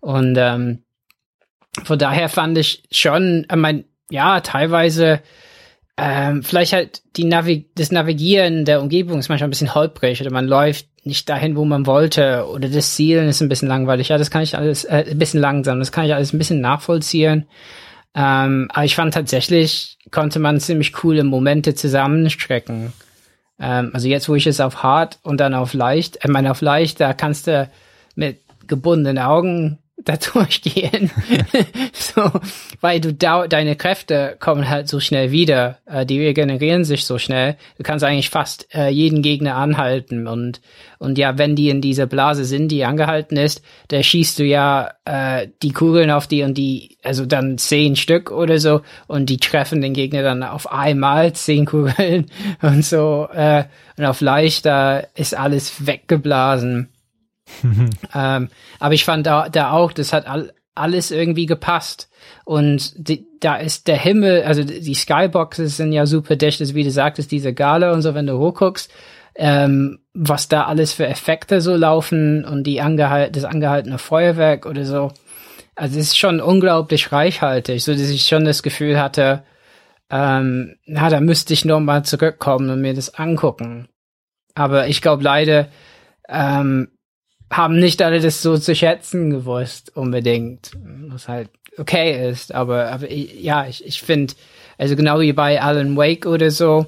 [SPEAKER 2] Und ähm, von daher fand ich schon, ich mein, ja, teilweise ähm, vielleicht halt die Navi das Navigieren der Umgebung ist manchmal ein bisschen holprig oder man läuft nicht dahin, wo man wollte oder das Zielen ist ein bisschen langweilig. Ja, das kann ich alles äh, ein bisschen langsam, das kann ich alles ein bisschen nachvollziehen. Ähm, aber ich fand tatsächlich konnte man ziemlich coole Momente zusammenstrecken. Ähm, also jetzt, wo ich es auf hart und dann auf leicht, ich meine auf leicht, da kannst du mit gebundenen Augen da [LAUGHS] durchgehen. [LAUGHS] so, weil du da, deine Kräfte kommen halt so schnell wieder, äh, die regenerieren sich so schnell. Du kannst eigentlich fast äh, jeden Gegner anhalten und und ja, wenn die in dieser Blase sind, die angehalten ist, da schießt du ja äh, die Kugeln auf die und die, also dann zehn Stück oder so und die treffen den Gegner dann auf einmal zehn Kugeln [LAUGHS] und so äh, und auf leichter ist alles weggeblasen. [LAUGHS] ähm, aber ich fand da, da auch, das hat all, alles irgendwie gepasst. Und die, da ist der Himmel, also die Skyboxes sind ja super dicht, wie du sagtest, diese Gale und so, wenn du hochguckst, ähm, was da alles für Effekte so laufen und die angehalt das angehaltene Feuerwerk oder so. Also es ist schon unglaublich reichhaltig, so dass ich schon das Gefühl hatte, ähm, na, da müsste ich noch mal zurückkommen und mir das angucken. Aber ich glaube leider ähm, haben nicht alle das so zu schätzen gewusst unbedingt, was halt okay ist. Aber, aber ja, ich, ich finde, also genau wie bei Alan Wake oder so,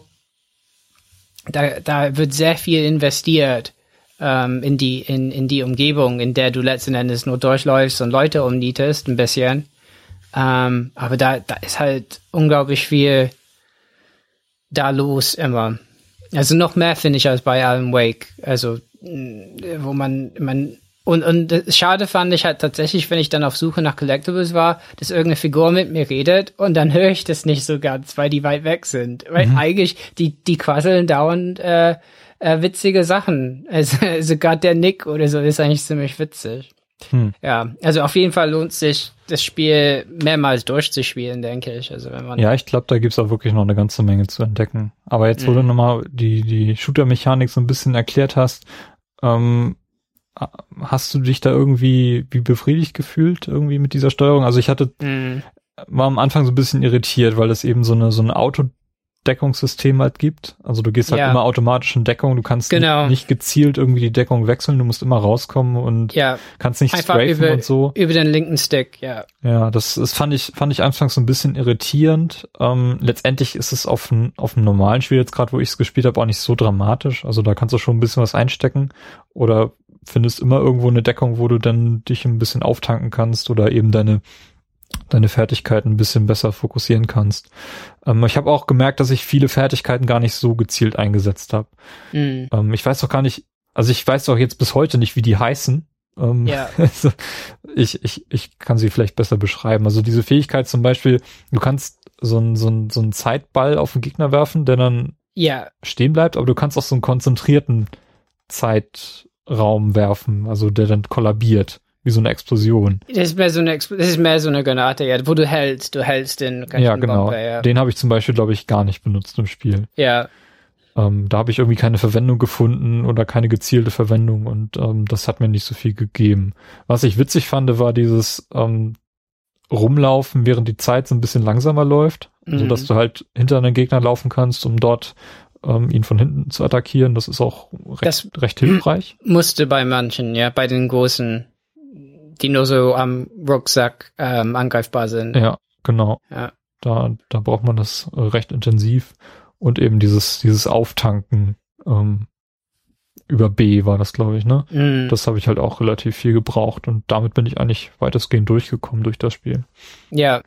[SPEAKER 2] da, da wird sehr viel investiert ähm, in die in, in die Umgebung, in der du letzten Endes nur durchläufst und Leute umnietest ein bisschen. Ähm, aber da, da ist halt unglaublich viel da los immer. Also noch mehr finde ich als bei Alan Wake. Also wo man man und, und schade fand ich halt tatsächlich, wenn ich dann auf Suche nach Collectibles war, dass irgendeine Figur mit mir redet und dann [LAUGHS] höre ich das nicht so ganz, weil die weit weg sind. Weil mhm. eigentlich, die, die quasseln dauernd äh, äh, witzige Sachen. Also [LAUGHS] sogar der Nick oder so ist eigentlich ziemlich witzig. Hm. Ja, also auf jeden Fall lohnt sich, das Spiel mehrmals durchzuspielen, denke ich. Also wenn man
[SPEAKER 1] ja, ich glaube, da gibt's auch wirklich noch eine ganze Menge zu entdecken. Aber jetzt, wo mhm. du nochmal die, die Shooter-Mechanik so ein bisschen erklärt hast, ähm, hast du dich da irgendwie wie befriedigt gefühlt irgendwie mit dieser Steuerung? Also ich hatte mm. war am Anfang so ein bisschen irritiert, weil es eben so eine so ein Autodeckungssystem halt gibt. Also du gehst halt ja. immer automatisch in Deckung, du kannst genau. nicht, nicht, gezielt irgendwie die Deckung wechseln, du musst immer rauskommen und ja. kannst nicht Einfach strafen
[SPEAKER 2] über,
[SPEAKER 1] und so.
[SPEAKER 2] Über den linken Stick, ja.
[SPEAKER 1] Ja, das, das fand ich fand ich anfangs so ein bisschen irritierend. Ähm, letztendlich ist es auf auf einem normalen Spiel jetzt gerade, wo ich es gespielt habe, auch nicht so dramatisch. Also da kannst du schon ein bisschen was einstecken oder findest immer irgendwo eine Deckung, wo du dann dich ein bisschen auftanken kannst oder eben deine deine Fertigkeiten ein bisschen besser fokussieren kannst. Ähm, ich habe auch gemerkt, dass ich viele Fertigkeiten gar nicht so gezielt eingesetzt habe. Mhm. Ähm, ich weiß doch gar nicht, also ich weiß doch jetzt bis heute nicht, wie die heißen. Ähm, ja. [LAUGHS] also ich, ich, ich kann sie vielleicht besser beschreiben. Also diese Fähigkeit zum Beispiel, du kannst so einen so einen, so einen Zeitball auf den Gegner werfen, der dann ja. stehen bleibt, aber du kannst auch so einen konzentrierten Zeit Raum werfen, also der dann kollabiert, wie so eine Explosion.
[SPEAKER 2] Das ist mehr so eine, das ist mehr so eine Granate, ja, wo du hältst, du hältst den.
[SPEAKER 1] Ja, genau. Bombe, ja. Den habe ich zum Beispiel, glaube ich, gar nicht benutzt im Spiel.
[SPEAKER 2] Ja.
[SPEAKER 1] Ähm, da habe ich irgendwie keine Verwendung gefunden oder keine gezielte Verwendung und ähm, das hat mir nicht so viel gegeben. Was ich witzig fand, war dieses ähm, Rumlaufen, während die Zeit so ein bisschen langsamer läuft, mhm. so dass du halt hinter einen Gegner laufen kannst, um dort ähm, ihn von hinten zu attackieren. Das ist auch recht, das recht hilfreich.
[SPEAKER 2] Musste bei manchen, ja, bei den großen, die nur so am Rucksack ähm, angreifbar sind.
[SPEAKER 1] Ja, genau. Ja. Da, da braucht man das recht intensiv und eben dieses, dieses Auftanken ähm, über B war das, glaube ich, ne? Mm. Das habe ich halt auch relativ viel gebraucht und damit bin ich eigentlich weitestgehend durchgekommen durch das Spiel.
[SPEAKER 2] Ja,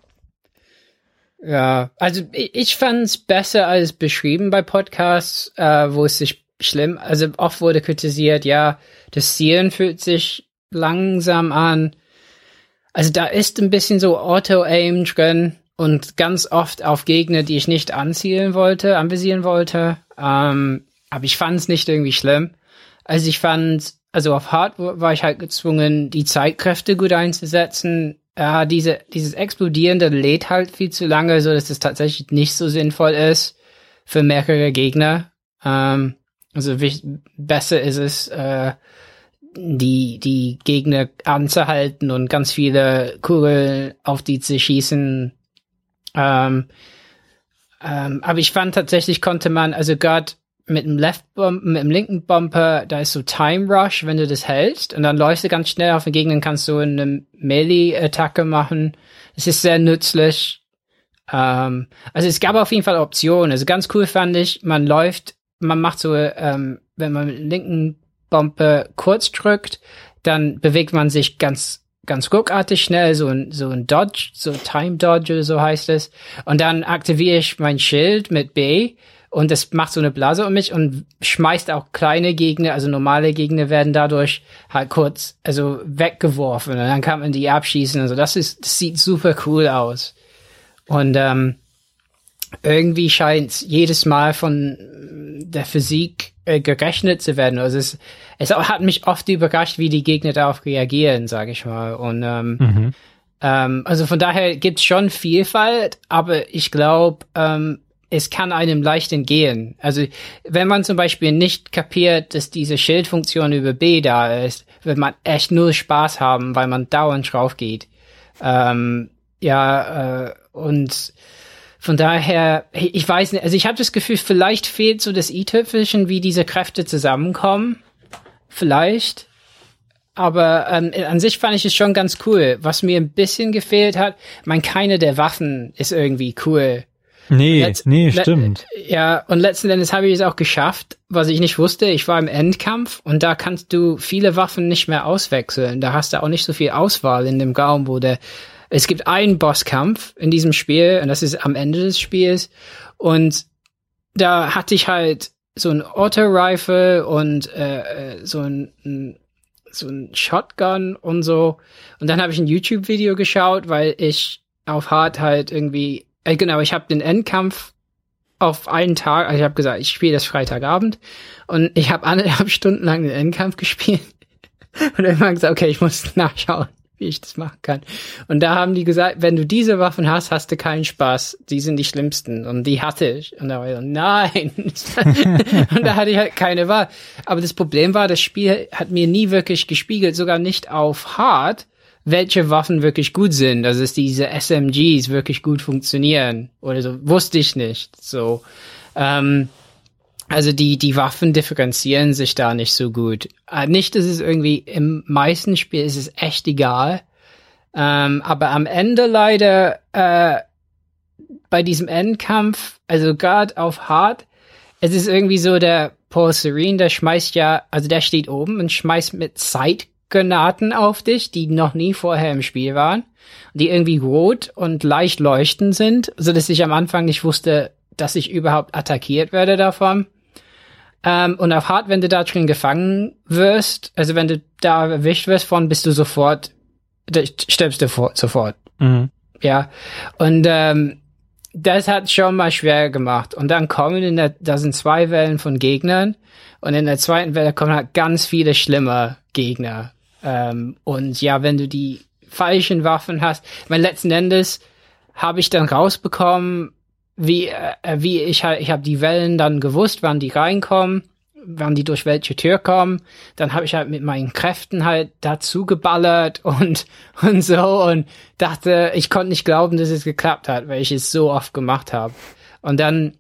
[SPEAKER 2] ja, also ich fand's besser als beschrieben bei Podcasts, äh, wo es sich schlimm, also oft wurde kritisiert, ja, das Zielen fühlt sich langsam an. Also da ist ein bisschen so Auto-Aim drin und ganz oft auf Gegner, die ich nicht anzielen wollte, anvisieren wollte. Ähm, aber ich fand's nicht irgendwie schlimm. Also ich fand, also auf Hard war ich halt gezwungen, die Zeitkräfte gut einzusetzen ja, diese, dieses Explodierende lädt halt viel zu lange, so dass es tatsächlich nicht so sinnvoll ist für mehrere Gegner. Ähm, also besser ist es, äh, die, die Gegner anzuhalten und ganz viele Kugeln auf die zu schießen. Ähm, ähm, aber ich fand tatsächlich konnte man, also gerade mit dem Left Bump, mit dem linken Bumper, da ist so Time Rush, wenn du das hältst und dann läufst du ganz schnell auf den Gegner, kannst du eine Melee-Attacke machen. Es ist sehr nützlich. Ähm, also es gab auf jeden Fall Optionen. Also ganz cool fand ich, man läuft, man macht so, ähm, wenn man mit dem linken Bumper kurz drückt, dann bewegt man sich ganz ganz ruckartig schnell, so ein, so ein Dodge, so Time Dodge, so heißt es. Und dann aktiviere ich mein Schild mit B und das macht so eine Blase um mich und schmeißt auch kleine Gegner, also normale Gegner werden dadurch halt kurz, also weggeworfen und dann kann man die abschießen. Also das ist, das sieht super cool aus. Und ähm, irgendwie scheint jedes Mal von der Physik äh, gerechnet zu werden. Also es, es hat mich oft überrascht, wie die Gegner darauf reagieren, sage ich mal. Und ähm, mhm. ähm, also von daher gibt's schon Vielfalt, aber ich glaube, ähm, es kann einem leicht entgehen. Also wenn man zum Beispiel nicht kapiert, dass diese Schildfunktion über B da ist, wird man echt nur Spaß haben, weil man dauernd drauf geht. Ähm, ja, äh, und von daher, ich weiß nicht, also ich habe das Gefühl, vielleicht fehlt so das i-Tüpfelchen, wie diese Kräfte zusammenkommen. Vielleicht. Aber ähm, an sich fand ich es schon ganz cool. Was mir ein bisschen gefehlt hat, mein keine der Waffen ist irgendwie cool.
[SPEAKER 1] Nee, Letz nee, stimmt.
[SPEAKER 2] Ja, und letzten Endes habe ich es auch geschafft, was ich nicht wusste. Ich war im Endkampf und da kannst du viele Waffen nicht mehr auswechseln. Da hast du auch nicht so viel Auswahl in dem Raum, wo der es gibt einen Bosskampf in diesem Spiel und das ist am Ende des Spiels. Und da hatte ich halt so ein Auto-Rifle und äh, äh so ein, so ein Shotgun und so. Und dann habe ich ein YouTube-Video geschaut, weil ich auf Hard halt irgendwie, äh, genau, ich habe den Endkampf auf einen Tag, also ich habe gesagt, ich spiele das Freitagabend. Und ich habe anderthalb [LAUGHS] Stunden lang den Endkampf gespielt. [LAUGHS] Und irgendwann gesagt, okay, ich muss nachschauen [LAUGHS] wie ich das machen kann. Und da haben die gesagt, wenn du diese Waffen hast, hast du keinen Spaß. Die sind die schlimmsten. Und die hatte ich. Und da war ich so, nein. [LAUGHS] und da hatte ich halt keine Wahl. Aber das Problem war, das Spiel hat mir nie wirklich gespiegelt, sogar nicht auf Hard, welche Waffen wirklich gut sind. Also dass diese SMGs wirklich gut funktionieren. Oder so. Wusste ich nicht. So. Ähm, also die, die Waffen differenzieren sich da nicht so gut. Äh, nicht, dass es irgendwie im meisten Spiel ist es echt egal. Ähm, aber am Ende leider äh, bei diesem Endkampf, also gerade auf Hard, es ist irgendwie so, der Paul Serene, der schmeißt ja, also der steht oben und schmeißt mit Zeitgranaten auf dich, die noch nie vorher im Spiel waren, die irgendwie rot und leicht leuchtend sind, so dass ich am Anfang nicht wusste, dass ich überhaupt attackiert werde davon. Ähm, und auf Hart, wenn du da drin gefangen wirst, also wenn du da erwischt wirst von, bist du sofort, stirbst du sofort. Mhm. Ja. Und ähm, das hat schon mal schwer gemacht. Und dann kommen in der, da sind zwei Wellen von Gegnern. Und in der zweiten Welle kommen halt ganz viele schlimme Gegner. Ähm, und ja, wenn du die falschen Waffen hast, weil letzten Endes habe ich dann rausbekommen, wie, äh, wie ich halt, ich habe die Wellen dann gewusst, wann die reinkommen, wann die durch welche Tür kommen. Dann habe ich halt mit meinen Kräften halt dazu geballert [LAUGHS] und, und so und dachte, ich konnte nicht glauben, dass es geklappt hat, weil ich es so oft gemacht habe. Und dann,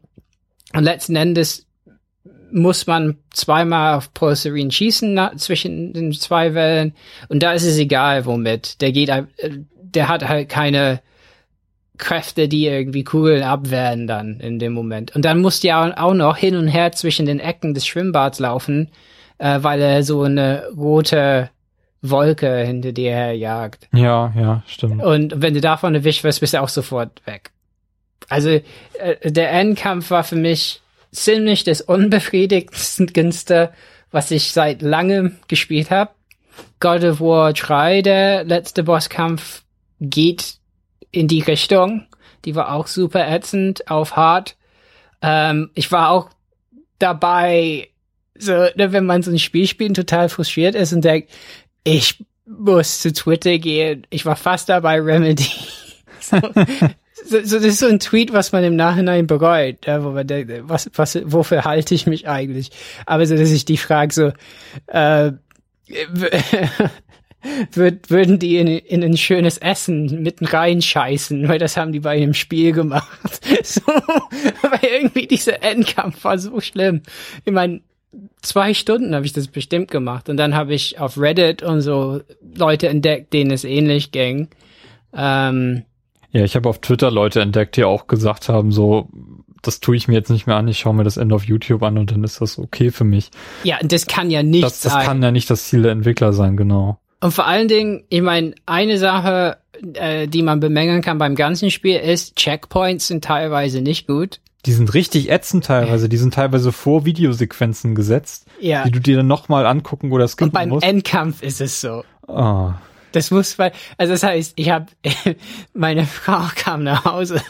[SPEAKER 2] und letzten Endes muss man zweimal auf Pulsarine schießen na, zwischen den zwei Wellen und da ist es egal womit. Der geht, äh, der hat halt keine, Kräfte, die irgendwie Kugeln abwehren dann in dem Moment. Und dann musst du ja auch noch hin und her zwischen den Ecken des Schwimmbads laufen, äh, weil er so eine rote Wolke hinter dir her jagt.
[SPEAKER 1] Ja, ja, stimmt.
[SPEAKER 2] Und wenn du davon erwischt wirst, bist du auch sofort weg. Also äh, der Endkampf war für mich ziemlich das unbefriedigendste, was ich seit langem gespielt habe. God of War 3, der letzte Bosskampf, geht in die Richtung. Die war auch super ätzend auf hart. Ähm, ich war auch dabei, so, ne, wenn man so ein Spiel spielt total frustriert ist und denkt, ich muss zu Twitter gehen. Ich war fast dabei, Remedy. [LAUGHS] so, so, so, das ist so ein Tweet, was man im Nachhinein bereut, ja, wo man denkt, was, was, wofür halte ich mich eigentlich? Aber so, dass ich die frage, so, äh, [LAUGHS] würd, würden die in, in ein schönes Essen mitten reinscheißen, weil das haben die bei dem Spiel gemacht. [LAUGHS] So, weil irgendwie dieser Endkampf war so schlimm. Ich meine, zwei Stunden habe ich das bestimmt gemacht und dann habe ich auf Reddit und so Leute entdeckt, denen es ähnlich ging. Ähm,
[SPEAKER 1] ja, ich habe auf Twitter Leute entdeckt, die auch gesagt haben, so, das tue ich mir jetzt nicht mehr an, ich schaue mir das Ende auf YouTube an und dann ist das okay für mich.
[SPEAKER 2] Ja, das kann ja nicht
[SPEAKER 1] das, das sein. Das kann ja nicht das Ziel der Entwickler sein, genau.
[SPEAKER 2] Und vor allen Dingen, ich meine, eine Sache, äh, die man bemängeln kann beim ganzen Spiel ist, Checkpoints sind teilweise nicht gut.
[SPEAKER 1] Die sind richtig ätzend teilweise. Die sind teilweise vor Videosequenzen gesetzt, ja. die du dir dann nochmal angucken oder skippen
[SPEAKER 2] Und beim
[SPEAKER 1] musst.
[SPEAKER 2] Endkampf ist es so.
[SPEAKER 1] Oh.
[SPEAKER 2] Das muss, weil, also das heißt, ich habe, [LAUGHS] meine Frau kam nach Hause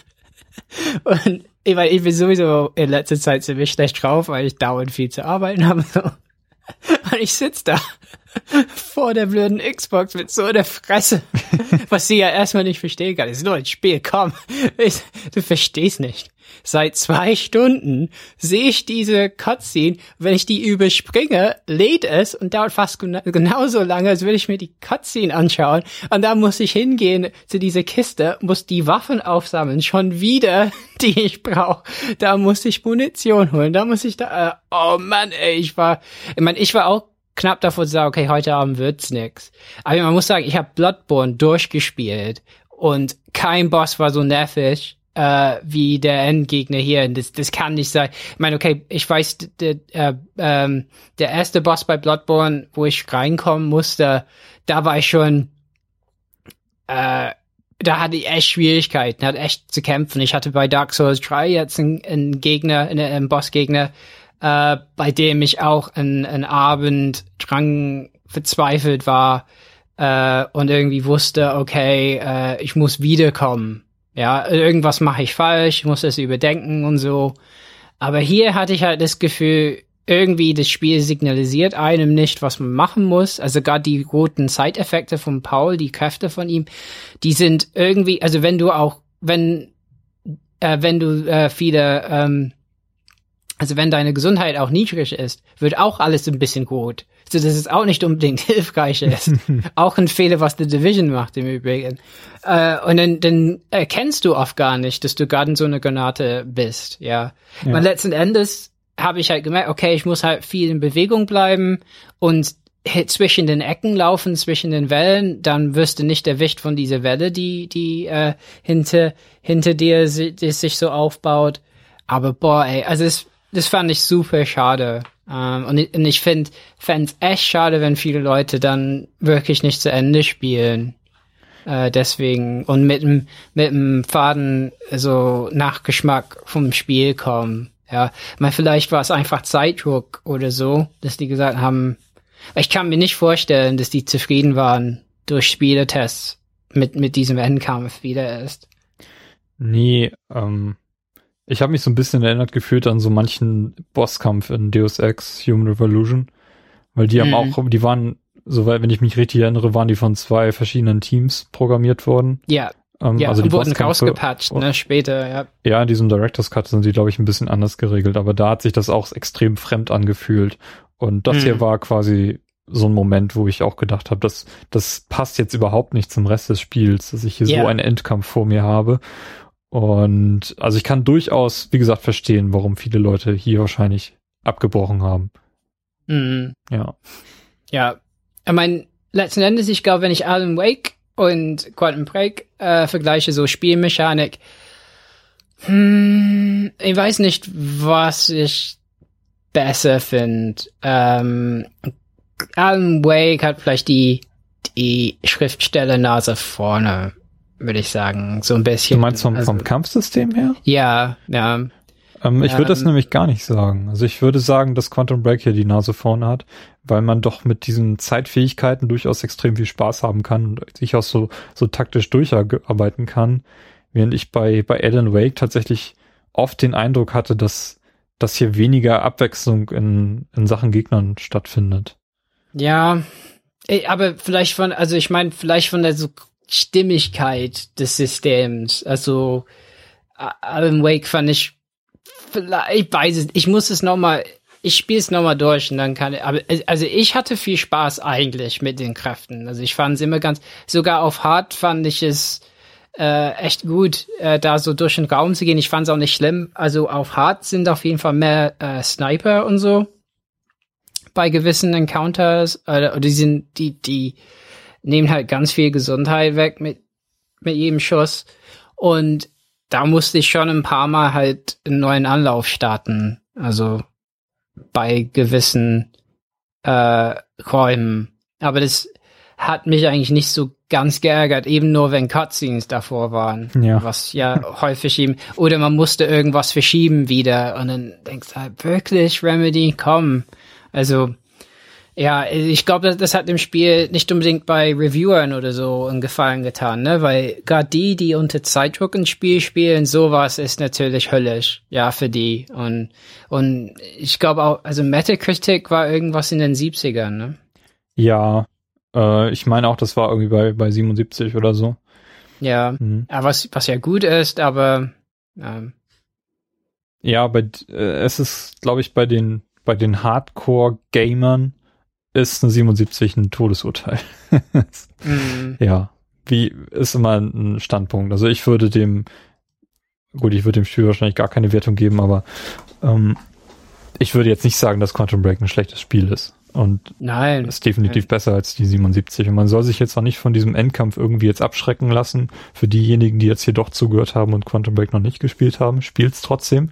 [SPEAKER 2] [LAUGHS] und ich, weil ich bin sowieso in letzter Zeit ziemlich schlecht drauf, weil ich dauernd viel zu arbeiten [LAUGHS] habe. So. Und ich sitz da [LAUGHS] vor der blöden Xbox mit so einer Fresse, [LAUGHS] was sie ja erstmal nicht verstehen kann. Das ist nur ein Spiel, komm, ich, du verstehst nicht. Seit zwei Stunden sehe ich diese Cutscene, wenn ich die überspringe, lädt es und dauert fast genauso lange, als würde ich mir die Cutscene anschauen. Und da muss ich hingehen zu dieser Kiste, muss die Waffen aufsammeln, schon wieder, [LAUGHS] die ich brauche. Da muss ich Munition holen, da muss ich da, äh, oh Mann, ey, ich war, ich meine, ich war auch knapp davor zu sagen, okay, heute Abend wird's nix. Aber man muss sagen, ich habe Bloodborne durchgespielt und kein Boss war so nervig äh, wie der Endgegner hier. Das, das kann nicht sein. Ich meine, okay, ich weiß, der, äh, ähm, der erste Boss bei Bloodborne, wo ich reinkommen musste, da war ich schon, äh, da hatte ich echt Schwierigkeiten, hat echt zu kämpfen. Ich hatte bei Dark Souls 3 jetzt einen, einen Gegner, einen, einen Bossgegner, äh, bei dem ich auch einen, Abend dran verzweifelt war äh, und irgendwie wusste, okay, äh, ich muss wiederkommen. Ja, irgendwas mache ich falsch, muss das überdenken und so. Aber hier hatte ich halt das Gefühl, irgendwie das Spiel signalisiert einem nicht, was man machen muss. Also gerade die roten Side-Effekte von Paul, die Kräfte von ihm, die sind irgendwie, also wenn du auch, wenn, äh, wenn du äh, viele ähm, also wenn deine Gesundheit auch niedrig ist, wird auch alles ein bisschen gut. So dass es auch nicht unbedingt [LAUGHS] hilfreich ist. [LAUGHS] auch ein Fehler, was The Division macht im Übrigen. Äh, und dann, dann erkennst du oft gar nicht, dass du gerade so einer Granate bist. Ja. ja. Und letzten Endes habe ich halt gemerkt, okay, ich muss halt viel in Bewegung bleiben und zwischen den Ecken laufen, zwischen den Wellen, dann wirst du nicht erwischt von dieser Welle, die, die äh, hinter, hinter dir die sich so aufbaut. Aber boah, ey, also es das fand ich super schade. Ähm, und ich, und ich finde, fände es echt schade, wenn viele Leute dann wirklich nicht zu Ende spielen. Äh, deswegen und mit dem mit dem Faden so Nachgeschmack vom Spiel kommen. Ja, mal vielleicht war es einfach Zeitdruck oder so, dass die gesagt haben. Ich kann mir nicht vorstellen, dass die zufrieden waren durch Spieletests mit mit diesem Endkampf, wie der ist.
[SPEAKER 1] Nee, ähm, ich habe mich so ein bisschen erinnert gefühlt an so manchen Bosskampf in Deus Ex Human Revolution, weil die mhm. haben auch, die waren, soweit, wenn ich mich richtig erinnere, waren die von zwei verschiedenen Teams programmiert worden.
[SPEAKER 2] Ja. Ähm, ja, also die wurden rausgepatcht, ne, später, ja.
[SPEAKER 1] Ja, in diesem Director's Cut sind die, glaube ich, ein bisschen anders geregelt, aber da hat sich das auch extrem fremd angefühlt. Und das mhm. hier war quasi so ein Moment, wo ich auch gedacht habe, das, das passt jetzt überhaupt nicht zum Rest des Spiels, dass ich hier yeah. so einen Endkampf vor mir habe. Und also ich kann durchaus, wie gesagt, verstehen, warum viele Leute hier wahrscheinlich abgebrochen haben.
[SPEAKER 2] Mhm.
[SPEAKER 1] Ja.
[SPEAKER 2] Ja. Ich meine, letzten Endes, ich glaube, wenn ich Alan Wake und Quantum Break äh, vergleiche, so Spielmechanik, hm, ich weiß nicht, was ich besser finde. Ähm, Alan Wake hat vielleicht die, die Schriftstellernase vorne würde ich sagen. So ein bisschen.
[SPEAKER 1] Du meinst vom, also, vom Kampfsystem her?
[SPEAKER 2] Ja, ja.
[SPEAKER 1] Ähm, ich würde das ähm, nämlich gar nicht sagen. Also ich würde sagen, dass Quantum Break hier die Nase vorne hat, weil man doch mit diesen Zeitfähigkeiten durchaus extrem viel Spaß haben kann und sich auch so, so taktisch durcharbeiten kann. Während ich bei, bei Alan Wake tatsächlich oft den Eindruck hatte, dass, dass hier weniger Abwechslung in, in Sachen Gegnern stattfindet.
[SPEAKER 2] Ja, aber vielleicht von, also ich meine, vielleicht von der so Stimmigkeit des Systems. Also Alan Wake fand ich vielleicht, ich weiß es, ich muss es nochmal, ich spiele es nochmal durch und dann kann ich, aber also ich hatte viel Spaß eigentlich mit den Kräften. Also ich fand es immer ganz, sogar auf Hard fand ich es äh, echt gut, äh, da so durch den Raum zu gehen. Ich fand es auch nicht schlimm. Also auf Hard sind auf jeden Fall mehr äh, Sniper und so bei gewissen Encounters. Äh, oder die sind die die nehmen halt ganz viel Gesundheit weg mit, mit jedem Schuss. Und da musste ich schon ein paar Mal halt einen neuen Anlauf starten. Also bei gewissen äh, Räumen. Aber das hat mich eigentlich nicht so ganz geärgert, eben nur wenn Cutscenes davor waren. Ja. Was ja [LAUGHS] häufig eben, oder man musste irgendwas verschieben wieder und dann denkst du halt, wirklich, Remedy, komm. Also, ja, ich glaube, das, hat dem Spiel nicht unbedingt bei Reviewern oder so einen Gefallen getan, ne? Weil gerade die, die unter Zeitdruck ein Spiel spielen, sowas ist natürlich höllisch, ja, für die. Und, und ich glaube auch, also Metacritic war irgendwas in den 70ern, ne?
[SPEAKER 1] Ja, äh, ich meine auch, das war irgendwie bei, bei 77 oder so.
[SPEAKER 2] Ja, mhm. was, was ja gut ist, aber ähm.
[SPEAKER 1] ja, bei, äh, es ist, glaube ich, bei den bei den Hardcore-Gamern ist eine 77 ein Todesurteil. [LAUGHS] mhm. Ja, wie ist immer ein Standpunkt. Also ich würde dem, gut, ich würde dem Spiel wahrscheinlich gar keine Wertung geben, aber ähm, ich würde jetzt nicht sagen, dass Quantum Break ein schlechtes Spiel ist. Und
[SPEAKER 2] nein,
[SPEAKER 1] ist definitiv nein. besser als die 77. Und man soll sich jetzt auch nicht von diesem Endkampf irgendwie jetzt abschrecken lassen. Für diejenigen, die jetzt hier doch zugehört haben und Quantum Break noch nicht gespielt haben, spielt's trotzdem.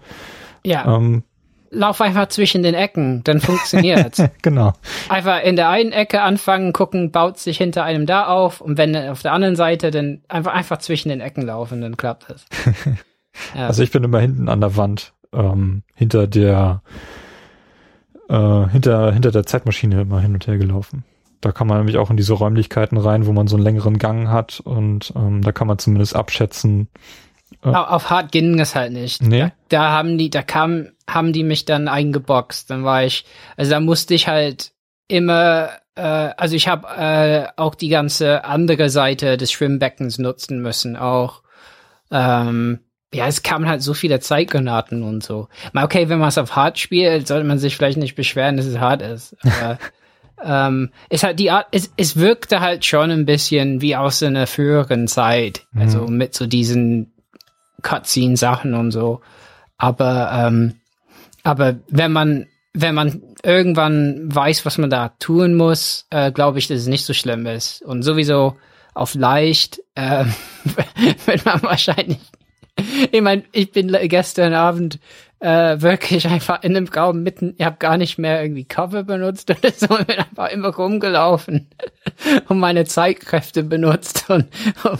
[SPEAKER 2] Ja. Ähm, Lauf einfach zwischen den Ecken, dann funktioniert's. [LAUGHS]
[SPEAKER 1] genau.
[SPEAKER 2] Einfach in der einen Ecke anfangen, gucken, baut sich hinter einem da auf und wenn auf der anderen Seite, dann einfach einfach zwischen den Ecken laufen, dann klappt das. [LAUGHS]
[SPEAKER 1] ja. Also ich bin immer hinten an der Wand, ähm, hinter der äh, hinter, hinter der Zeitmaschine immer hin und her gelaufen. Da kann man nämlich auch in diese Räumlichkeiten rein, wo man so einen längeren Gang hat und ähm, da kann man zumindest abschätzen.
[SPEAKER 2] Auf hart ging es halt nicht.
[SPEAKER 1] Nee.
[SPEAKER 2] Da, da haben die, da kam, haben die mich dann eingeboxt. Dann war ich, also da musste ich halt immer, äh, also ich habe äh, auch die ganze andere Seite des Schwimmbeckens nutzen müssen, auch ähm, ja, es kamen halt so viele Zeitgranaten und so. Mal okay, wenn man es auf hart spielt, sollte man sich vielleicht nicht beschweren, dass es hart ist. Aber [LAUGHS] ähm, es hat die Art, es, es wirkte halt schon ein bisschen wie aus einer früheren Zeit. Mhm. Also mit so diesen Cutscene-Sachen und so. Aber, ähm, aber wenn man, wenn man irgendwann weiß, was man da tun muss, äh, glaube ich, dass es nicht so schlimm ist. Und sowieso auf leicht, äh, [LAUGHS] wird man wahrscheinlich ich meine, ich bin gestern Abend äh, wirklich einfach in dem Raum mitten, ich habe gar nicht mehr irgendwie Cover benutzt oder so, [LAUGHS] ich bin einfach immer rumgelaufen [LAUGHS] und meine Zeitkräfte benutzt und, [LAUGHS] und,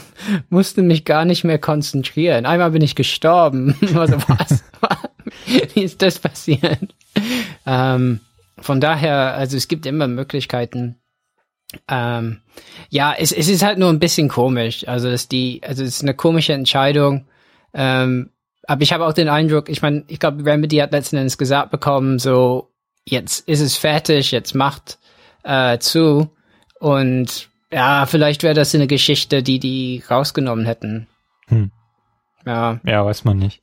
[SPEAKER 2] musste mich gar nicht mehr konzentrieren. Einmal bin ich gestorben. Also was? Wie ist das passiert? Ähm, von daher, also es gibt immer Möglichkeiten. Ähm, ja, es, es ist halt nur ein bisschen komisch. Also dass die, also es ist eine komische Entscheidung ähm, aber ich habe auch den Eindruck, ich meine, ich glaube, Remedy hat letzten Endes gesagt bekommen, so, jetzt ist es fertig, jetzt macht äh, zu. Und ja, vielleicht wäre das eine Geschichte, die die rausgenommen hätten.
[SPEAKER 1] Hm. Ja. Ja, weiß man nicht.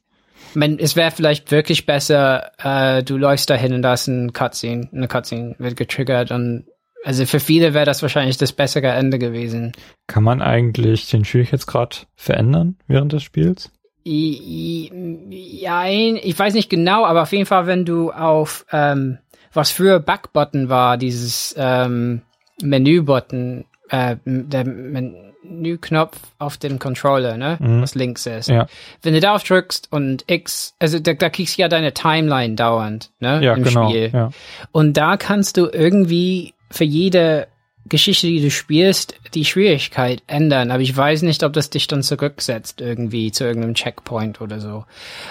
[SPEAKER 2] Ich meine, es wäre vielleicht wirklich besser, äh, du läufst dahin und da ist ein Cutscene, eine Cutscene wird getriggert und also für viele wäre das wahrscheinlich das bessere Ende gewesen.
[SPEAKER 1] Kann man eigentlich den Schwierigkeitsgrad verändern während des Spiels?
[SPEAKER 2] Ja, ich weiß nicht genau, aber auf jeden Fall, wenn du auf ähm, was früher Backbutton war, dieses ähm, Menü-Button, äh, der Menüknopf auf dem Controller, ne, mhm. was links ist.
[SPEAKER 1] Ja.
[SPEAKER 2] Wenn du darauf drückst und X, also da, da kriegst du ja deine Timeline dauernd, ne,
[SPEAKER 1] ja, im genau, Spiel. Ja.
[SPEAKER 2] Und da kannst du irgendwie für jede Geschichte, die du spielst, die Schwierigkeit ändern. Aber ich weiß nicht, ob das dich dann zurücksetzt irgendwie zu irgendeinem Checkpoint oder so.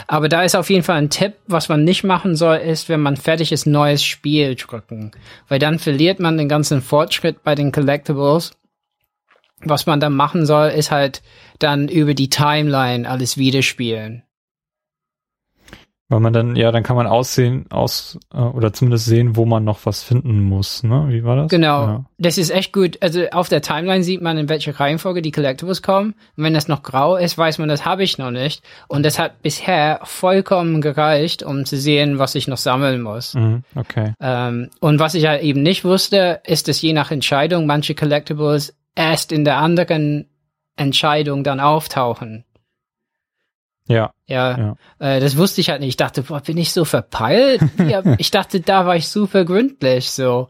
[SPEAKER 2] Aber da ist auf jeden Fall ein Tipp, was man nicht machen soll, ist, wenn man fertig ist, neues Spiel drücken. Weil dann verliert man den ganzen Fortschritt bei den Collectibles. Was man dann machen soll, ist halt dann über die Timeline alles wiederspielen.
[SPEAKER 1] Weil man dann, ja, dann kann man aussehen, aus, äh, oder zumindest sehen, wo man noch was finden muss, ne? Wie war das?
[SPEAKER 2] Genau.
[SPEAKER 1] Ja.
[SPEAKER 2] Das ist echt gut. Also auf der Timeline sieht man, in welcher Reihenfolge die Collectibles kommen. Und wenn das noch grau ist, weiß man, das habe ich noch nicht. Und das hat bisher vollkommen gereicht, um zu sehen, was ich noch sammeln muss.
[SPEAKER 1] Mhm, okay.
[SPEAKER 2] Ähm, und was ich halt eben nicht wusste, ist, dass je nach Entscheidung manche Collectibles erst in der anderen Entscheidung dann auftauchen.
[SPEAKER 1] Ja.
[SPEAKER 2] Ja, ja. Äh, das wusste ich halt nicht. Ich dachte, boah, bin ich so verpeilt? ja, [LAUGHS] ich dachte, da war ich super gründlich. So,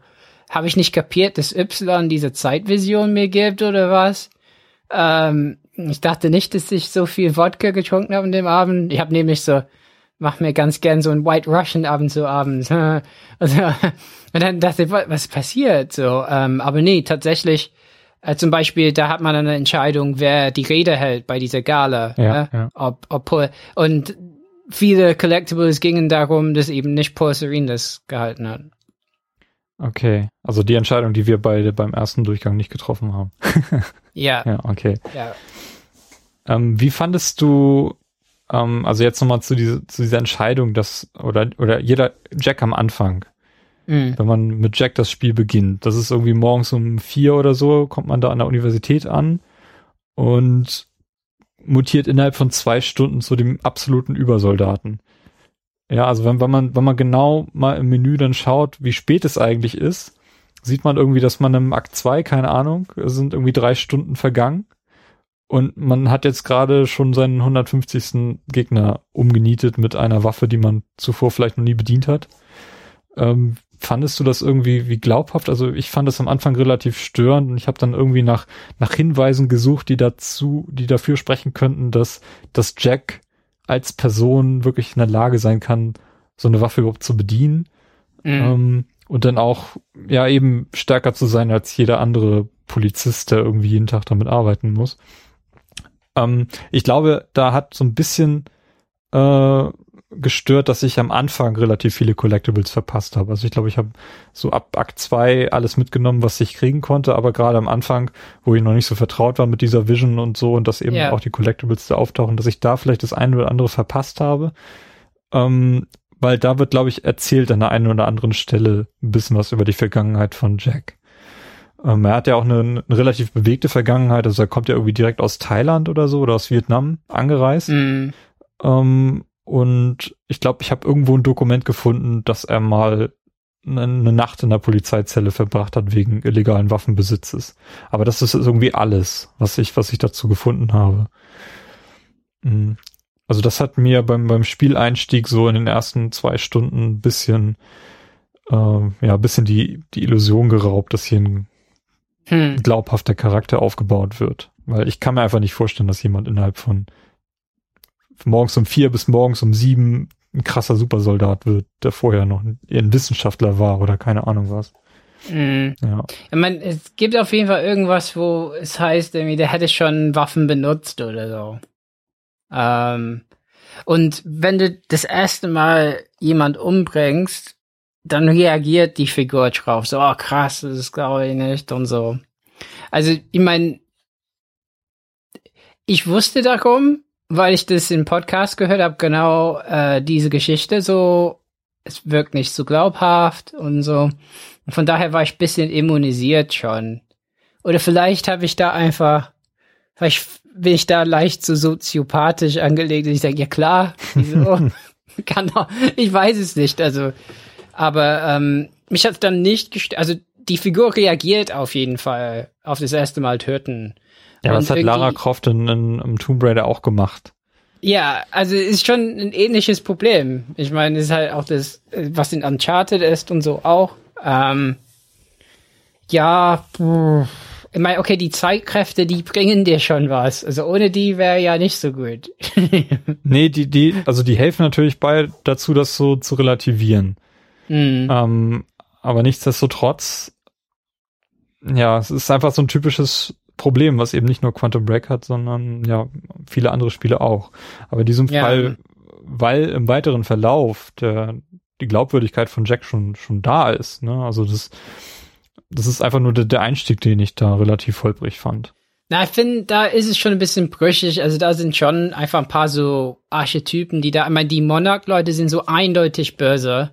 [SPEAKER 2] habe ich nicht kapiert, dass Y diese Zeitvision mir gibt oder was? Ähm, ich dachte nicht, dass ich so viel Wodka getrunken habe an dem Abend. Ich habe nämlich so, mach mir ganz gern so ein White Russian Abend so abends. [LAUGHS] also, [LAUGHS] und dann dachte ich, was passiert? So, ähm, aber nee, tatsächlich äh, zum Beispiel, da hat man eine Entscheidung, wer die Rede hält bei dieser Gala.
[SPEAKER 1] Ja, ne? ja.
[SPEAKER 2] Ob, ob, und viele Collectibles gingen darum, dass eben nicht Paul Serene das gehalten hat.
[SPEAKER 1] Okay, also die Entscheidung, die wir beide beim ersten Durchgang nicht getroffen haben. [LAUGHS]
[SPEAKER 2] ja.
[SPEAKER 1] Ja, okay.
[SPEAKER 2] Ja.
[SPEAKER 1] Ähm, wie fandest du, ähm, also jetzt nochmal zu, diese, zu dieser Entscheidung, dass, oder, oder jeder Jack am Anfang, mhm. wenn man mit Jack das Spiel beginnt. Das ist irgendwie morgens um vier oder so, kommt man da an der Universität an und mutiert innerhalb von zwei Stunden zu dem absoluten Übersoldaten. Ja, also wenn, wenn man, wenn man genau mal im Menü dann schaut, wie spät es eigentlich ist, sieht man irgendwie, dass man im Akt 2, keine Ahnung, sind irgendwie drei Stunden vergangen und man hat jetzt gerade schon seinen 150. Gegner umgenietet mit einer Waffe, die man zuvor vielleicht noch nie bedient hat. Ähm, fandest du das irgendwie wie glaubhaft? Also ich fand es am Anfang relativ störend und ich habe dann irgendwie nach nach Hinweisen gesucht, die dazu, die dafür sprechen könnten, dass dass Jack als Person wirklich in der Lage sein kann, so eine Waffe überhaupt zu bedienen. Mhm. Ähm, und dann auch, ja, eben stärker zu sein als jeder andere Polizist, der irgendwie jeden Tag damit arbeiten muss. Ähm, ich glaube, da hat so ein bisschen äh, gestört, dass ich am Anfang relativ viele Collectibles verpasst habe. Also ich glaube, ich habe so ab Akt 2 alles mitgenommen, was ich kriegen konnte, aber gerade am Anfang, wo ich noch nicht so vertraut war mit dieser Vision und so und dass eben yeah. auch die Collectibles da auftauchen, dass ich da vielleicht das eine oder andere verpasst habe. Ähm, weil da wird, glaube ich, erzählt an der einen oder anderen Stelle ein bisschen was über die Vergangenheit von Jack. Ähm, er hat ja auch eine, eine, relativ bewegte Vergangenheit, also er kommt ja irgendwie direkt aus Thailand oder so oder aus Vietnam angereist. Mm. Ähm, und ich glaube, ich habe irgendwo ein Dokument gefunden, dass er mal eine, eine Nacht in der Polizeizelle verbracht hat wegen illegalen Waffenbesitzes. Aber das ist irgendwie alles, was ich, was ich dazu gefunden habe. Mhm. Also das hat mir beim, beim Spieleinstieg so in den ersten zwei Stunden ein bisschen, äh, ja, ein bisschen die, die Illusion geraubt, dass hier ein hm. glaubhafter Charakter aufgebaut wird. Weil ich kann mir einfach nicht vorstellen, dass jemand innerhalb von morgens um vier bis morgens um sieben ein krasser Supersoldat wird, der vorher noch ein, ein Wissenschaftler war oder keine Ahnung was.
[SPEAKER 2] Mhm. Ja. Ich meine, es gibt auf jeden Fall irgendwas, wo es heißt, irgendwie, der hätte schon Waffen benutzt oder so. Ähm, und wenn du das erste Mal jemand umbringst, dann reagiert die Figur drauf, so, oh krass, das glaube ich nicht und so. Also, ich meine, ich wusste darum, weil ich das im Podcast gehört habe, genau äh, diese Geschichte so, es wirkt nicht so glaubhaft und so. Und von daher war ich bisschen immunisiert schon. Oder vielleicht habe ich da einfach, vielleicht bin ich da leicht so soziopathisch angelegt und ich denke, ja klar, wieso? [LAUGHS] [LAUGHS] Kann doch, ich weiß es nicht, also, aber ähm, mich hat dann nicht gestört, also die Figur reagiert auf jeden Fall auf das erste Mal töten.
[SPEAKER 1] Ja, das hat Lara Croft in, in, im Tomb Raider auch gemacht.
[SPEAKER 2] Ja, also ist schon ein ähnliches Problem. Ich meine, es ist halt auch das, was in Uncharted ist und so auch. Ähm, ja, ich meine, okay, die Zeitkräfte, die bringen dir schon was. Also ohne die wäre ja nicht so gut. [LAUGHS]
[SPEAKER 1] nee, die, die, also die helfen natürlich bei dazu, das so zu relativieren. Mhm. Ähm, aber nichtsdestotrotz, ja, es ist einfach so ein typisches Problem, was eben nicht nur Quantum Break hat, sondern ja, viele andere Spiele auch. Aber in diesem ja. Fall, weil im weiteren Verlauf der, die Glaubwürdigkeit von Jack schon, schon da ist, ne, also das, das ist einfach nur der, der Einstieg, den ich da relativ holprig fand.
[SPEAKER 2] Na, ich finde, da ist es schon ein bisschen brüchig. Also da sind schon einfach ein paar so Archetypen, die da, ich meine, die Monarch-Leute sind so eindeutig böse.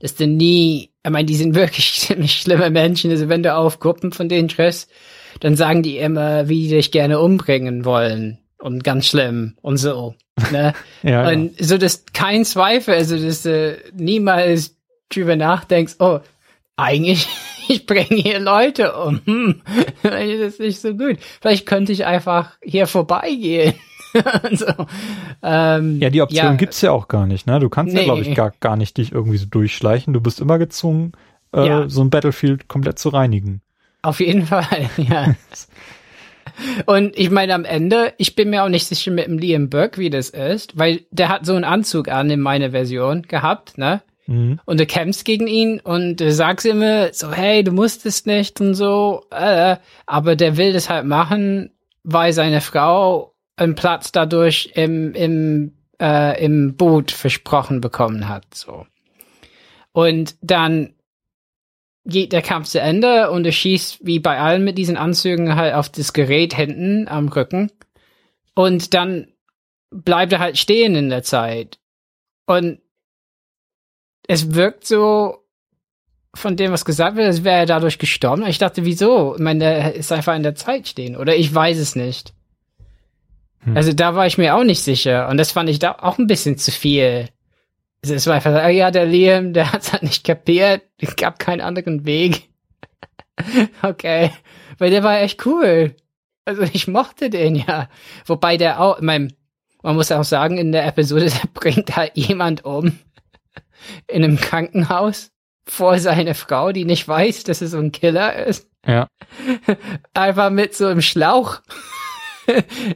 [SPEAKER 2] dass du nie, ich meine, die sind [LAUGHS] wirklich ziemlich schlimme Menschen. Also wenn du auf Gruppen von denen triffst, dann sagen die immer, wie die dich gerne umbringen wollen. Und ganz schlimm und so. Ne? [LAUGHS] ja, und ja. so, dass kein Zweifel, also dass du niemals drüber nachdenkst, oh, eigentlich, [LAUGHS] ich bringe hier Leute um. [LAUGHS] Hm, das ist nicht so gut. Vielleicht könnte ich einfach hier vorbeigehen. so,
[SPEAKER 1] ähm, ja, die Option ja, gibt's ja auch gar nicht, ne? Du kannst nee. ja, glaube ich, gar, gar nicht dich irgendwie so durchschleichen. Du bist immer gezwungen, äh, ja. so ein Battlefield komplett zu reinigen.
[SPEAKER 2] Auf jeden [LAUGHS] Fall, ja. Und ich meine, am Ende, ich bin mir auch nicht sicher mit dem Liam Burke, wie das ist, weil der hat so einen Anzug an in meiner Version gehabt, ne? Mhm. Und du kämpfst gegen ihn und du sagst immer so, hey, du musst es nicht und so, äh, aber der will das halt machen, weil seine Frau einen Platz dadurch im, im, äh, im Boot versprochen bekommen hat, so. Und dann geht der Kampf zu Ende und er schießt wie bei allen mit diesen Anzügen halt auf das Gerät hinten am Rücken. Und dann bleibt er halt stehen in der Zeit. Und es wirkt so von dem, was gesagt wird, als wäre er dadurch gestorben. Ich dachte, wieso? Ich meine, der ist einfach in der Zeit stehen. Oder ich weiß es nicht. Hm. Also da war ich mir auch nicht sicher. Und das fand ich da auch ein bisschen zu viel. Es war einfach, oh ja, der Liam, der hat's halt nicht kapiert. Es gab keinen anderen Weg. [LAUGHS] okay. Weil der war echt cool. Also ich mochte den ja. Wobei der auch, ich mein, man muss auch sagen, in der Episode, [LAUGHS] der bringt halt jemand um. [LAUGHS] In einem Krankenhaus vor seine Frau, die nicht weiß, dass es so ein Killer ist.
[SPEAKER 1] Ja.
[SPEAKER 2] Einfach mit so einem Schlauch.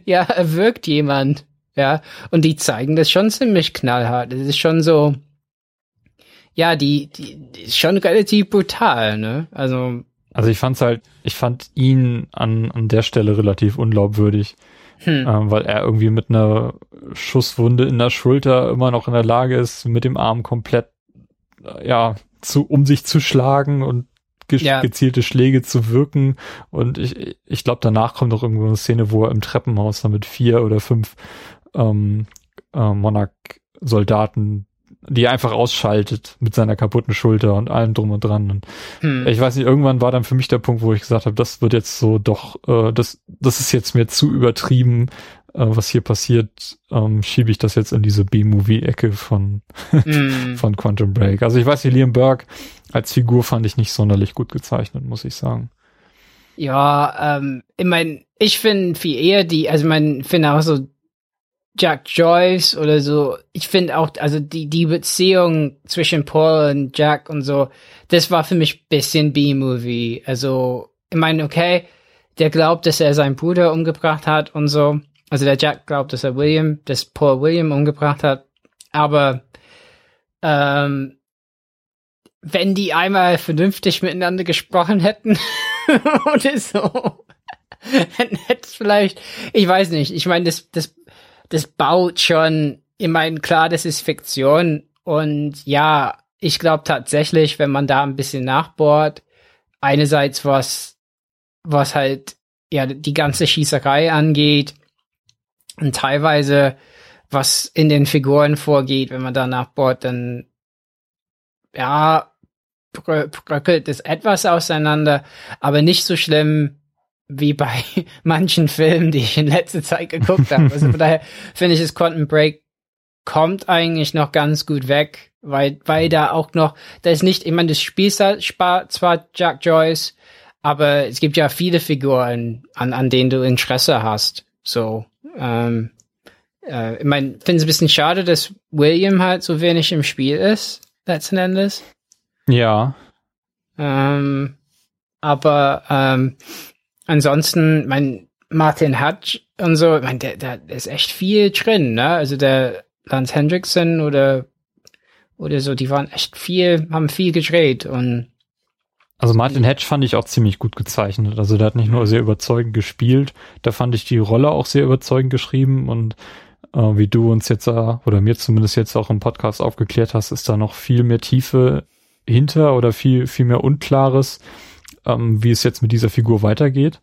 [SPEAKER 2] ja, er wirkt jemand. Ja. Und die zeigen das schon ziemlich knallhart. Es ist schon so, ja, die, die, die ist schon relativ brutal, ne? Also.
[SPEAKER 1] Also ich fand's halt, ich fand ihn an, an der Stelle relativ unglaubwürdig. Hm. Ähm, weil er irgendwie mit einer Schusswunde in der Schulter immer noch in der Lage ist, mit dem Arm komplett, ja, zu, um sich zu schlagen und ja. gezielte Schläge zu wirken. Und ich, ich glaube, danach kommt noch irgendwo eine Szene, wo er im Treppenhaus dann mit vier oder fünf ähm, äh, Monarch-Soldaten die einfach ausschaltet mit seiner kaputten Schulter und allem drum und dran. Und hm. ich weiß nicht, irgendwann war dann für mich der Punkt, wo ich gesagt habe, das wird jetzt so doch, äh, das, das ist jetzt mir zu übertrieben, äh, was hier passiert, ähm, schiebe ich das jetzt in diese B-Movie-Ecke von, mm. [LAUGHS] von Quantum Break. Also ich weiß nicht, Liam Burke als Figur fand ich nicht sonderlich gut gezeichnet, muss ich sagen.
[SPEAKER 2] Ja, ähm, ich meine, ich finde viel eher die, also man finde auch so Jack Joyce oder so, ich finde auch, also die, die Beziehung zwischen Paul und Jack und so, das war für mich bisschen B-Movie. Also, ich meine, okay, der glaubt, dass er seinen Bruder umgebracht hat und so. Also der Jack glaubt, dass er William, dass Paul William umgebracht hat. Aber ähm, wenn die einmal vernünftig miteinander gesprochen hätten [LAUGHS] oder so, [LAUGHS] dann hätte es vielleicht, ich weiß nicht, ich meine, das, das, das baut schon, ich meine, klar, das ist Fiktion. Und ja, ich glaube tatsächlich, wenn man da ein bisschen nachbohrt, einerseits was, was halt, ja, die ganze Schießerei angeht, und teilweise, was in den Figuren vorgeht, wenn man danach bohrt, dann ja, bröckelt es etwas auseinander, aber nicht so schlimm wie bei [LAUGHS] manchen Filmen, die ich in letzter Zeit geguckt habe. Also von daher finde ich, das Quantum Break kommt eigentlich noch ganz gut weg, weil, weil da auch noch, da ist nicht, ich meine, das Spiel zwar Jack Joyce, aber es gibt ja viele Figuren, an, an denen du Interesse hast. So, ähm, äh, ich meine, finde es ein bisschen schade, dass William halt so wenig im Spiel ist, letzten Endes.
[SPEAKER 1] Ja.
[SPEAKER 2] Ähm, aber ähm, ansonsten, mein Martin Hutch und so, mein, der, der ist echt viel drin, ne? Also der Lance Hendrickson oder oder so, die waren echt viel, haben viel gedreht und
[SPEAKER 1] also Martin Hedge fand ich auch ziemlich gut gezeichnet. Also der hat nicht nur sehr überzeugend gespielt, da fand ich die Rolle auch sehr überzeugend geschrieben und äh, wie du uns jetzt äh, oder mir zumindest jetzt auch im Podcast aufgeklärt hast, ist da noch viel mehr Tiefe hinter oder viel viel mehr Unklares, ähm, wie es jetzt mit dieser Figur weitergeht.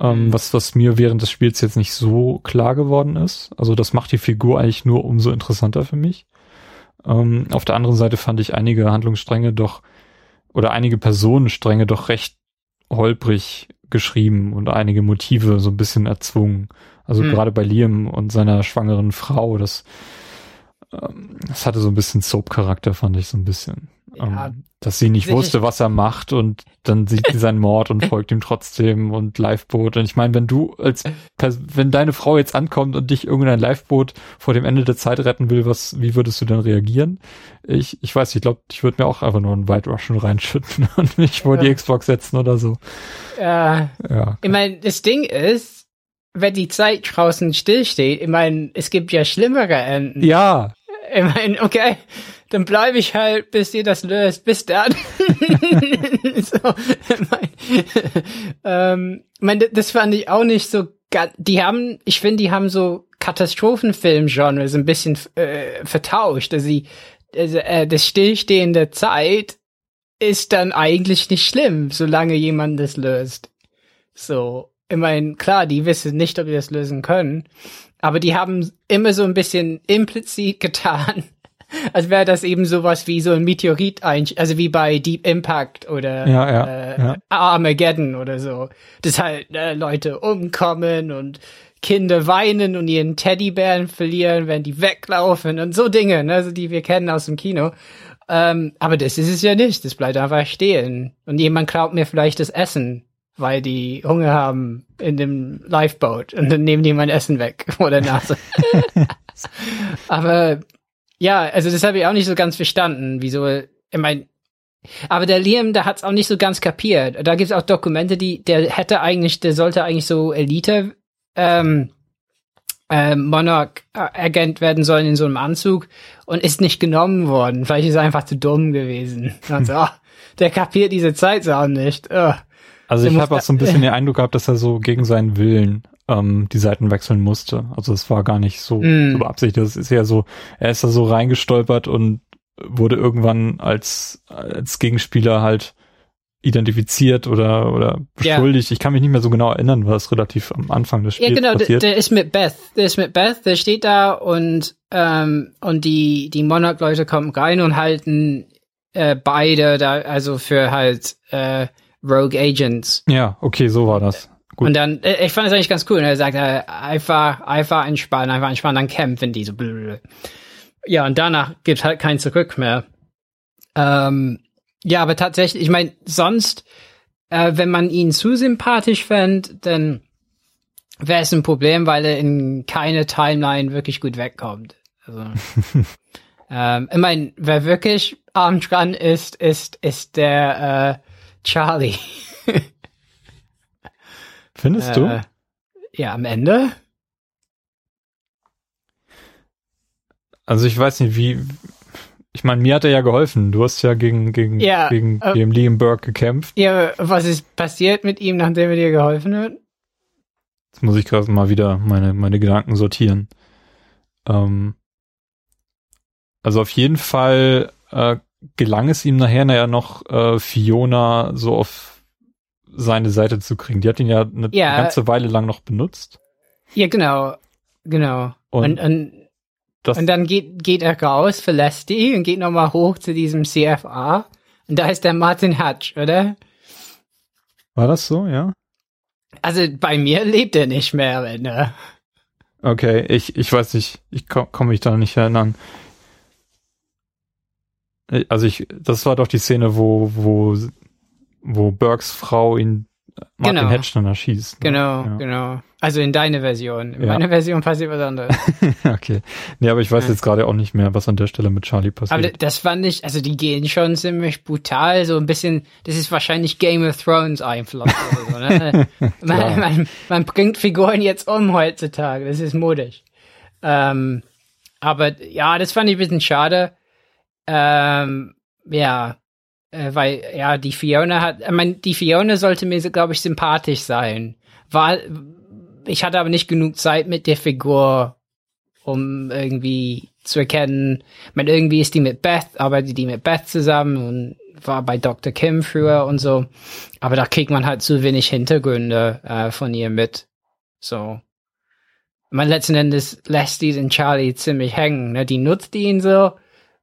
[SPEAKER 1] Ähm, mhm. was, was mir während des Spiels jetzt nicht so klar geworden ist. Also das macht die Figur eigentlich nur umso interessanter für mich. Ähm, auf der anderen Seite fand ich einige Handlungsstränge doch oder einige Personenstränge doch recht holprig geschrieben und einige Motive so ein bisschen erzwungen. Also hm. gerade bei Liam und seiner schwangeren Frau, das, ähm, das hatte so ein bisschen Soap-Charakter, fand ich so ein bisschen. Ja, ähm, dass sie nicht wusste, was er macht und dann sieht sie seinen Mord und [LAUGHS] folgt ihm trotzdem und Liveboot. Und ich meine, wenn du als, wenn deine Frau jetzt ankommt und dich irgendein Liveboot vor dem Ende der Zeit retten will, was, wie würdest du dann reagieren? Ich, ich weiß, ich glaube, ich würde mir auch einfach nur einen White Russian reinschütten [LAUGHS] und mich vor ja. die Xbox setzen oder so.
[SPEAKER 2] Ja. ja ich meine, das Ding ist, wenn die Zeit draußen stillsteht, ich meine, es gibt ja schlimmere Enden.
[SPEAKER 1] Ja.
[SPEAKER 2] Ich meine, okay, dann bleibe ich halt, bis ihr das löst. Bis dann. [LAUGHS] so, mein, ähm, mein, das fand ich auch nicht so. Die haben, ich finde, die haben so Katastrophenfilm-Genres ein bisschen äh, vertauscht. Also, sie, also äh, das Stillstehen der Zeit ist dann eigentlich nicht schlimm, solange jemand das löst. So, meine, klar, die wissen nicht, ob die das lösen können, aber die haben immer so ein bisschen implizit [LAUGHS] getan, als wäre das eben sowas wie so ein Meteorit, also wie bei Deep Impact oder
[SPEAKER 1] ja, ja,
[SPEAKER 2] äh,
[SPEAKER 1] ja.
[SPEAKER 2] Armageddon oder so. Dass halt äh, Leute umkommen und Kinder weinen und ihren Teddybären verlieren, wenn die weglaufen und so Dinge, ne, so die wir kennen aus dem Kino. Ähm, aber das ist es ja nicht. Das bleibt einfach stehen. Und jemand klaut mir vielleicht das Essen, weil die Hunger haben in dem Lifeboat und dann nehmen die mein Essen weg vor der Nase. [LAUGHS] aber ja, also das habe ich auch nicht so ganz verstanden, wieso, ich meine, aber der Liam, der hat's auch nicht so ganz kapiert. Da gibt's auch Dokumente, die, der hätte eigentlich, der sollte eigentlich so Elite ähm, äh, Monarch-Agent werden sollen in so einem Anzug und ist nicht genommen worden. Vielleicht ist er einfach zu dumm gewesen. Also, oh, [LAUGHS] der kapiert diese Zeit so auch nicht. Oh.
[SPEAKER 1] Also ich habe auch so ein bisschen [LAUGHS] den Eindruck gehabt, dass er so gegen seinen Willen ähm, die Seiten wechseln musste. Also es war gar nicht so,
[SPEAKER 2] Mm.
[SPEAKER 1] so beabsichtigt. Das ist eher so, er ist da so reingestolpert und wurde irgendwann als, als Gegenspieler halt identifiziert oder, oder
[SPEAKER 2] Ja.
[SPEAKER 1] beschuldigt. Ich kann mich nicht mehr so genau erinnern, was relativ am Anfang des
[SPEAKER 2] Ja,
[SPEAKER 1] Spiels
[SPEAKER 2] genau, der,
[SPEAKER 1] passiert.
[SPEAKER 2] der ist mit Beth. Der ist mit Beth, der steht da und, ähm, und die, die Monarch-Leute kommen rein und halten äh, beide da, also für halt äh, Rogue Agents.
[SPEAKER 1] ja, okay, so war das. Gut.
[SPEAKER 2] Und dann, äh, ich fand es eigentlich ganz cool. Und er sagt, äh, einfach, einfach entspannen, einfach entspannen, dann kämpfen die so. blablabla. Ja, und danach gibt's halt kein Zurück mehr. Ähm, ja, aber tatsächlich, ich meine, sonst, äh, wenn man ihn zu sympathisch fände, dann wäre es ein Problem, weil er in keine Timeline wirklich gut wegkommt. Also, [LAUGHS] ähm, ich meine, wer wirklich arm dran ist, ist, ist der äh, Charlie. [LAUGHS]
[SPEAKER 1] Findest
[SPEAKER 2] Äh,
[SPEAKER 1] du?
[SPEAKER 2] Ja, am Ende.
[SPEAKER 1] Also ich weiß nicht, wie. Ich meine, mir hat er ja geholfen. Du hast ja gegen, gegen,
[SPEAKER 2] Ja,
[SPEAKER 1] gegen,
[SPEAKER 2] äh,
[SPEAKER 1] gegen Liam Burke gekämpft.
[SPEAKER 2] Ja, was ist passiert mit ihm, nachdem er dir geholfen hat?
[SPEAKER 1] Jetzt muss ich gerade mal wieder meine, meine Gedanken sortieren. Ähm, also auf jeden Fall äh, gelang es ihm nachher ja noch, äh, Fiona so auf seine Seite zu kriegen. Die hat ihn ja eine
[SPEAKER 2] Ja.
[SPEAKER 1] ganze Weile lang noch benutzt.
[SPEAKER 2] Ja, genau. Genau.
[SPEAKER 1] Und
[SPEAKER 2] Und, und,
[SPEAKER 1] Das,
[SPEAKER 2] und dann geht, geht er raus, verlässt die und geht nochmal hoch zu diesem CFA. Und da ist der Martin Hatch, oder?
[SPEAKER 1] war das so, ja?
[SPEAKER 2] Also bei mir lebt er nicht mehr, wenn er.
[SPEAKER 1] Okay, ich, ich weiß nicht, ich komme komm mich da nicht erinnern. Äh, Also ich, das war doch die Szene, wo, wo, wo Burks Frau ihn äh, Martin
[SPEAKER 2] Genau.
[SPEAKER 1] Hedge dann erschießt. ne?
[SPEAKER 2] Genau,
[SPEAKER 1] Ja.
[SPEAKER 2] genau. Also in deine Version. In
[SPEAKER 1] Ja.
[SPEAKER 2] meiner Version passiert was anderes. [LAUGHS]
[SPEAKER 1] okay. Nee, aber ich weiß
[SPEAKER 2] Ja.
[SPEAKER 1] jetzt gerade auch nicht mehr, was an der Stelle mit Charlie
[SPEAKER 2] Aber
[SPEAKER 1] passiert.
[SPEAKER 2] d- das fand ich, also die gehen schon ziemlich brutal, so ein bisschen, das ist wahrscheinlich Game of Thrones Einfluss oder so, ne? [LAUGHS] Man, man, man bringt Figuren jetzt um heutzutage, das ist modisch. Ähm, aber ja, das fand ich ein bisschen schade. Ähm, ja, äh, weil, ja, die Fiona hat, ich meine, die Fiona sollte mir, glaube ich, sympathisch sein. War, ich hatte aber nicht genug Zeit mit der Figur, um irgendwie zu erkennen, ich meine, irgendwie ist die mit Beth, arbeitet die mit Beth zusammen und war bei Dr. Kim früher und so. Aber da kriegt man halt zu wenig Hintergründe äh, von ihr mit. So. Man letzten Endes lässt die den Charlie ziemlich hängen. Ne? Die nutzt ihn so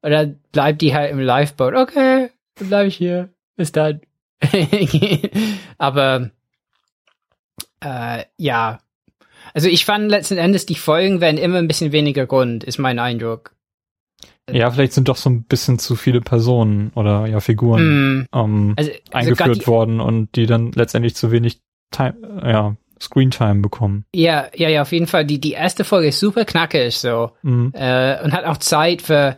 [SPEAKER 2] oder bleibt die halt im Lifeboat. Okay, dann bleib ich hier. Bis dann. [LAUGHS] Aber äh, ja. Also ich fand letzten Endes, die Folgen werden immer ein bisschen weniger rund, ist mein Eindruck.
[SPEAKER 1] ja, vielleicht sind doch so ein bisschen zu viele Personen oder ja Figuren
[SPEAKER 2] Mm,
[SPEAKER 1] ähm,
[SPEAKER 2] also, also
[SPEAKER 1] eingeführt
[SPEAKER 2] die,
[SPEAKER 1] worden und die dann letztendlich zu wenig Time, äh, ja, Screentime bekommen.
[SPEAKER 2] ja, ja, ja, auf jeden Fall. Die, die erste Folge ist super knackig so.
[SPEAKER 1] Mhm.
[SPEAKER 2] äh, und hat auch Zeit für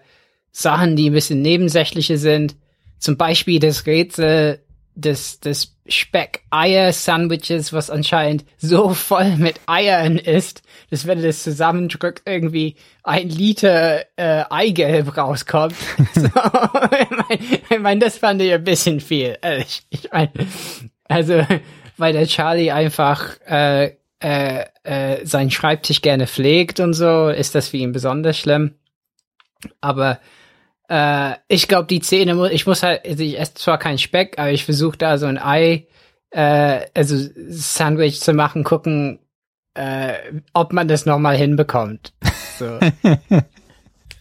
[SPEAKER 2] Sachen, die ein bisschen nebensächliche sind. Zum Beispiel das Rätsel des, des Speck-Eier-Sandwiches, was anscheinend so voll mit Eiern ist, dass wenn du das zusammendrückt, irgendwie ein Liter äh, Eigelb rauskommt. [LAUGHS] [LAUGHS] so, ich meine, ich mein, das fand ich ein bisschen viel. Also, ich, ich mein, also weil der Charlie einfach äh, äh, äh, seinen Schreibtisch gerne pflegt und so, ist das für ihn besonders schlimm. Aber äh, ich glaube, die Zähne, ich muss halt, also ich esse zwar keinen Speck, aber ich versuche da so ein Ei, äh, also Sandwich zu machen, gucken, äh, ob man das nochmal hinbekommt. So. [LAUGHS]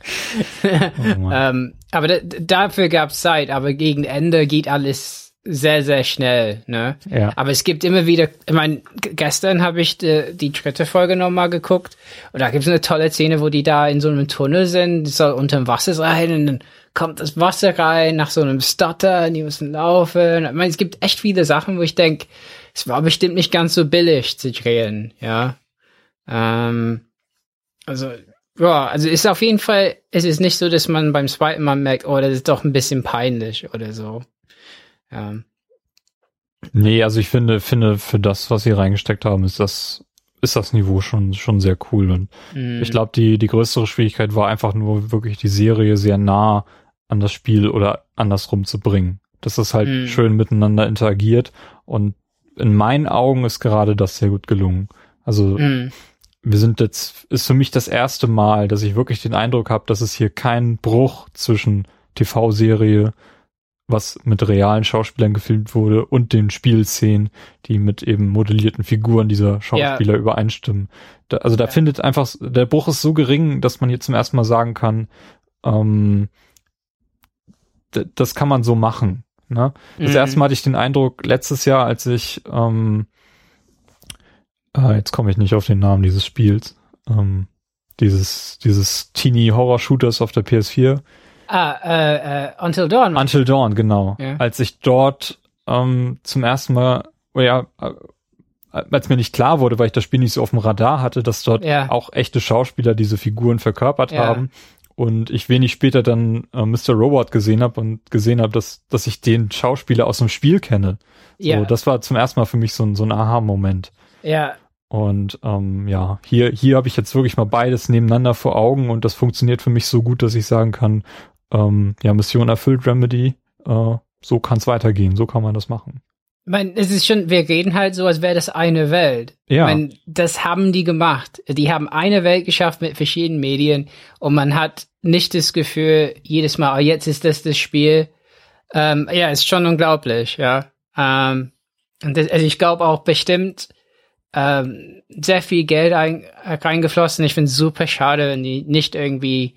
[SPEAKER 2] [LAUGHS] oh ähm, aber dafür gab's Zeit, aber gegen Ende geht alles sehr, sehr schnell, ne?
[SPEAKER 1] Ja.
[SPEAKER 2] Aber es gibt immer wieder, ich meine, gestern habe ich die, die dritte Folge nochmal geguckt und da gibt es eine tolle Szene, wo die da in so einem Tunnel sind, die soll unter dem Wasser sein und dann kommt das Wasser rein nach so einem Stutter und die müssen laufen. Ich meine, es gibt echt viele Sachen, wo ich denke, es war bestimmt nicht ganz so billig zu drehen, ja. Ähm, also, ja, also ist auf jeden Fall, es ist nicht so, dass man beim zweiten Mal merkt, oh, das ist doch ein bisschen peinlich oder so. Ja.
[SPEAKER 1] Nee, also ich finde, finde, für das, was sie reingesteckt haben, ist das, ist das Niveau schon, schon sehr cool. Und mm. ich glaube, die, die größere Schwierigkeit war einfach nur wirklich die Serie sehr nah an das Spiel oder andersrum zu bringen. Dass das halt mm. schön miteinander interagiert. Und in meinen Augen ist gerade das sehr gut gelungen. Also, mm. wir sind jetzt, ist für mich das erste Mal, dass ich wirklich den Eindruck habe, dass es hier keinen Bruch zwischen TV-Serie was mit realen Schauspielern gefilmt wurde und den Spielszenen, die mit eben modellierten Figuren dieser Schauspieler ja. übereinstimmen. Da, also da ja. findet einfach, der Bruch ist so gering, dass man hier zum ersten Mal sagen kann, ähm, das kann man so machen. Ne? Das mhm. erste Mal hatte ich den Eindruck, letztes Jahr, als ich, ähm, äh, jetzt komme ich nicht auf den Namen dieses Spiels, ähm, dieses, dieses Teenie-Horror-Shooters auf der PS4,
[SPEAKER 2] Ah, äh, äh, Until Dawn.
[SPEAKER 1] Until Dawn, genau. Ja. Als ich dort ähm, zum ersten Mal, oh ja, äh, als mir nicht klar wurde, weil ich das Spiel nicht so auf dem Radar hatte, dass dort ja. auch echte Schauspieler diese Figuren verkörpert ja. haben und ich wenig später dann äh, Mr. Robot gesehen habe und gesehen habe, dass dass ich den Schauspieler aus dem Spiel kenne. So, ja. das war zum ersten Mal für mich so ein so ein Aha-Moment.
[SPEAKER 2] Ja.
[SPEAKER 1] Und ähm, ja, hier hier habe ich jetzt wirklich mal beides nebeneinander vor Augen und das funktioniert für mich so gut, dass ich sagen kann, ähm, ja, Mission erfüllt, Remedy, äh, so kann es weitergehen, so kann man das machen.
[SPEAKER 2] Ich meine, es ist schon, wir reden halt so, als wäre das eine Welt. Ja. Ich meine, das haben die gemacht. Die haben eine Welt geschafft mit verschiedenen Medien und man hat nicht das Gefühl, jedes Mal, oh, jetzt ist das das Spiel. Ähm, ja, ist schon unglaublich, ja. Ähm, und das, also ich glaube auch bestimmt ähm, sehr viel Geld ein, reingeflossen. Ich finde es super schade, wenn die nicht irgendwie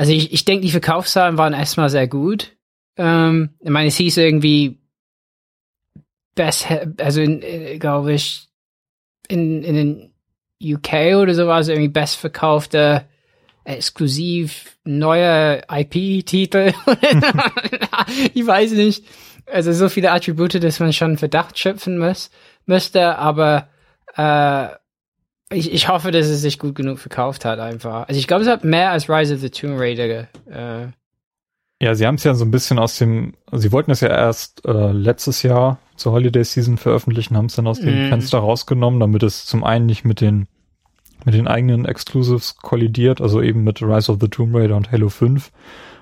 [SPEAKER 2] also ich, ich denke, die Verkaufszahlen waren erstmal sehr gut. Ähm, ich meine, es hieß irgendwie best, also in, äh, glaube ich, in, in den UK oder so war es irgendwie bestverkaufte exklusiv neuer IP-Titel. [LAUGHS] ich weiß nicht. Also so viele Attribute, dass man schon Verdacht schöpfen muss, müsste, aber äh, ich, ich hoffe, dass es sich gut genug verkauft hat einfach. Also ich glaube, es hat mehr als Rise of the Tomb Raider. Äh.
[SPEAKER 1] Ja, sie haben es ja so ein bisschen aus dem, sie wollten es ja erst äh, letztes Jahr zur Holiday Season veröffentlichen, haben es dann aus dem mm. Fenster rausgenommen, damit es zum einen nicht mit den mit den eigenen Exclusives kollidiert, also eben mit Rise of the Tomb Raider und Halo 5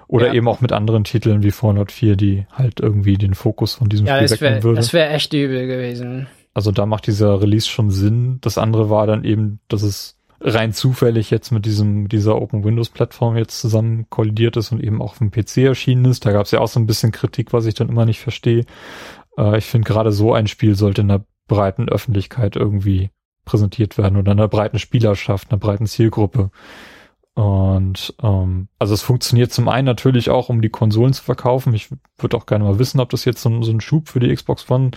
[SPEAKER 1] oder ja. eben auch mit anderen Titeln wie Fallout 4, die halt irgendwie den Fokus von diesem ja, Spiel wegnehmen würden.
[SPEAKER 2] Das wäre echt übel gewesen.
[SPEAKER 1] Also da macht dieser Release schon Sinn. Das andere war dann eben, dass es rein zufällig jetzt mit diesem dieser Open Windows Plattform jetzt zusammen kollidiert ist und eben auch auf dem PC erschienen ist. Da gab es ja auch so ein bisschen Kritik, was ich dann immer nicht verstehe. Äh, ich finde gerade so ein Spiel sollte in der breiten Öffentlichkeit irgendwie präsentiert werden oder in einer breiten Spielerschaft, einer breiten Zielgruppe. Und ähm, also es funktioniert zum einen natürlich auch, um die Konsolen zu verkaufen. Ich würde auch gerne mal wissen, ob das jetzt so, so ein Schub für die Xbox One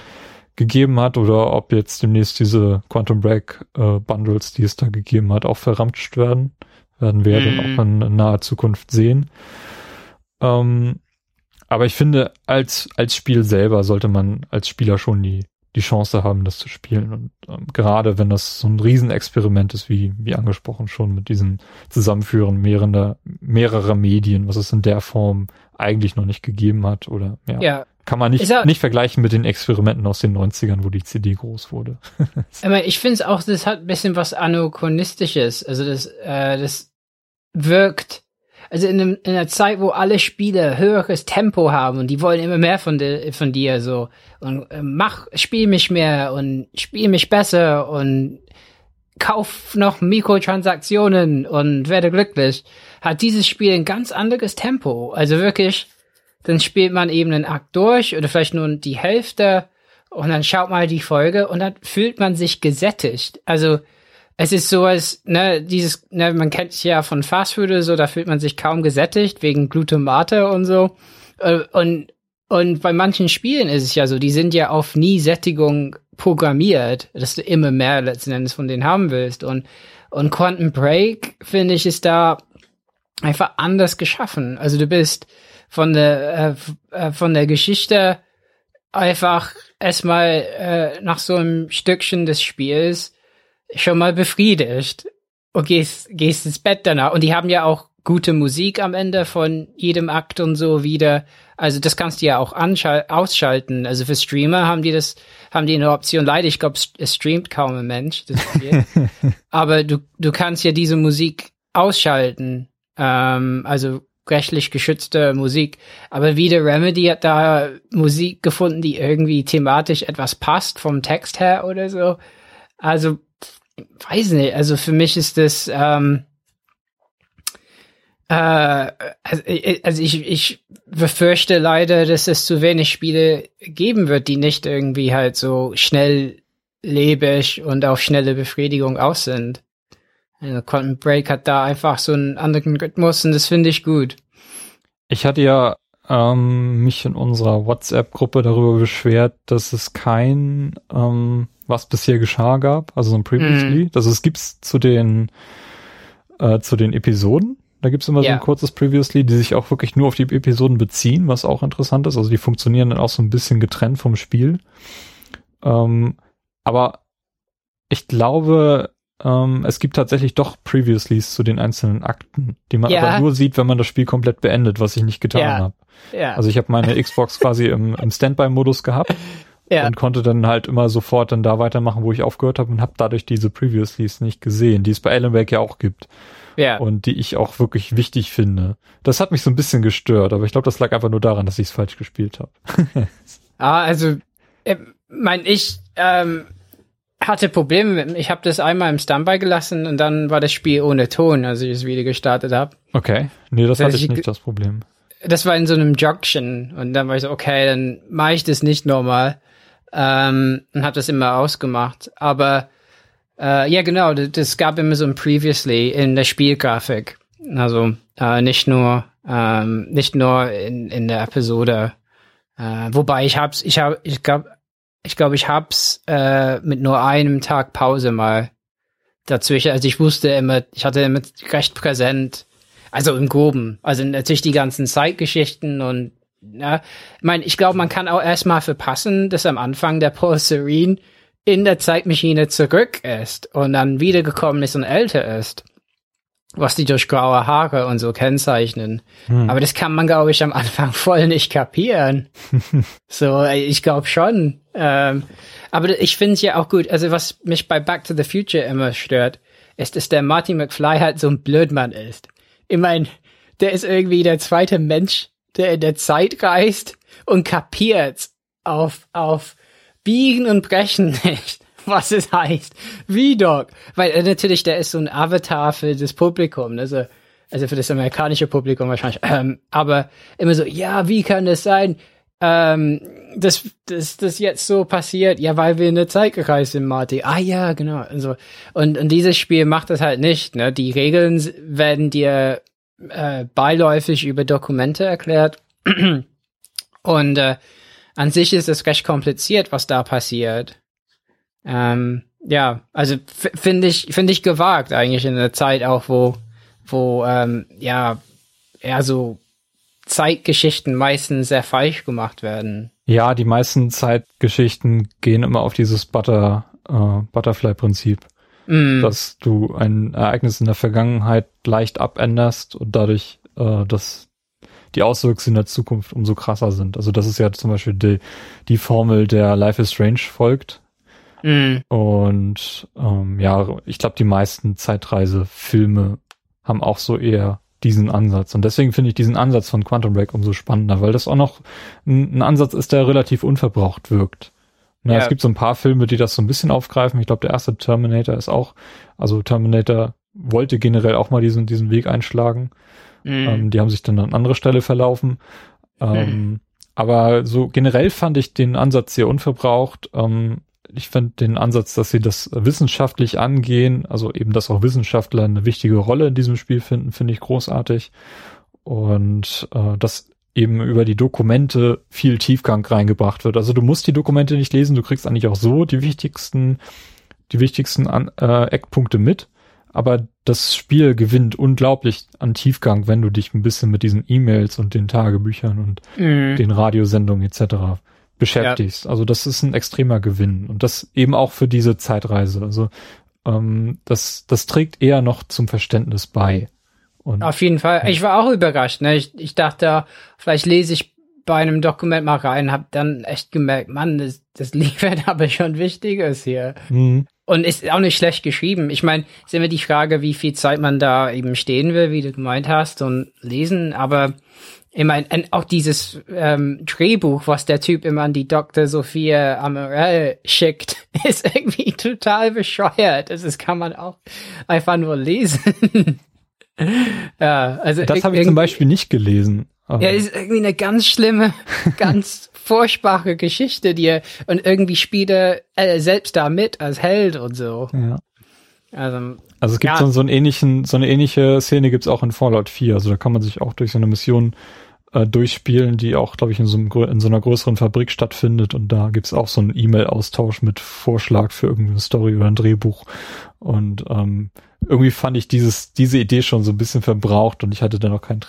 [SPEAKER 1] gegeben hat oder ob jetzt demnächst diese Quantum Break äh, Bundles, die es da gegeben hat, auch verramscht werden. Werden wir mm. dann auch in, in naher Zukunft sehen. Ähm, aber ich finde, als, als Spiel selber sollte man als Spieler schon die, die Chance haben, das zu spielen. Und ähm, gerade wenn das so ein Riesenexperiment ist, wie, wie angesprochen schon mit diesem Zusammenführen mehrerer, mehrerer Medien, was es in der Form eigentlich noch nicht gegeben hat oder ja.
[SPEAKER 2] ja.
[SPEAKER 1] Kann man nicht, er, nicht vergleichen mit den Experimenten aus den 90ern, wo die CD groß wurde.
[SPEAKER 2] aber ich finde es auch, das hat ein bisschen was Anachronistisches. Also das, äh, das wirkt, also in, einem, in einer Zeit, wo alle Spiele höheres Tempo haben und die wollen immer mehr von, de, von dir so und äh, mach, spiel mich mehr und spiel mich besser und kauf noch Mikrotransaktionen und werde glücklich, hat dieses Spiel ein ganz anderes Tempo. Also wirklich, dann spielt man eben einen Akt durch oder vielleicht nur die Hälfte und dann schaut mal die Folge und dann fühlt man sich gesättigt. Also es ist so, als, ne, dieses, ne, man kennt es ja von Fastfood oder so, da fühlt man sich kaum gesättigt wegen Glutamate und so. Äh, und, und bei manchen Spielen ist es ja so, die sind ja auf nie Sättigung programmiert, dass du immer mehr letzten Endes von denen haben willst. Und, und Quantum Break, finde ich, ist da einfach anders geschaffen. Also du bist von der, äh, äh von der Geschichte einfach erstmal äh, nach so einem Stückchen des Spiels schon mal befriedigt und gehst, gehst ins Bett danach. Und die haben ja auch gute Musik am Ende von jedem Akt und so wieder. Also das kannst du ja auch ausschalten. Also für Streamer haben die das, haben die eine Option. Leider, ich glaube, es streamt kaum ein Mensch. [LAUGHS] Aber du, du kannst ja diese Musik ausschalten. Ähm, also rechtlich geschützte Musik. Aber wieder Remedy hat da Musik gefunden, die irgendwie thematisch etwas passt vom Text her oder so. Also weiß nicht, also für mich ist das, ähm, äh, also, äh, also ich, ich befürchte leider, dass es zu wenig Spiele geben wird, die nicht irgendwie halt so schnelllebig und auf schnelle Befriedigung aus sind. Also Quantum Break hat da einfach so einen anderen Rhythmus und das finde ich gut.
[SPEAKER 1] Ich hatte ja ähm, mich in unserer WhatsApp-Gruppe darüber beschwert, dass es kein ähm, was bisher geschah gab, also so ein Previously. Mm. Also es gibt's zu den äh, zu den Episoden. Da gibt's immer ja. so ein kurzes Previously, die sich auch wirklich nur auf die Episoden beziehen, was auch interessant ist. Also die funktionieren dann auch so ein bisschen getrennt vom Spiel. Ähm, aber ich glaube, ähm, es gibt tatsächlich doch Previouslys zu den einzelnen Akten, die man ja. aber nur sieht, wenn man das Spiel komplett beendet, was ich nicht getan ja. habe. Ja. Also ich habe meine [LAUGHS] Xbox quasi im, im Standby-Modus gehabt ja. und konnte dann halt immer sofort dann da weitermachen, wo ich aufgehört habe und habe dadurch diese Previous-Leads nicht gesehen, die es bei Alan Wake ja auch gibt. Ja. Und die ich auch wirklich wichtig finde. Das hat mich so ein bisschen gestört, aber ich glaube, das lag einfach nur daran, dass ich es falsch gespielt habe. [LAUGHS]
[SPEAKER 2] ah, also, äh, mein ich ähm, hatte Probleme ich habe das einmal im Standby gelassen und dann war das Spiel ohne Ton, als ich es wieder gestartet habe.
[SPEAKER 1] Okay, nee, das, das hatte ich nicht das Problem.
[SPEAKER 2] Das war in so einem Junction und dann war ich so, okay, dann mache ich das nicht normal ähm, und habe das immer ausgemacht. Aber äh, ja, genau, das, das gab immer so ein Previously in der Spielgrafik. Also äh, nicht nur ähm, nicht nur in, in der Episode. Äh, wobei ich hab's, ich hab, ich glaube, ich glaube, ich hab's äh, mit nur einem Tag Pause mal dazwischen. Also ich wusste immer, ich hatte immer recht präsent, also im Groben, also natürlich die ganzen Zeitgeschichten und ja, ich meine, ich glaube, man kann auch erstmal verpassen, dass am Anfang der Paul Serene in der Zeitmaschine zurück ist und dann wiedergekommen ist und älter ist. Was die durch graue Haare und so kennzeichnen. Hm. Aber das kann man, glaube ich, am Anfang [LAUGHS] voll nicht kapieren. [LAUGHS] so, ich glaube schon. Ähm, aber ich finde es ja auch gut. Also, was mich bei Back to the Future immer stört, ist, dass der Marty McFly halt so ein Blödmann ist. Ich meine, der ist irgendwie der zweite Mensch, der in der Zeit reist und kapiert auf, auf Biegen und Brechen nicht, was es heißt. Wie Doc? Weil äh, natürlich, der ist so ein Avatar für das Publikum, also, also für das amerikanische Publikum wahrscheinlich. [CLEARS THROAT] Ähm, aber immer so, ja, wie kann das sein? Ähm, dass das, das jetzt so passiert, ja, weil wir in der Zeit gereist sind, Marty. Ah ja, genau. Und, so. und, und dieses Spiel macht das halt nicht. Ne? Die Regeln werden dir äh, beiläufig über Dokumente erklärt. [CLEARS THROAT] Und äh, an sich ist es recht kompliziert, was da passiert. Ähm, ja, also finde ich finde ich gewagt eigentlich in der Zeit auch, wo wo ähm, ja eher so Zeitgeschichten meistens sehr falsch gemacht werden.
[SPEAKER 1] Ja, die meisten Zeitgeschichten gehen immer auf dieses Butter äh, Butterfly-Prinzip mm. dass du ein Ereignis in der Vergangenheit leicht abänderst und dadurch äh, dass die Auswirkungen in der Zukunft umso krasser sind. Also das ist ja zum Beispiel die, die Formel, der Life is Strange folgt. Mm. Und ähm, ja, ich glaube, die meisten Zeitreisefilme haben auch so eher diesen Ansatz. Und deswegen finde ich diesen Ansatz von Quantum Break umso spannender, weil das auch noch ein, ein Ansatz ist, der relativ unverbraucht wirkt. Na, ja. Es gibt so ein paar Filme, die das so ein bisschen aufgreifen. Ich glaube, der erste Terminator ist auch, also Terminator wollte generell auch mal diesen, diesen Weg einschlagen. Mhm. Ähm, die haben sich dann an andere Stelle verlaufen. Ähm, mhm. Aber so generell fand ich den Ansatz sehr unverbraucht. Ähm, ich finde den Ansatz, dass sie das wissenschaftlich angehen, also eben, dass auch Wissenschaftler eine wichtige Rolle in diesem Spiel finden, finde ich großartig. Und äh, dass eben über die Dokumente viel Tiefgang reingebracht wird. Also du musst die Dokumente nicht lesen, du kriegst eigentlich auch so die wichtigsten, die wichtigsten An äh, Eckpunkte mit. Aber das Spiel gewinnt unglaublich an Tiefgang, wenn du dich ein bisschen mit diesen E-Mails und den Tagebüchern und mhm. den Radiosendungen etc. beschäftigst. Ja. Also das ist ein extremer Gewinn und das eben auch für diese Zeitreise. Also ähm, das, das trägt eher noch zum Verständnis bei.
[SPEAKER 2] Und, Auf jeden Fall. Ich war auch überrascht. Ne? Ich, ich dachte, vielleicht lese ich bei einem Dokument mal rein, habe dann echt gemerkt, Mann, das, das [LAUGHS] liefert aber schon Wichtiges hier. Mhm. Und ist auch nicht schlecht geschrieben. Ich meine, ist immer die Frage, wie viel Zeit man da eben stehen will, wie du gemeint hast, und lesen. Aber ich meine, auch dieses ähm, Drehbuch, was der Typ immer an die Dr. Sophia Amorell schickt, [LAUGHS] ist irgendwie total bescheuert. Das ist, kann man auch einfach nur lesen. [LAUGHS]
[SPEAKER 1] ja, also das habe ich zum Beispiel nicht gelesen.
[SPEAKER 2] Ja, ist irgendwie eine ganz schlimme, [LAUGHS] ganz furchtbare Geschichte, die er und irgendwie spielt er äh, selbst da mit als Held und so.
[SPEAKER 1] Ja. Also, also es gibt ja. so, so einen ähnlichen, so eine ähnliche Szene gibt's auch in Fallout 4. Also da kann man sich auch durch so eine Mission äh, durchspielen, die auch, glaube ich, in so, einem, in so einer größeren Fabrik stattfindet. Und da gibt's auch so einen E-Mail-Austausch mit Vorschlag für irgendeine Story oder ein Drehbuch. Und ähm, irgendwie fand ich dieses, diese Idee schon so ein bisschen verbraucht und ich hatte dann auch kein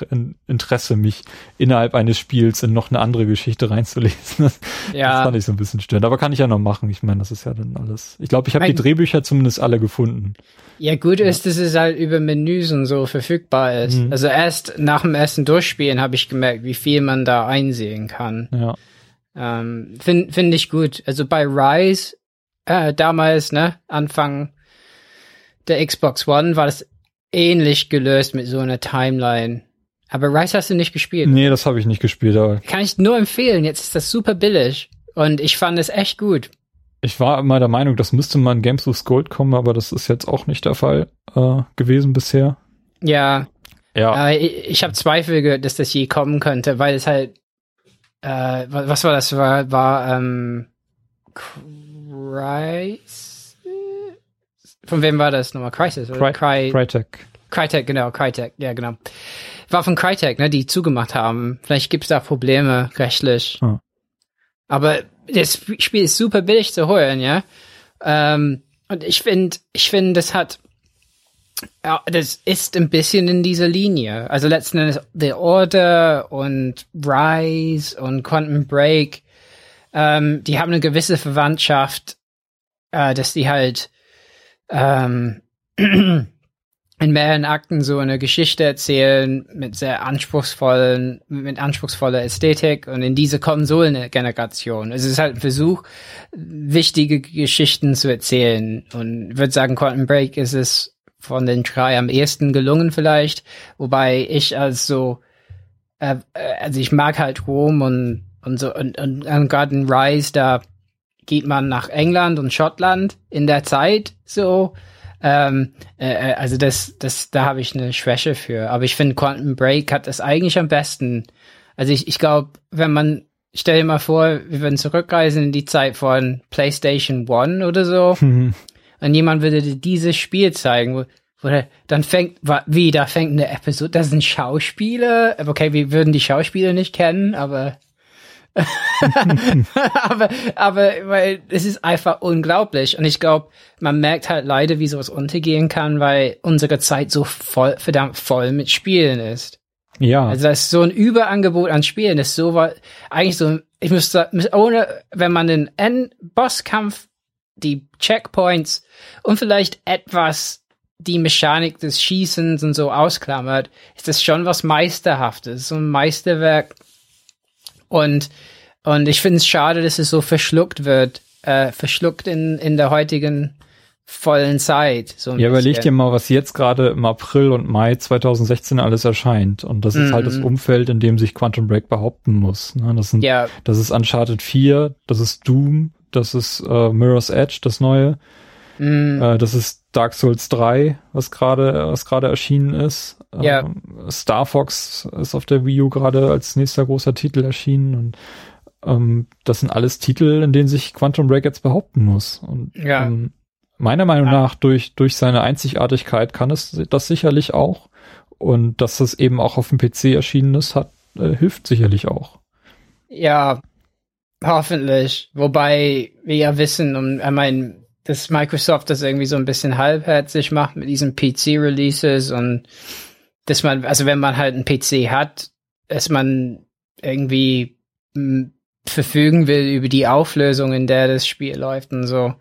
[SPEAKER 1] Interesse, mich innerhalb eines Spiels in noch eine andere Geschichte reinzulesen. Ja. Das fand ich so ein bisschen störend. Aber kann ich ja noch machen. Ich meine, das ist ja dann alles. Ich glaube, ich habe die Drehbücher zumindest alle gefunden.
[SPEAKER 2] Ja, gut ja. ist, dass es halt über Menüs und so verfügbar ist. Mhm. Also erst nach dem ersten Durchspielen habe ich gemerkt, wie viel man da einsehen kann. Ja. Ähm, Finde find ich gut. Also bei Rise, äh, damals, ne, Anfang der Xbox One war das ähnlich gelöst mit so einer Timeline. Aber Rise hast du nicht gespielt.
[SPEAKER 1] Nee, das habe ich nicht gespielt. Aber
[SPEAKER 2] Kann ich nur empfehlen. Jetzt ist das super billig. Und ich fand es echt gut.
[SPEAKER 1] Ich war immer der Meinung, das müsste mal in Games with Gold kommen, aber das ist jetzt auch nicht der Fall äh, gewesen bisher.
[SPEAKER 2] Ja. Ja. Äh, ich ich habe Zweifel, dass das je kommen könnte, weil es halt äh, was war das? War, war ähm, Rise? Von wem war das nochmal? Crisis oder?
[SPEAKER 1] Cry Crytek.
[SPEAKER 2] Crytek, genau, Crytek, ja genau. War von Crytek, ne, die zugemacht haben. Vielleicht gibt es da Probleme rechtlich. Hm. Aber das Spiel ist super billig zu holen, ja. Ähm, und ich finde, ich finde, das hat, ja, das ist ein bisschen in dieser Linie. Also letzten Endes The Order und Rise und Quantum Break, ähm, die haben eine gewisse Verwandtschaft, äh, dass die halt ähm, [CLEARS THROAT] in mehreren Akten so eine Geschichte erzählen mit sehr anspruchsvollen, mit anspruchsvoller Ästhetik und in diese Konsolengeneration. Es ist halt ein Versuch, wichtige Geschichten zu erzählen. Und ich würde sagen, Quantum Break ist es von den drei am ehesten gelungen vielleicht, wobei ich als so, äh, äh also ich mag halt Rom und und so und, und, und gerade in Rise da geht man nach England und Schottland in der Zeit so. Ähm, äh, äh, also das, das, da habe ich eine Schwäche für. Aber ich finde, Quantum Break hat das eigentlich am besten. Also ich, ich glaube, wenn man, stell dir mal vor, wir würden zurückreisen in die Zeit von PlayStation One oder so. Mhm. Und jemand würde dir dieses Spiel zeigen, wo, wo dann fängt, wie, da fängt eine Episode, das sind Schauspieler. Okay, wir würden die Schauspieler nicht kennen, aber [LAUGHS] aber, aber, weil es ist einfach unglaublich. Und ich glaube, man merkt halt leider, wie sowas untergehen kann, weil unsere Zeit so voll, verdammt voll mit Spielen ist. Ja. Also das ist so ein Überangebot an Spielen, das ist so, eigentlich so, ich müsste, ohne, wenn man den Endbosskampf, die Checkpoints und vielleicht etwas die Mechanik des Schießens und so ausklammert, ist das schon was Meisterhaftes, so ein Meisterwerk und, und ich finde es schade, dass es so verschluckt wird, äh, verschluckt in, in der heutigen vollen Zeit.
[SPEAKER 1] So ja, überleg dir mal, was jetzt gerade im April und Mai 2016 alles erscheint. Und das ist mm halt das mhm. Umfeld, in dem sich Quantum Break behaupten muss. Ne? Das, sind, ja. das ist Uncharted 4, das ist Doom, das ist äh, Mirror's Edge, das neue. Mm. Äh, das ist Dark Souls 3, was gerade was gerade erschienen ist. Ja. Ähm, Star Fox ist auf der Wii U gerade als nächster großer Titel erschienen und ähm, das sind alles Titel, in denen sich Quantum Break jetzt behaupten muss. Und
[SPEAKER 2] Ja.
[SPEAKER 1] ähm, meiner Meinung
[SPEAKER 2] Ja.
[SPEAKER 1] nach durch, durch seine Einzigartigkeit kann es das sicherlich auch. Und dass das eben auch auf dem PC erschienen ist, hat, äh, hilft sicherlich auch.
[SPEAKER 2] Ja, hoffentlich. Wobei wir ja wissen, und ich meine, dass Microsoft das irgendwie so ein bisschen halbherzig macht mit diesen PC-Releases und dass man, also wenn man halt einen PC hat, dass man irgendwie verfügen will über die Auflösung, in der das Spiel läuft und so.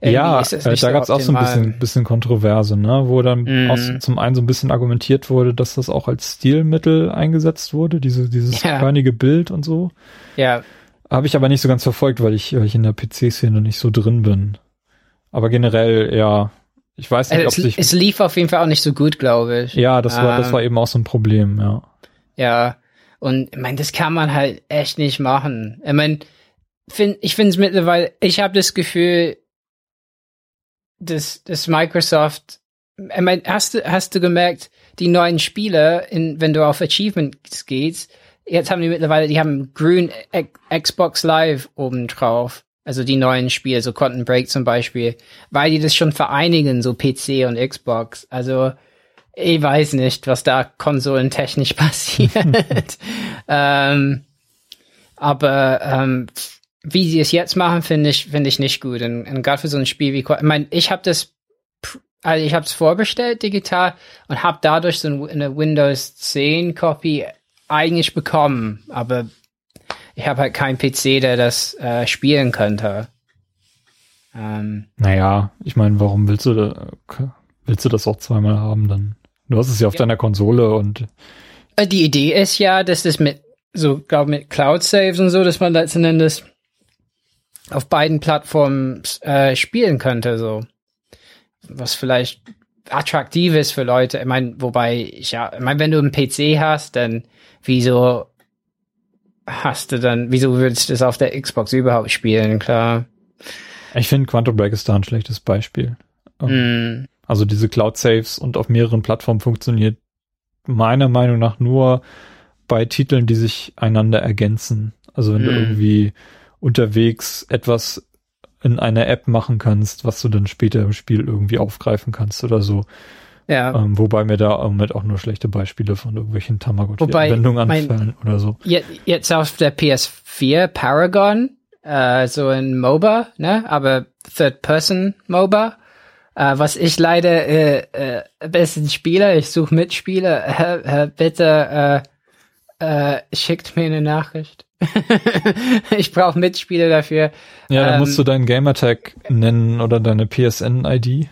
[SPEAKER 2] Irgendwie
[SPEAKER 1] ja, äh,
[SPEAKER 2] nicht
[SPEAKER 1] da gab es auch so ein bisschen, bisschen Kontroverse, ne? wo dann
[SPEAKER 2] Mhm.
[SPEAKER 1] aus, zum einen so ein bisschen argumentiert wurde, dass das auch als Stilmittel eingesetzt wurde, diese, dieses
[SPEAKER 2] Ja.
[SPEAKER 1] körnige Bild und so.
[SPEAKER 2] Ja,
[SPEAKER 1] Habe ich aber nicht so ganz verfolgt, weil ich, weil ich in der PC-Szene nicht so drin bin. Aber generell, ja, ich weiß nicht, ob
[SPEAKER 2] also
[SPEAKER 1] sich.
[SPEAKER 2] es, es lief auf jeden Fall auch nicht so gut, glaube ich.
[SPEAKER 1] ja, das war, das
[SPEAKER 2] Ähm,
[SPEAKER 1] war eben auch so ein Problem, ja.
[SPEAKER 2] Ja, und ich meine, das kann man halt echt nicht machen. Ich meine, find, ich finde es mittlerweile, ich habe das Gefühl, dass, dass Microsoft, ich meine, hast du, hast du gemerkt, die neuen Spiele, in, wenn du auf Achievements gehst, jetzt haben die mittlerweile, die haben grün Xbox Live oben drauf. Also die neuen Spiele, so Quantum Break zum Beispiel, weil die das schon vereinigen, so PC und Xbox. Also, ich weiß nicht, was da konsolentechnisch [LAUGHS] passiert. [LAUGHS] ähm, aber ähm, wie sie es jetzt machen, finde ich, finde ich nicht gut. Und, und gerade für so ein Spiel wie, Qua- ich meine, ich habe das, also ich habe es vorbestellt digital und habe dadurch so ein- eine Windows 10 Copy eigentlich bekommen. Aber ich habe halt keinen PC, der das äh, spielen könnte. Ähm,
[SPEAKER 1] Naja, ich meine, warum willst du da, willst du das auch zweimal haben dann? Du hast es ja auf
[SPEAKER 2] Ja.
[SPEAKER 1] deiner Konsole und
[SPEAKER 2] Äh, Die Idee ist ja, dass das mit so, glaube mit Cloud Saves und so, dass man letzten Endes auf beiden Plattformen äh, spielen könnte, so. Was vielleicht attraktiv ist für Leute. Ich meine, wobei, ich, ja, ich meine, wenn du einen PC hast, dann wieso hast du dann, wieso würdest du das auf der Xbox überhaupt spielen, klar.
[SPEAKER 1] ich finde Quantum Break ist da ein schlechtes Beispiel. Ähm,
[SPEAKER 2] Mm,
[SPEAKER 1] Also diese Cloud Saves und auf mehreren Plattformen funktioniert meiner Meinung nach nur bei Titeln, die sich einander ergänzen. Also wenn du
[SPEAKER 2] Mhm.
[SPEAKER 1] irgendwie unterwegs etwas in einer App machen kannst, was du dann später im Spiel irgendwie aufgreifen kannst oder so.
[SPEAKER 2] Ja.
[SPEAKER 1] Ähm, wobei mir da im Moment auch nur schlechte Beispiele von irgendwelchen Tamagotchi-Anwendungen anfallen oder so.
[SPEAKER 2] Je- Jetzt auf der PS4 Paragon, äh, so ein MOBA, ne? Aber Third-Person-MOBA. Äh, was ich leider äh, äh, besten Spieler, ich suche Mitspieler, [LAUGHS] äh, äh, bitte äh, äh, schickt mir eine Nachricht. [LAUGHS] ich brauche Mitspieler dafür.
[SPEAKER 1] Ja, dann
[SPEAKER 2] Ähm,
[SPEAKER 1] musst du deinen Gamertag nennen oder deine PSN-ID.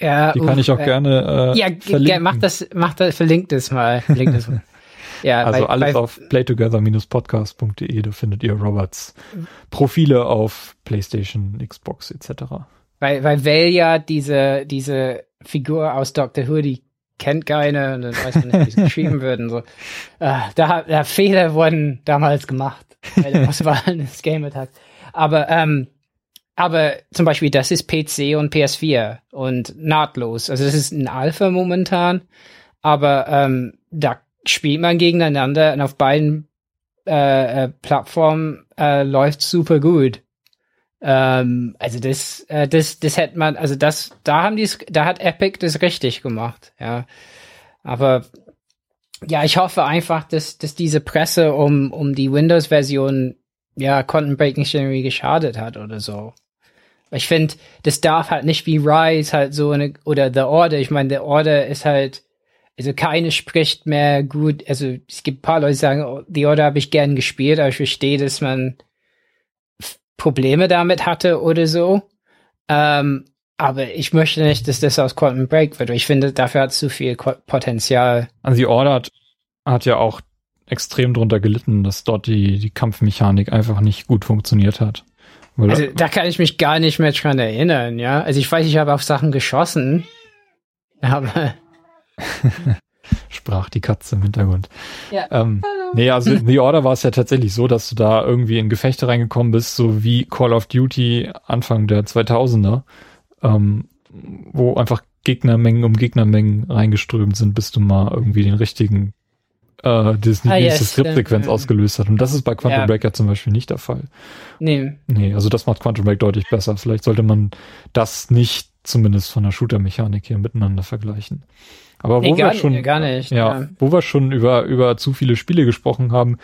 [SPEAKER 2] Ja,
[SPEAKER 1] Die kann
[SPEAKER 2] uff,
[SPEAKER 1] ich auch
[SPEAKER 2] äh,
[SPEAKER 1] gerne äh,
[SPEAKER 2] Ja,
[SPEAKER 1] verlinken.
[SPEAKER 2] mach das, mach das, verlinkt es mal. Verlinkt es mal. Ja, [LAUGHS]
[SPEAKER 1] Also
[SPEAKER 2] bei,
[SPEAKER 1] alles
[SPEAKER 2] bei,
[SPEAKER 1] auf playtogether-podcast.de, da findet ihr Roberts Profile auf PlayStation, Xbox etc.
[SPEAKER 2] Weil, weil Val ja diese, diese Figur aus Doctor Who, die kennt keine und dann weiß man nicht, wie sie [LAUGHS] geschrieben wird und so. Äh, da, da Fehler wurden damals gemacht bei der [LAUGHS] Auswahl des Game Attack. Aber, ähm, aber zum Beispiel, das ist PC und PS4 und nahtlos. Also das ist ein Alpha momentan, aber ähm, da spielt man gegeneinander und auf beiden äh, äh, Plattformen äh, läuft super gut. Ähm, also das, äh, das, das hätte man, also das, da haben die, da hat Epic das richtig gemacht, ja. Aber ja, ich hoffe einfach, dass, dass diese Presse um, um die Windows-Version, ja, Quantum Break nicht irgendwie geschadet hat oder so. Ich finde, das darf halt nicht wie Rise halt so eine, oder The Order. Ich meine, The Order ist halt, also keine spricht mehr gut, also es gibt ein paar Leute, die sagen, oh, The Order habe ich gern gespielt, aber ich verstehe, dass man Probleme damit hatte oder so. Ähm, aber ich möchte nicht, dass das aus Quantum Break wird. Ich finde, dafür hat es zu viel Potenzial.
[SPEAKER 1] Also die Order hat, hat ja auch extrem drunter gelitten, dass dort die, die Kampfmechanik einfach nicht gut funktioniert hat. Weil,
[SPEAKER 2] Also da kann ich mich gar nicht mehr dran erinnern, ja. Also ich weiß, ich habe auf Sachen geschossen, aber [LAUGHS]
[SPEAKER 1] sprach die Katze im Hintergrund.
[SPEAKER 2] Ja.
[SPEAKER 1] Ähm, nee, also in The Order war es ja tatsächlich so, dass du da irgendwie in Gefechte reingekommen bist, so wie Call of Duty Anfang der 2000er, ähm, wo einfach Gegnermengen um Gegnermengen reingeströmt sind, bis du mal irgendwie den richtigen äh, das, die
[SPEAKER 2] Ah,
[SPEAKER 1] nächste
[SPEAKER 2] yes,
[SPEAKER 1] Skriptsequenz
[SPEAKER 2] ja.
[SPEAKER 1] ausgelöst hat. Und das ist bei Quantum
[SPEAKER 2] Ja.
[SPEAKER 1] Break ja zum Beispiel nicht der Fall.
[SPEAKER 2] Nee.
[SPEAKER 1] Nee, also das macht Quantum Break deutlich besser. Vielleicht sollte man das nicht zumindest von der Shooter-Mechanik hier miteinander vergleichen. Aber
[SPEAKER 2] nee
[SPEAKER 1] wo
[SPEAKER 2] gar,
[SPEAKER 1] wir schon,
[SPEAKER 2] gar nicht.
[SPEAKER 1] ja, wo wir schon über, über zu viele Spiele gesprochen haben,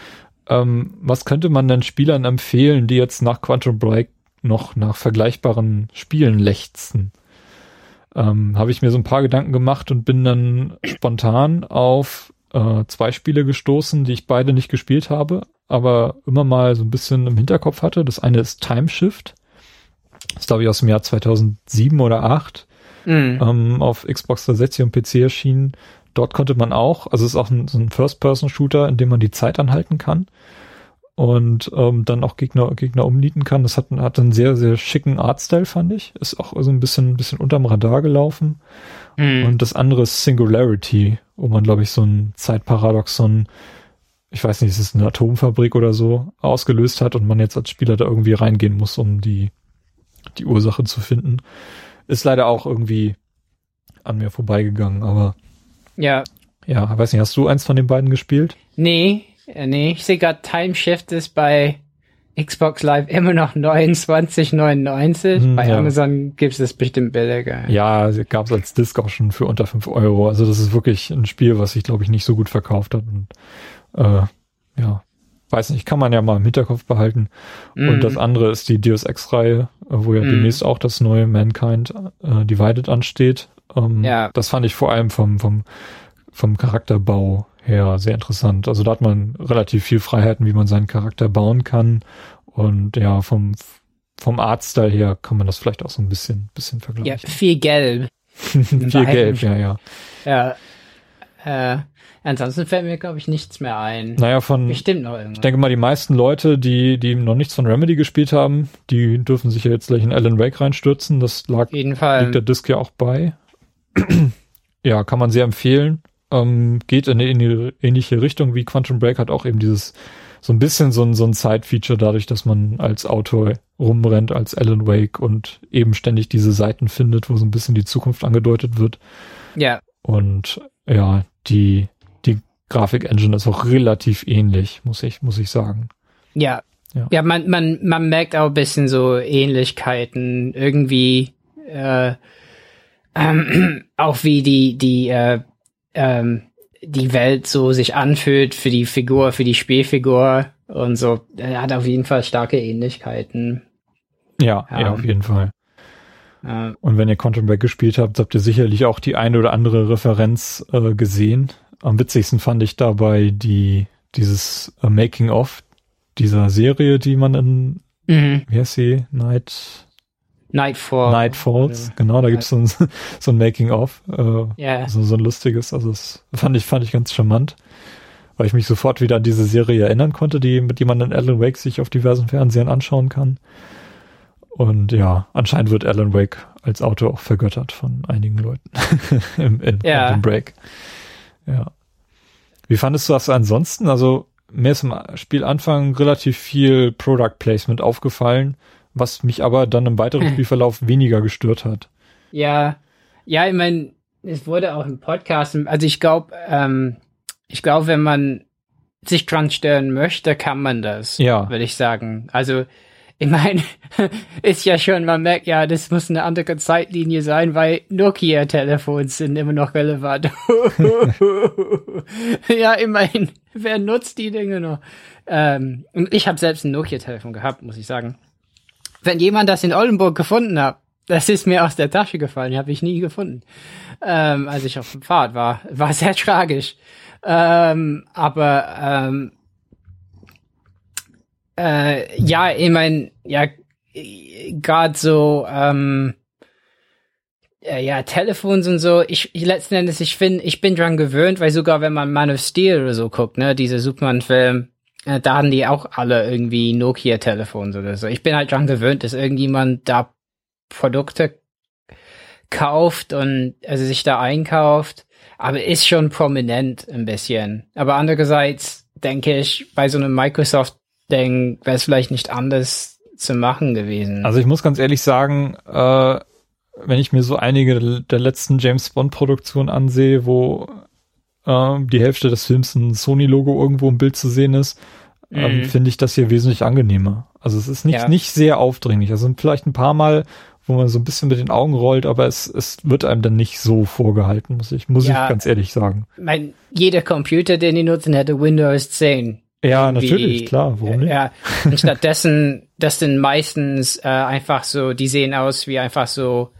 [SPEAKER 1] ähm, was könnte man denn Spielern empfehlen, die jetzt nach Quantum Break noch nach vergleichbaren Spielen lechzen? Ähm, Habe ich mir so ein paar Gedanken gemacht und bin dann spontan auf äh, zwei Spiele gestoßen, die ich beide nicht gespielt habe, aber immer mal so ein bisschen im Hinterkopf hatte. Das eine ist Time Shift. Das ist, glaube ich, aus dem Jahr 2007 oder 2008
[SPEAKER 2] Mhm.
[SPEAKER 1] ähm, auf Xbox 360 und PC erschienen. Dort konnte man auch, also es ist auch ein, so ein First-Person-Shooter, in dem man die Zeit anhalten kann und ähm, dann auch Gegner, Gegner umnieten kann. Das hat, hat einen sehr, sehr schicken Artstyle, fand ich. Ist auch so ein bisschen, ein bisschen unterm Radar gelaufen.
[SPEAKER 2] Mhm.
[SPEAKER 1] Und das andere ist Singularity, wo man, glaube ich, so ein Zeitparadoxon, ich weiß nicht, ist es eine Atomfabrik oder so, ausgelöst hat und man jetzt als Spieler da irgendwie reingehen muss, um die, die Ursache zu finden. Ist leider auch irgendwie an mir vorbeigegangen, aber
[SPEAKER 2] ja.
[SPEAKER 1] ja, weiß nicht, hast du eins von den beiden gespielt?
[SPEAKER 2] Nee, äh, nee. Ich sehe gerade Time Shift ist bei Xbox Live immer noch 29,99.
[SPEAKER 1] Hm,
[SPEAKER 2] bei
[SPEAKER 1] ja.
[SPEAKER 2] Amazon gibt es das bestimmt billiger.
[SPEAKER 1] Ja, gab es als Disc auch schon für unter fünf Euro. Also das ist wirklich ein Spiel, was sich, glaube ich, nicht so gut verkauft hat. Und äh, ja, weiß nicht, kann man ja mal im Hinterkopf behalten.
[SPEAKER 2] Mhm.
[SPEAKER 1] Und das andere ist die Deus Ex-Reihe, äh, wo ja
[SPEAKER 2] Mhm.
[SPEAKER 1] demnächst auch das neue Mankind äh, Divided ansteht. Ähm,
[SPEAKER 2] Ja.
[SPEAKER 1] Das fand ich vor allem vom, vom, vom Charakterbau her sehr interessant. Also da hat man relativ viel Freiheiten, wie man seinen Charakter bauen kann. Und ja, vom, vom Artstyle her kann man das vielleicht auch so ein bisschen, bisschen
[SPEAKER 2] ja,
[SPEAKER 1] vergleichen.
[SPEAKER 2] viel Gelb. [LAUGHS]
[SPEAKER 1] viel. Gelb, ja, ja.
[SPEAKER 2] Ja. Äh, ansonsten fällt mir, glaube ich, nichts mehr ein.
[SPEAKER 1] Naja, von,
[SPEAKER 2] Bestimmt noch
[SPEAKER 1] ich
[SPEAKER 2] irgendwas.
[SPEAKER 1] denke mal, die meisten Leute, die, die noch nichts von Remedy gespielt haben, die dürfen sich ja jetzt gleich in Alan Wake reinstürzen. Das lag
[SPEAKER 2] Auf jeden Fall.
[SPEAKER 1] liegt der Disc ja auch bei. [CLEARS THROAT] ja, kann man sehr empfehlen. Ähm, geht in eine ähnliche Richtung wie Quantum Break, hat auch eben dieses so ein bisschen so ein, so ein Side-Feature dadurch, dass man als Autor rumrennt als Alan Wake und eben ständig diese Seiten findet, wo so ein bisschen die Zukunft angedeutet wird.
[SPEAKER 2] ja.
[SPEAKER 1] Und ja, die, die Grafik-Engine ist auch relativ ähnlich, muss ich, muss ich sagen.
[SPEAKER 2] Ja.
[SPEAKER 1] Ja.
[SPEAKER 2] Ja, man, man, man merkt auch ein bisschen so Ähnlichkeiten. Irgendwie, äh, ähm, [CLEARS THROAT] auch wie die, die, äh, ähm, die Welt so sich anfühlt für die Figur, für die Spielfigur und so. Er hat auf jeden Fall starke Ähnlichkeiten.
[SPEAKER 1] Ja, ja,
[SPEAKER 2] Ja.
[SPEAKER 1] auf jeden Fall.
[SPEAKER 2] Äh,
[SPEAKER 1] Und wenn ihr Quantum Break gespielt habt, habt ihr sicherlich auch die eine oder andere Referenz äh, gesehen. Am witzigsten fand ich dabei die, dieses äh, Making of dieser Serie, die man in,
[SPEAKER 2] mhm.
[SPEAKER 1] wie heißt sie? Night,
[SPEAKER 2] Nightfall.
[SPEAKER 1] Night Falls. Genau, da gibt's so ein, [LAUGHS] so ein Making of. Äh,
[SPEAKER 2] Ja.
[SPEAKER 1] so, so ein lustiges. Also das fand ich, fand ich ganz charmant. Weil ich mich sofort wieder an diese Serie erinnern konnte, die, mit die man in Alan Wake sich auf diversen Fernsehern anschauen kann. Und ja, anscheinend wird Alan Wake als Autor auch vergöttert von einigen Leuten [LAUGHS] im, in
[SPEAKER 2] Ja.
[SPEAKER 1] Quantum Break. Ja. Wie fandest du das ansonsten? Also mir ist im Spielanfang relativ viel Product Placement aufgefallen, was mich aber dann im weiteren [LAUGHS] Spielverlauf weniger gestört hat.
[SPEAKER 2] Ja, ja, ich meine, es wurde auch im Podcast, also ich glaube, ähm, ich glaube, wenn man sich dran stören möchte, kann man das,
[SPEAKER 1] Ja.
[SPEAKER 2] würde ich sagen. Also, ich meine, [LAUGHS] ist ja schon, man merkt ja, das muss eine andere Zeitlinie sein, weil Nokia-Telefons sind immer noch relevant. [LAUGHS] ja, immerhin, wer nutzt die Dinge noch? Ähm, und ich habe selbst ein Nokia-Telefon gehabt, muss ich sagen. Wenn jemand das in Oldenburg gefunden hat, das ist mir aus der Tasche gefallen, habe ich nie gefunden. Ähm, als ich auf dem Pfad war. War sehr [LAUGHS] tragisch. Ähm, aber ähm, äh, ja, ich mein, ja, gerade so, ähm, äh, ja, Telefons und so, ich, ich letzten Endes, ich finde, ich bin dran gewöhnt, weil sogar wenn man Man of Steel oder so guckt, ne, diese Superman-Film, da hatten die auch alle irgendwie Nokia-Telefons oder so. Ich bin halt dran gewöhnt, dass irgendjemand da Produkte kauft und also sich da einkauft, aber ist schon prominent ein bisschen. Aber andererseits denke ich, bei so einem Microsoft-Ding wäre es vielleicht nicht anders zu machen gewesen.
[SPEAKER 1] Also ich muss ganz ehrlich sagen, äh, wenn ich mir so einige der letzten James Bond Produktionen ansehe, wo äh, die Hälfte des Films ein Sony-Logo irgendwo im Bild zu sehen ist, ähm,
[SPEAKER 2] Mhm.
[SPEAKER 1] finde ich das hier wesentlich angenehmer. Also es ist nicht,
[SPEAKER 2] Ja.
[SPEAKER 1] nicht sehr aufdringlich. Also vielleicht ein paar Mal, wo man so ein bisschen mit den Augen rollt, aber es, es wird einem dann nicht so vorgehalten, muss ich, muss
[SPEAKER 2] Ja.
[SPEAKER 1] ich ganz ehrlich sagen.
[SPEAKER 2] Mein, jeder Computer, den die nutzen, hätte Windows 10.
[SPEAKER 1] Ja,
[SPEAKER 2] Irgendwie,
[SPEAKER 1] natürlich, klar, warum nicht?
[SPEAKER 2] Ja, und stattdessen, [LAUGHS] das sind meistens äh, einfach so, die sehen aus wie einfach so,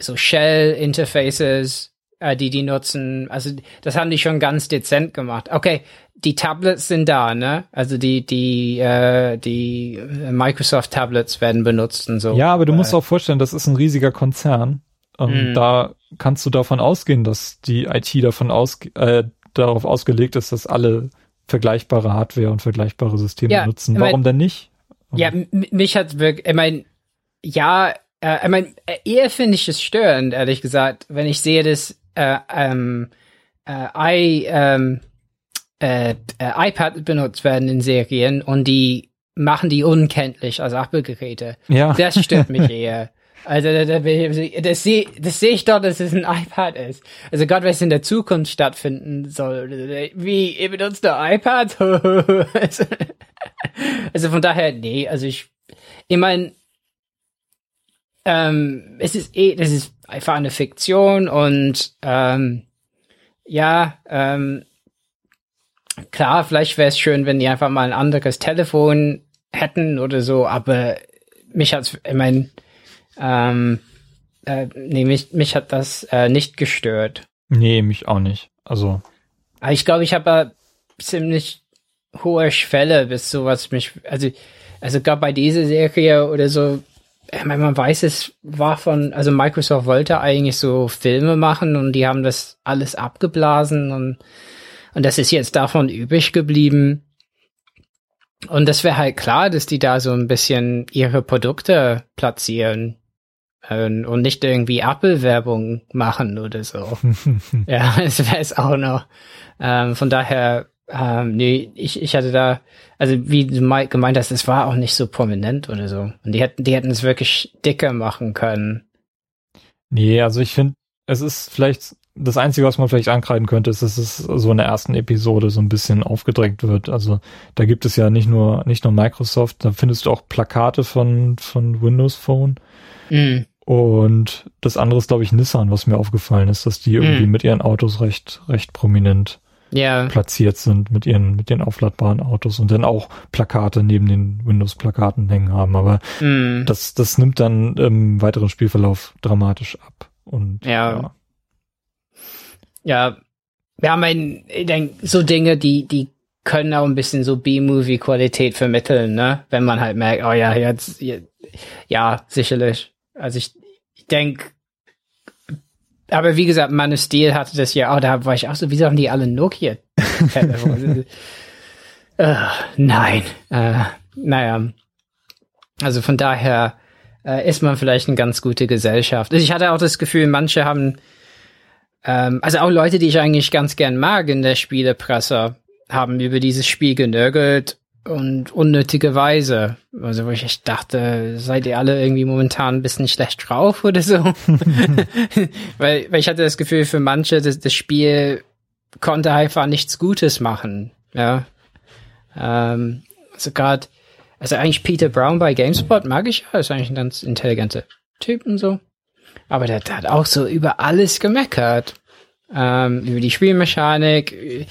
[SPEAKER 2] so Shell-Interfaces, äh, die die nutzen. Also das haben die schon ganz dezent gemacht. Okay, die Tablets sind da, ne? Also die die äh, die Microsoft Tablets werden benutzt und so.
[SPEAKER 1] Ja, aber du musst
[SPEAKER 2] Äh,
[SPEAKER 1] auch vorstellen, das ist ein riesiger Konzern. Und
[SPEAKER 2] Mhm.
[SPEAKER 1] da kannst du davon ausgehen, dass die IT davon aus, äh, darauf ausgelegt ist, dass alle vergleichbare Hardware und vergleichbare Systeme
[SPEAKER 2] Ja,
[SPEAKER 1] nutzen.
[SPEAKER 2] ich mein-
[SPEAKER 1] Warum denn nicht?
[SPEAKER 2] Ja, mich hat wirklich, ich mein, ja, äh, ich mein, äh, eher finde ich es störend, ehrlich gesagt, wenn ich sehe, dass äh, ähm, äh, I, ähm, äh, äh, iPad benutzt werden in Serien und die machen die unkenntlich als Apple-Geräte.
[SPEAKER 1] Ja.
[SPEAKER 2] Das stört mich [LAUGHS] eher. Also das sehe das seh ich doch, dass es ein iPad ist. Also Gott, es in der Zukunft stattfinden soll. Wie, ihr benutzt ein iPad? also, [LAUGHS] also von daher, nee, also ich, ich meine, ähm, es ist eh, das ist einfach eine Fiktion und ähm, ja, ähm, klar, vielleicht wäre es schön, wenn die einfach mal ein anderes Telefon hätten oder so, aber mich hat's, ich mein, ähm, äh, nee, mich, mich hat das äh, nicht gestört.
[SPEAKER 1] Nee, mich auch nicht. Also,
[SPEAKER 2] Aber ich glaube, ich habe ziemlich hohe Schwelle, bis sowas mich, also, also gerade bei dieser Serie oder so, ich meine, man weiß, es war von, also Microsoft wollte eigentlich so Filme machen und die haben das alles abgeblasen und, und das ist jetzt davon übrig geblieben. Und das wäre halt klar, dass die da so ein bisschen ihre Produkte platzieren ähm, und nicht irgendwie Apple-Werbung machen oder so. [LAUGHS] Ja, [LAUGHS] das wäre es auch noch. Ähm, von daher, ähm, nee, ich, ich hatte da, also wie du gemeint hast, es war auch nicht so prominent oder so. Und die hätten, die hätten es wirklich dicker machen können.
[SPEAKER 1] nee, also ich finde, es ist vielleicht das Einzige, was man vielleicht ankreiden könnte, ist, dass es so in der ersten Episode so ein bisschen aufgedrängt wird. Also da gibt es ja nicht nur nicht nur Microsoft, da findest du auch Plakate von von Windows Phone
[SPEAKER 2] Mm.
[SPEAKER 1] und das andere ist glaube ich Nissan, was mir aufgefallen ist, dass die irgendwie
[SPEAKER 2] Mhm.
[SPEAKER 1] mit ihren Autos recht recht prominent
[SPEAKER 2] Ja,
[SPEAKER 1] platziert sind mit ihren mit den aufladbaren Autos und dann auch Plakate neben den Windows Plakaten hängen haben, aber
[SPEAKER 2] mm.
[SPEAKER 1] das das nimmt dann im weiteren Spielverlauf dramatisch ab und
[SPEAKER 2] Ja. ja, ja, mein, ich denk, so Dinge, die, die können auch ein bisschen so B-Movie-Qualität vermitteln, ne? Wenn man halt merkt, oh ja, jetzt, ja, sicherlich. Also ich, ich denk, aber wie gesagt, Man of Steel hatte das ja, oh, da war ich auch so, wieso haben die alle Nokia? [LAUGHS] äh, nein, äh, naja. Also von daher äh, ist man vielleicht eine ganz gute Gesellschaft. Ich hatte auch das Gefühl, manche haben, ähm, also auch Leute, die ich eigentlich ganz gern mag in der Spielepresse, haben über dieses Spiel genörgelt und unnötige Weise. Also wo ich echt dachte, seid ihr alle irgendwie momentan ein bisschen schlecht drauf oder so? [LAUGHS] weil, weil ich hatte das Gefühl, für manche, das, das Spiel konnte einfach nichts Gutes machen. Ja. Ähm, also gerade, also eigentlich Peter Brown bei GameSpot mag ich ja, ist eigentlich ein ganz intelligenter Typ und so. Aber der, der hat auch so über alles gemeckert. Ähm, über die Spielmechanik,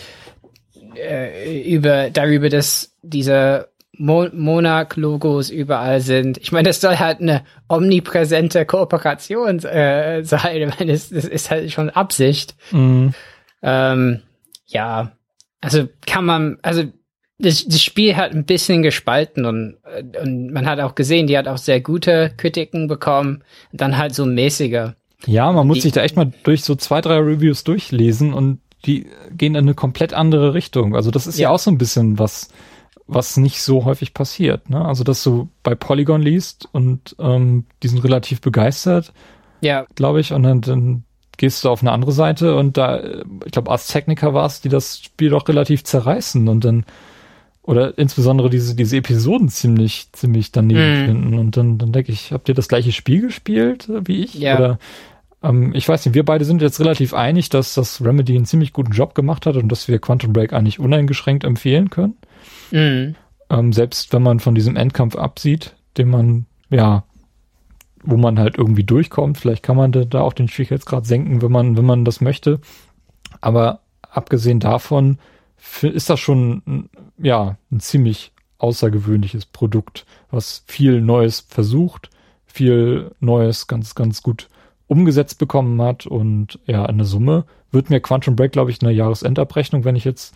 [SPEAKER 2] äh, über darüber, dass diese Mo Monarch-Logos überall sind. Ich meine, das soll halt eine omnipräsente Kooperation äh, sein. Ich meine, das, das ist halt schon Absicht.
[SPEAKER 1] Mhm.
[SPEAKER 2] Ähm, ja, also kann man, also das, das Spiel hat ein bisschen gespalten und, und man hat auch gesehen, die hat auch sehr gute Kritiken bekommen, dann halt so mäßiger.
[SPEAKER 1] Ja, man muss
[SPEAKER 2] Die-
[SPEAKER 1] sich da echt mal durch so zwei, drei Reviews durchlesen und die gehen in eine komplett andere Richtung. Also das ist ja,
[SPEAKER 2] Ja.
[SPEAKER 1] auch so ein bisschen was, was nicht so häufig passiert. Ne? Also dass du bei Polygon liest und ähm, die sind relativ begeistert,
[SPEAKER 2] Ja,
[SPEAKER 1] glaube ich, und dann, dann gehst du auf eine andere Seite und da, ich glaube, Ars Technica war es, die das Spiel doch relativ zerreißen und dann oder insbesondere diese, diese Episoden ziemlich, ziemlich daneben
[SPEAKER 2] Mhm.
[SPEAKER 1] finden. Und dann, dann denke ich, habt ihr das gleiche Spiel gespielt äh, wie ich?
[SPEAKER 2] Ja.
[SPEAKER 1] Oder ähm, ich weiß nicht, wir beide sind jetzt relativ einig, dass das Remedy einen ziemlich guten Job gemacht hat und dass wir Quantum Break eigentlich uneingeschränkt empfehlen können. Mhm. Ähm, selbst wenn man von diesem Endkampf absieht, den man, ja, wo man halt irgendwie durchkommt. Vielleicht kann man da auch den Schwierigkeitsgrad senken, wenn man, wenn man das möchte. Aber abgesehen davon ist das schon, ja, ein ziemlich außergewöhnliches Produkt, was viel Neues versucht, viel Neues ganz, ganz gut umgesetzt bekommen hat und ja, eine Summe wird mir Quantum Break, glaube ich, eine Jahresendabrechnung, wenn ich jetzt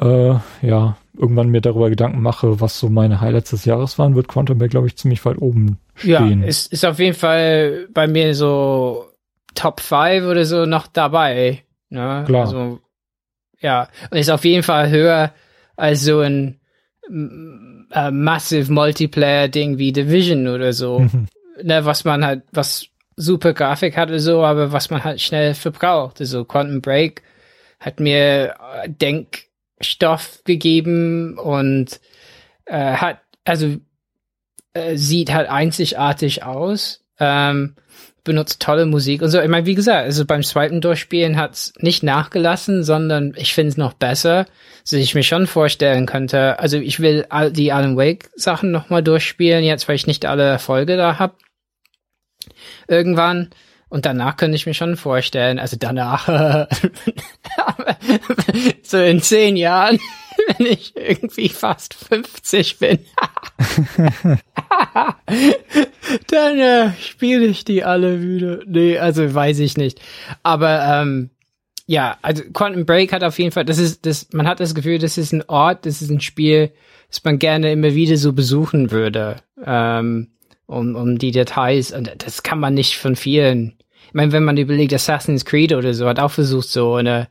[SPEAKER 1] äh, ja irgendwann mir darüber Gedanken mache, was so meine Highlights des Jahres waren, wird Quantum Break, glaube ich, ziemlich weit oben stehen.
[SPEAKER 2] Ja, ist, ist auf jeden Fall bei mir so Top 5 oder so noch dabei. Ne?
[SPEAKER 1] Klar.
[SPEAKER 2] Also, ja, und ist auf jeden Fall höher als so ein äh, Massive Multiplayer-Ding wie Division oder so. Mhm. Ne, was man halt, was super Grafik hat oder so, aber was man halt schnell verbraucht. Also Quantum Break hat mir äh, Denkstoff gegeben und äh, hat, also äh, sieht halt einzigartig aus. Ähm, benutzt tolle Musik und so. Ich meine, wie gesagt, also beim zweiten Durchspielen hat's nicht nachgelassen, sondern ich finde es noch besser, dass ich mir schon vorstellen könnte. Also ich will all die Alan Wake Sachen nochmal durchspielen, jetzt weil ich nicht alle Erfolge da hab. Irgendwann. Und danach könnte ich mir schon vorstellen, also danach, [LAUGHS] so in zehn Jahren, [LAUGHS] wenn ich irgendwie fast 50 bin. [LAUGHS] Dann äh, spiele ich die alle wieder. Nee, also weiß ich nicht. Aber ähm, ja, also Quantum Break hat auf jeden Fall, das ist, das, man hat das Gefühl, das ist ein Ort, das ist ein Spiel, das man gerne immer wieder so besuchen würde. Ähm, um, um die Details. Und das kann man nicht von vielen. Ich meine, wenn man überlegt, Assassin's Creed oder so hat auch versucht, so eine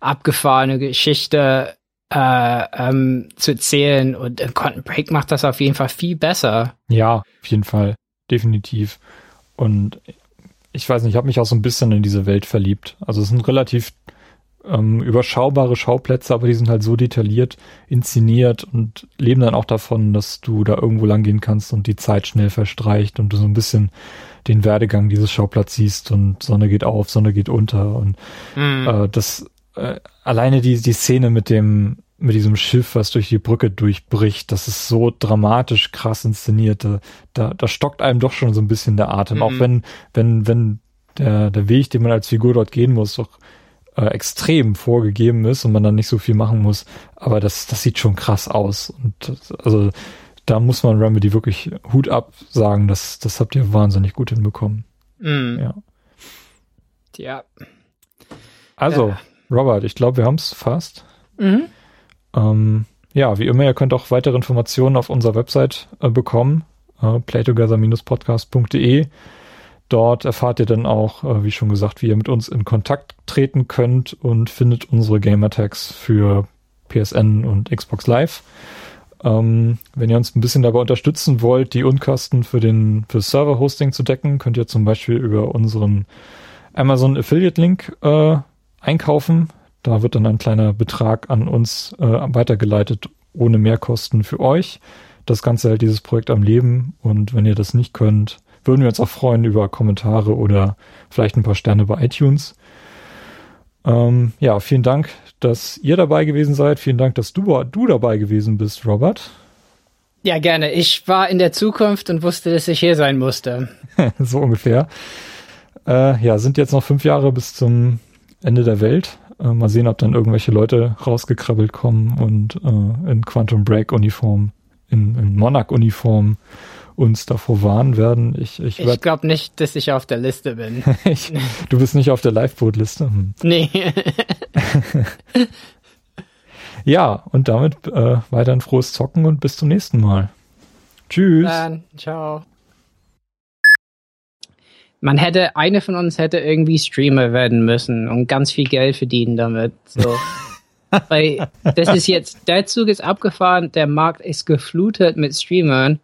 [SPEAKER 2] abgefahrene Geschichte äh, ähm, zu erzählen und äh, Quantum Break macht das auf jeden Fall viel besser.
[SPEAKER 1] Ja, auf jeden Fall, definitiv. Und ich weiß nicht, ich habe mich auch so ein bisschen in diese Welt verliebt. Also es sind relativ ähm, überschaubare Schauplätze, aber die sind halt so detailliert inszeniert und leben dann auch davon, dass du da irgendwo lang gehen kannst und die Zeit schnell verstreicht und du so ein bisschen den Werdegang dieses Schauplatz siehst und Sonne geht auf, Sonne geht unter und mhm. äh, das äh, alleine die die Szene mit dem mit diesem Schiff, was durch die Brücke durchbricht, das ist so dramatisch krass inszeniert. Da, da, da stockt einem doch schon so ein bisschen der Atem, mhm. auch wenn wenn wenn der der Weg, den man als Figur dort gehen muss, doch äh, extrem vorgegeben ist und man dann nicht so viel machen muss. Aber das, das sieht schon krass aus. Und also da muss man Remedy wirklich Hut ab sagen, das, das habt ihr wahnsinnig gut hinbekommen.
[SPEAKER 2] Mm.
[SPEAKER 1] Ja.
[SPEAKER 2] Ja.
[SPEAKER 1] Also, ja. Robert, ich glaube, wir haben es fast.
[SPEAKER 2] Mhm.
[SPEAKER 1] Ähm, ja, wie immer, ihr könnt auch weitere Informationen auf unserer Website äh, bekommen, äh, playtogether-podcast.de. Dort erfahrt ihr dann auch, äh, wie schon gesagt, wie ihr mit uns in Kontakt treten könnt und findet unsere Gamertags für PSN und Xbox Live. Ähm, wenn ihr uns ein bisschen dabei unterstützen wollt, die Unkosten für den für Server-Hosting zu decken, könnt ihr zum Beispiel über unseren Amazon Affiliate-Link äh, einkaufen. Da wird dann ein kleiner Betrag an uns äh, weitergeleitet, ohne Mehrkosten für euch. Das Ganze hält dieses Projekt am Leben und wenn ihr das nicht könnt, würden wir uns auch freuen über Kommentare oder vielleicht ein paar Sterne bei iTunes. Ähm, ja, vielen Dank, dass ihr dabei gewesen seid. Vielen Dank, dass du, du dabei gewesen bist, Robert.
[SPEAKER 2] Ja, gerne. Ich war in der Zukunft und wusste, dass ich hier sein musste. [LAUGHS]
[SPEAKER 1] so ungefähr. Äh, ja, sind jetzt noch fünf Jahre bis zum Ende der Welt. Äh, mal sehen, ob dann irgendwelche Leute rausgekrabbelt kommen und äh, in Quantum Break Uniform, in, in Monarch Uniform uns davor warnen werden. Ich, ich,
[SPEAKER 2] ich glaube nicht, dass ich auf der Liste bin. [LAUGHS]
[SPEAKER 1] ich, du bist nicht auf der Liveboot-Liste? Hm.
[SPEAKER 2] Nee. [LAUGHS]
[SPEAKER 1] ja, und damit äh, weiter ein frohes Zocken und bis zum nächsten Mal. Tschüss.
[SPEAKER 2] Dann, ciao. Man hätte, eine von uns hätte irgendwie Streamer werden müssen und ganz viel Geld verdienen damit. So. [LAUGHS] Weil das ist jetzt, der Zug ist abgefahren, der Markt ist geflutet mit Streamern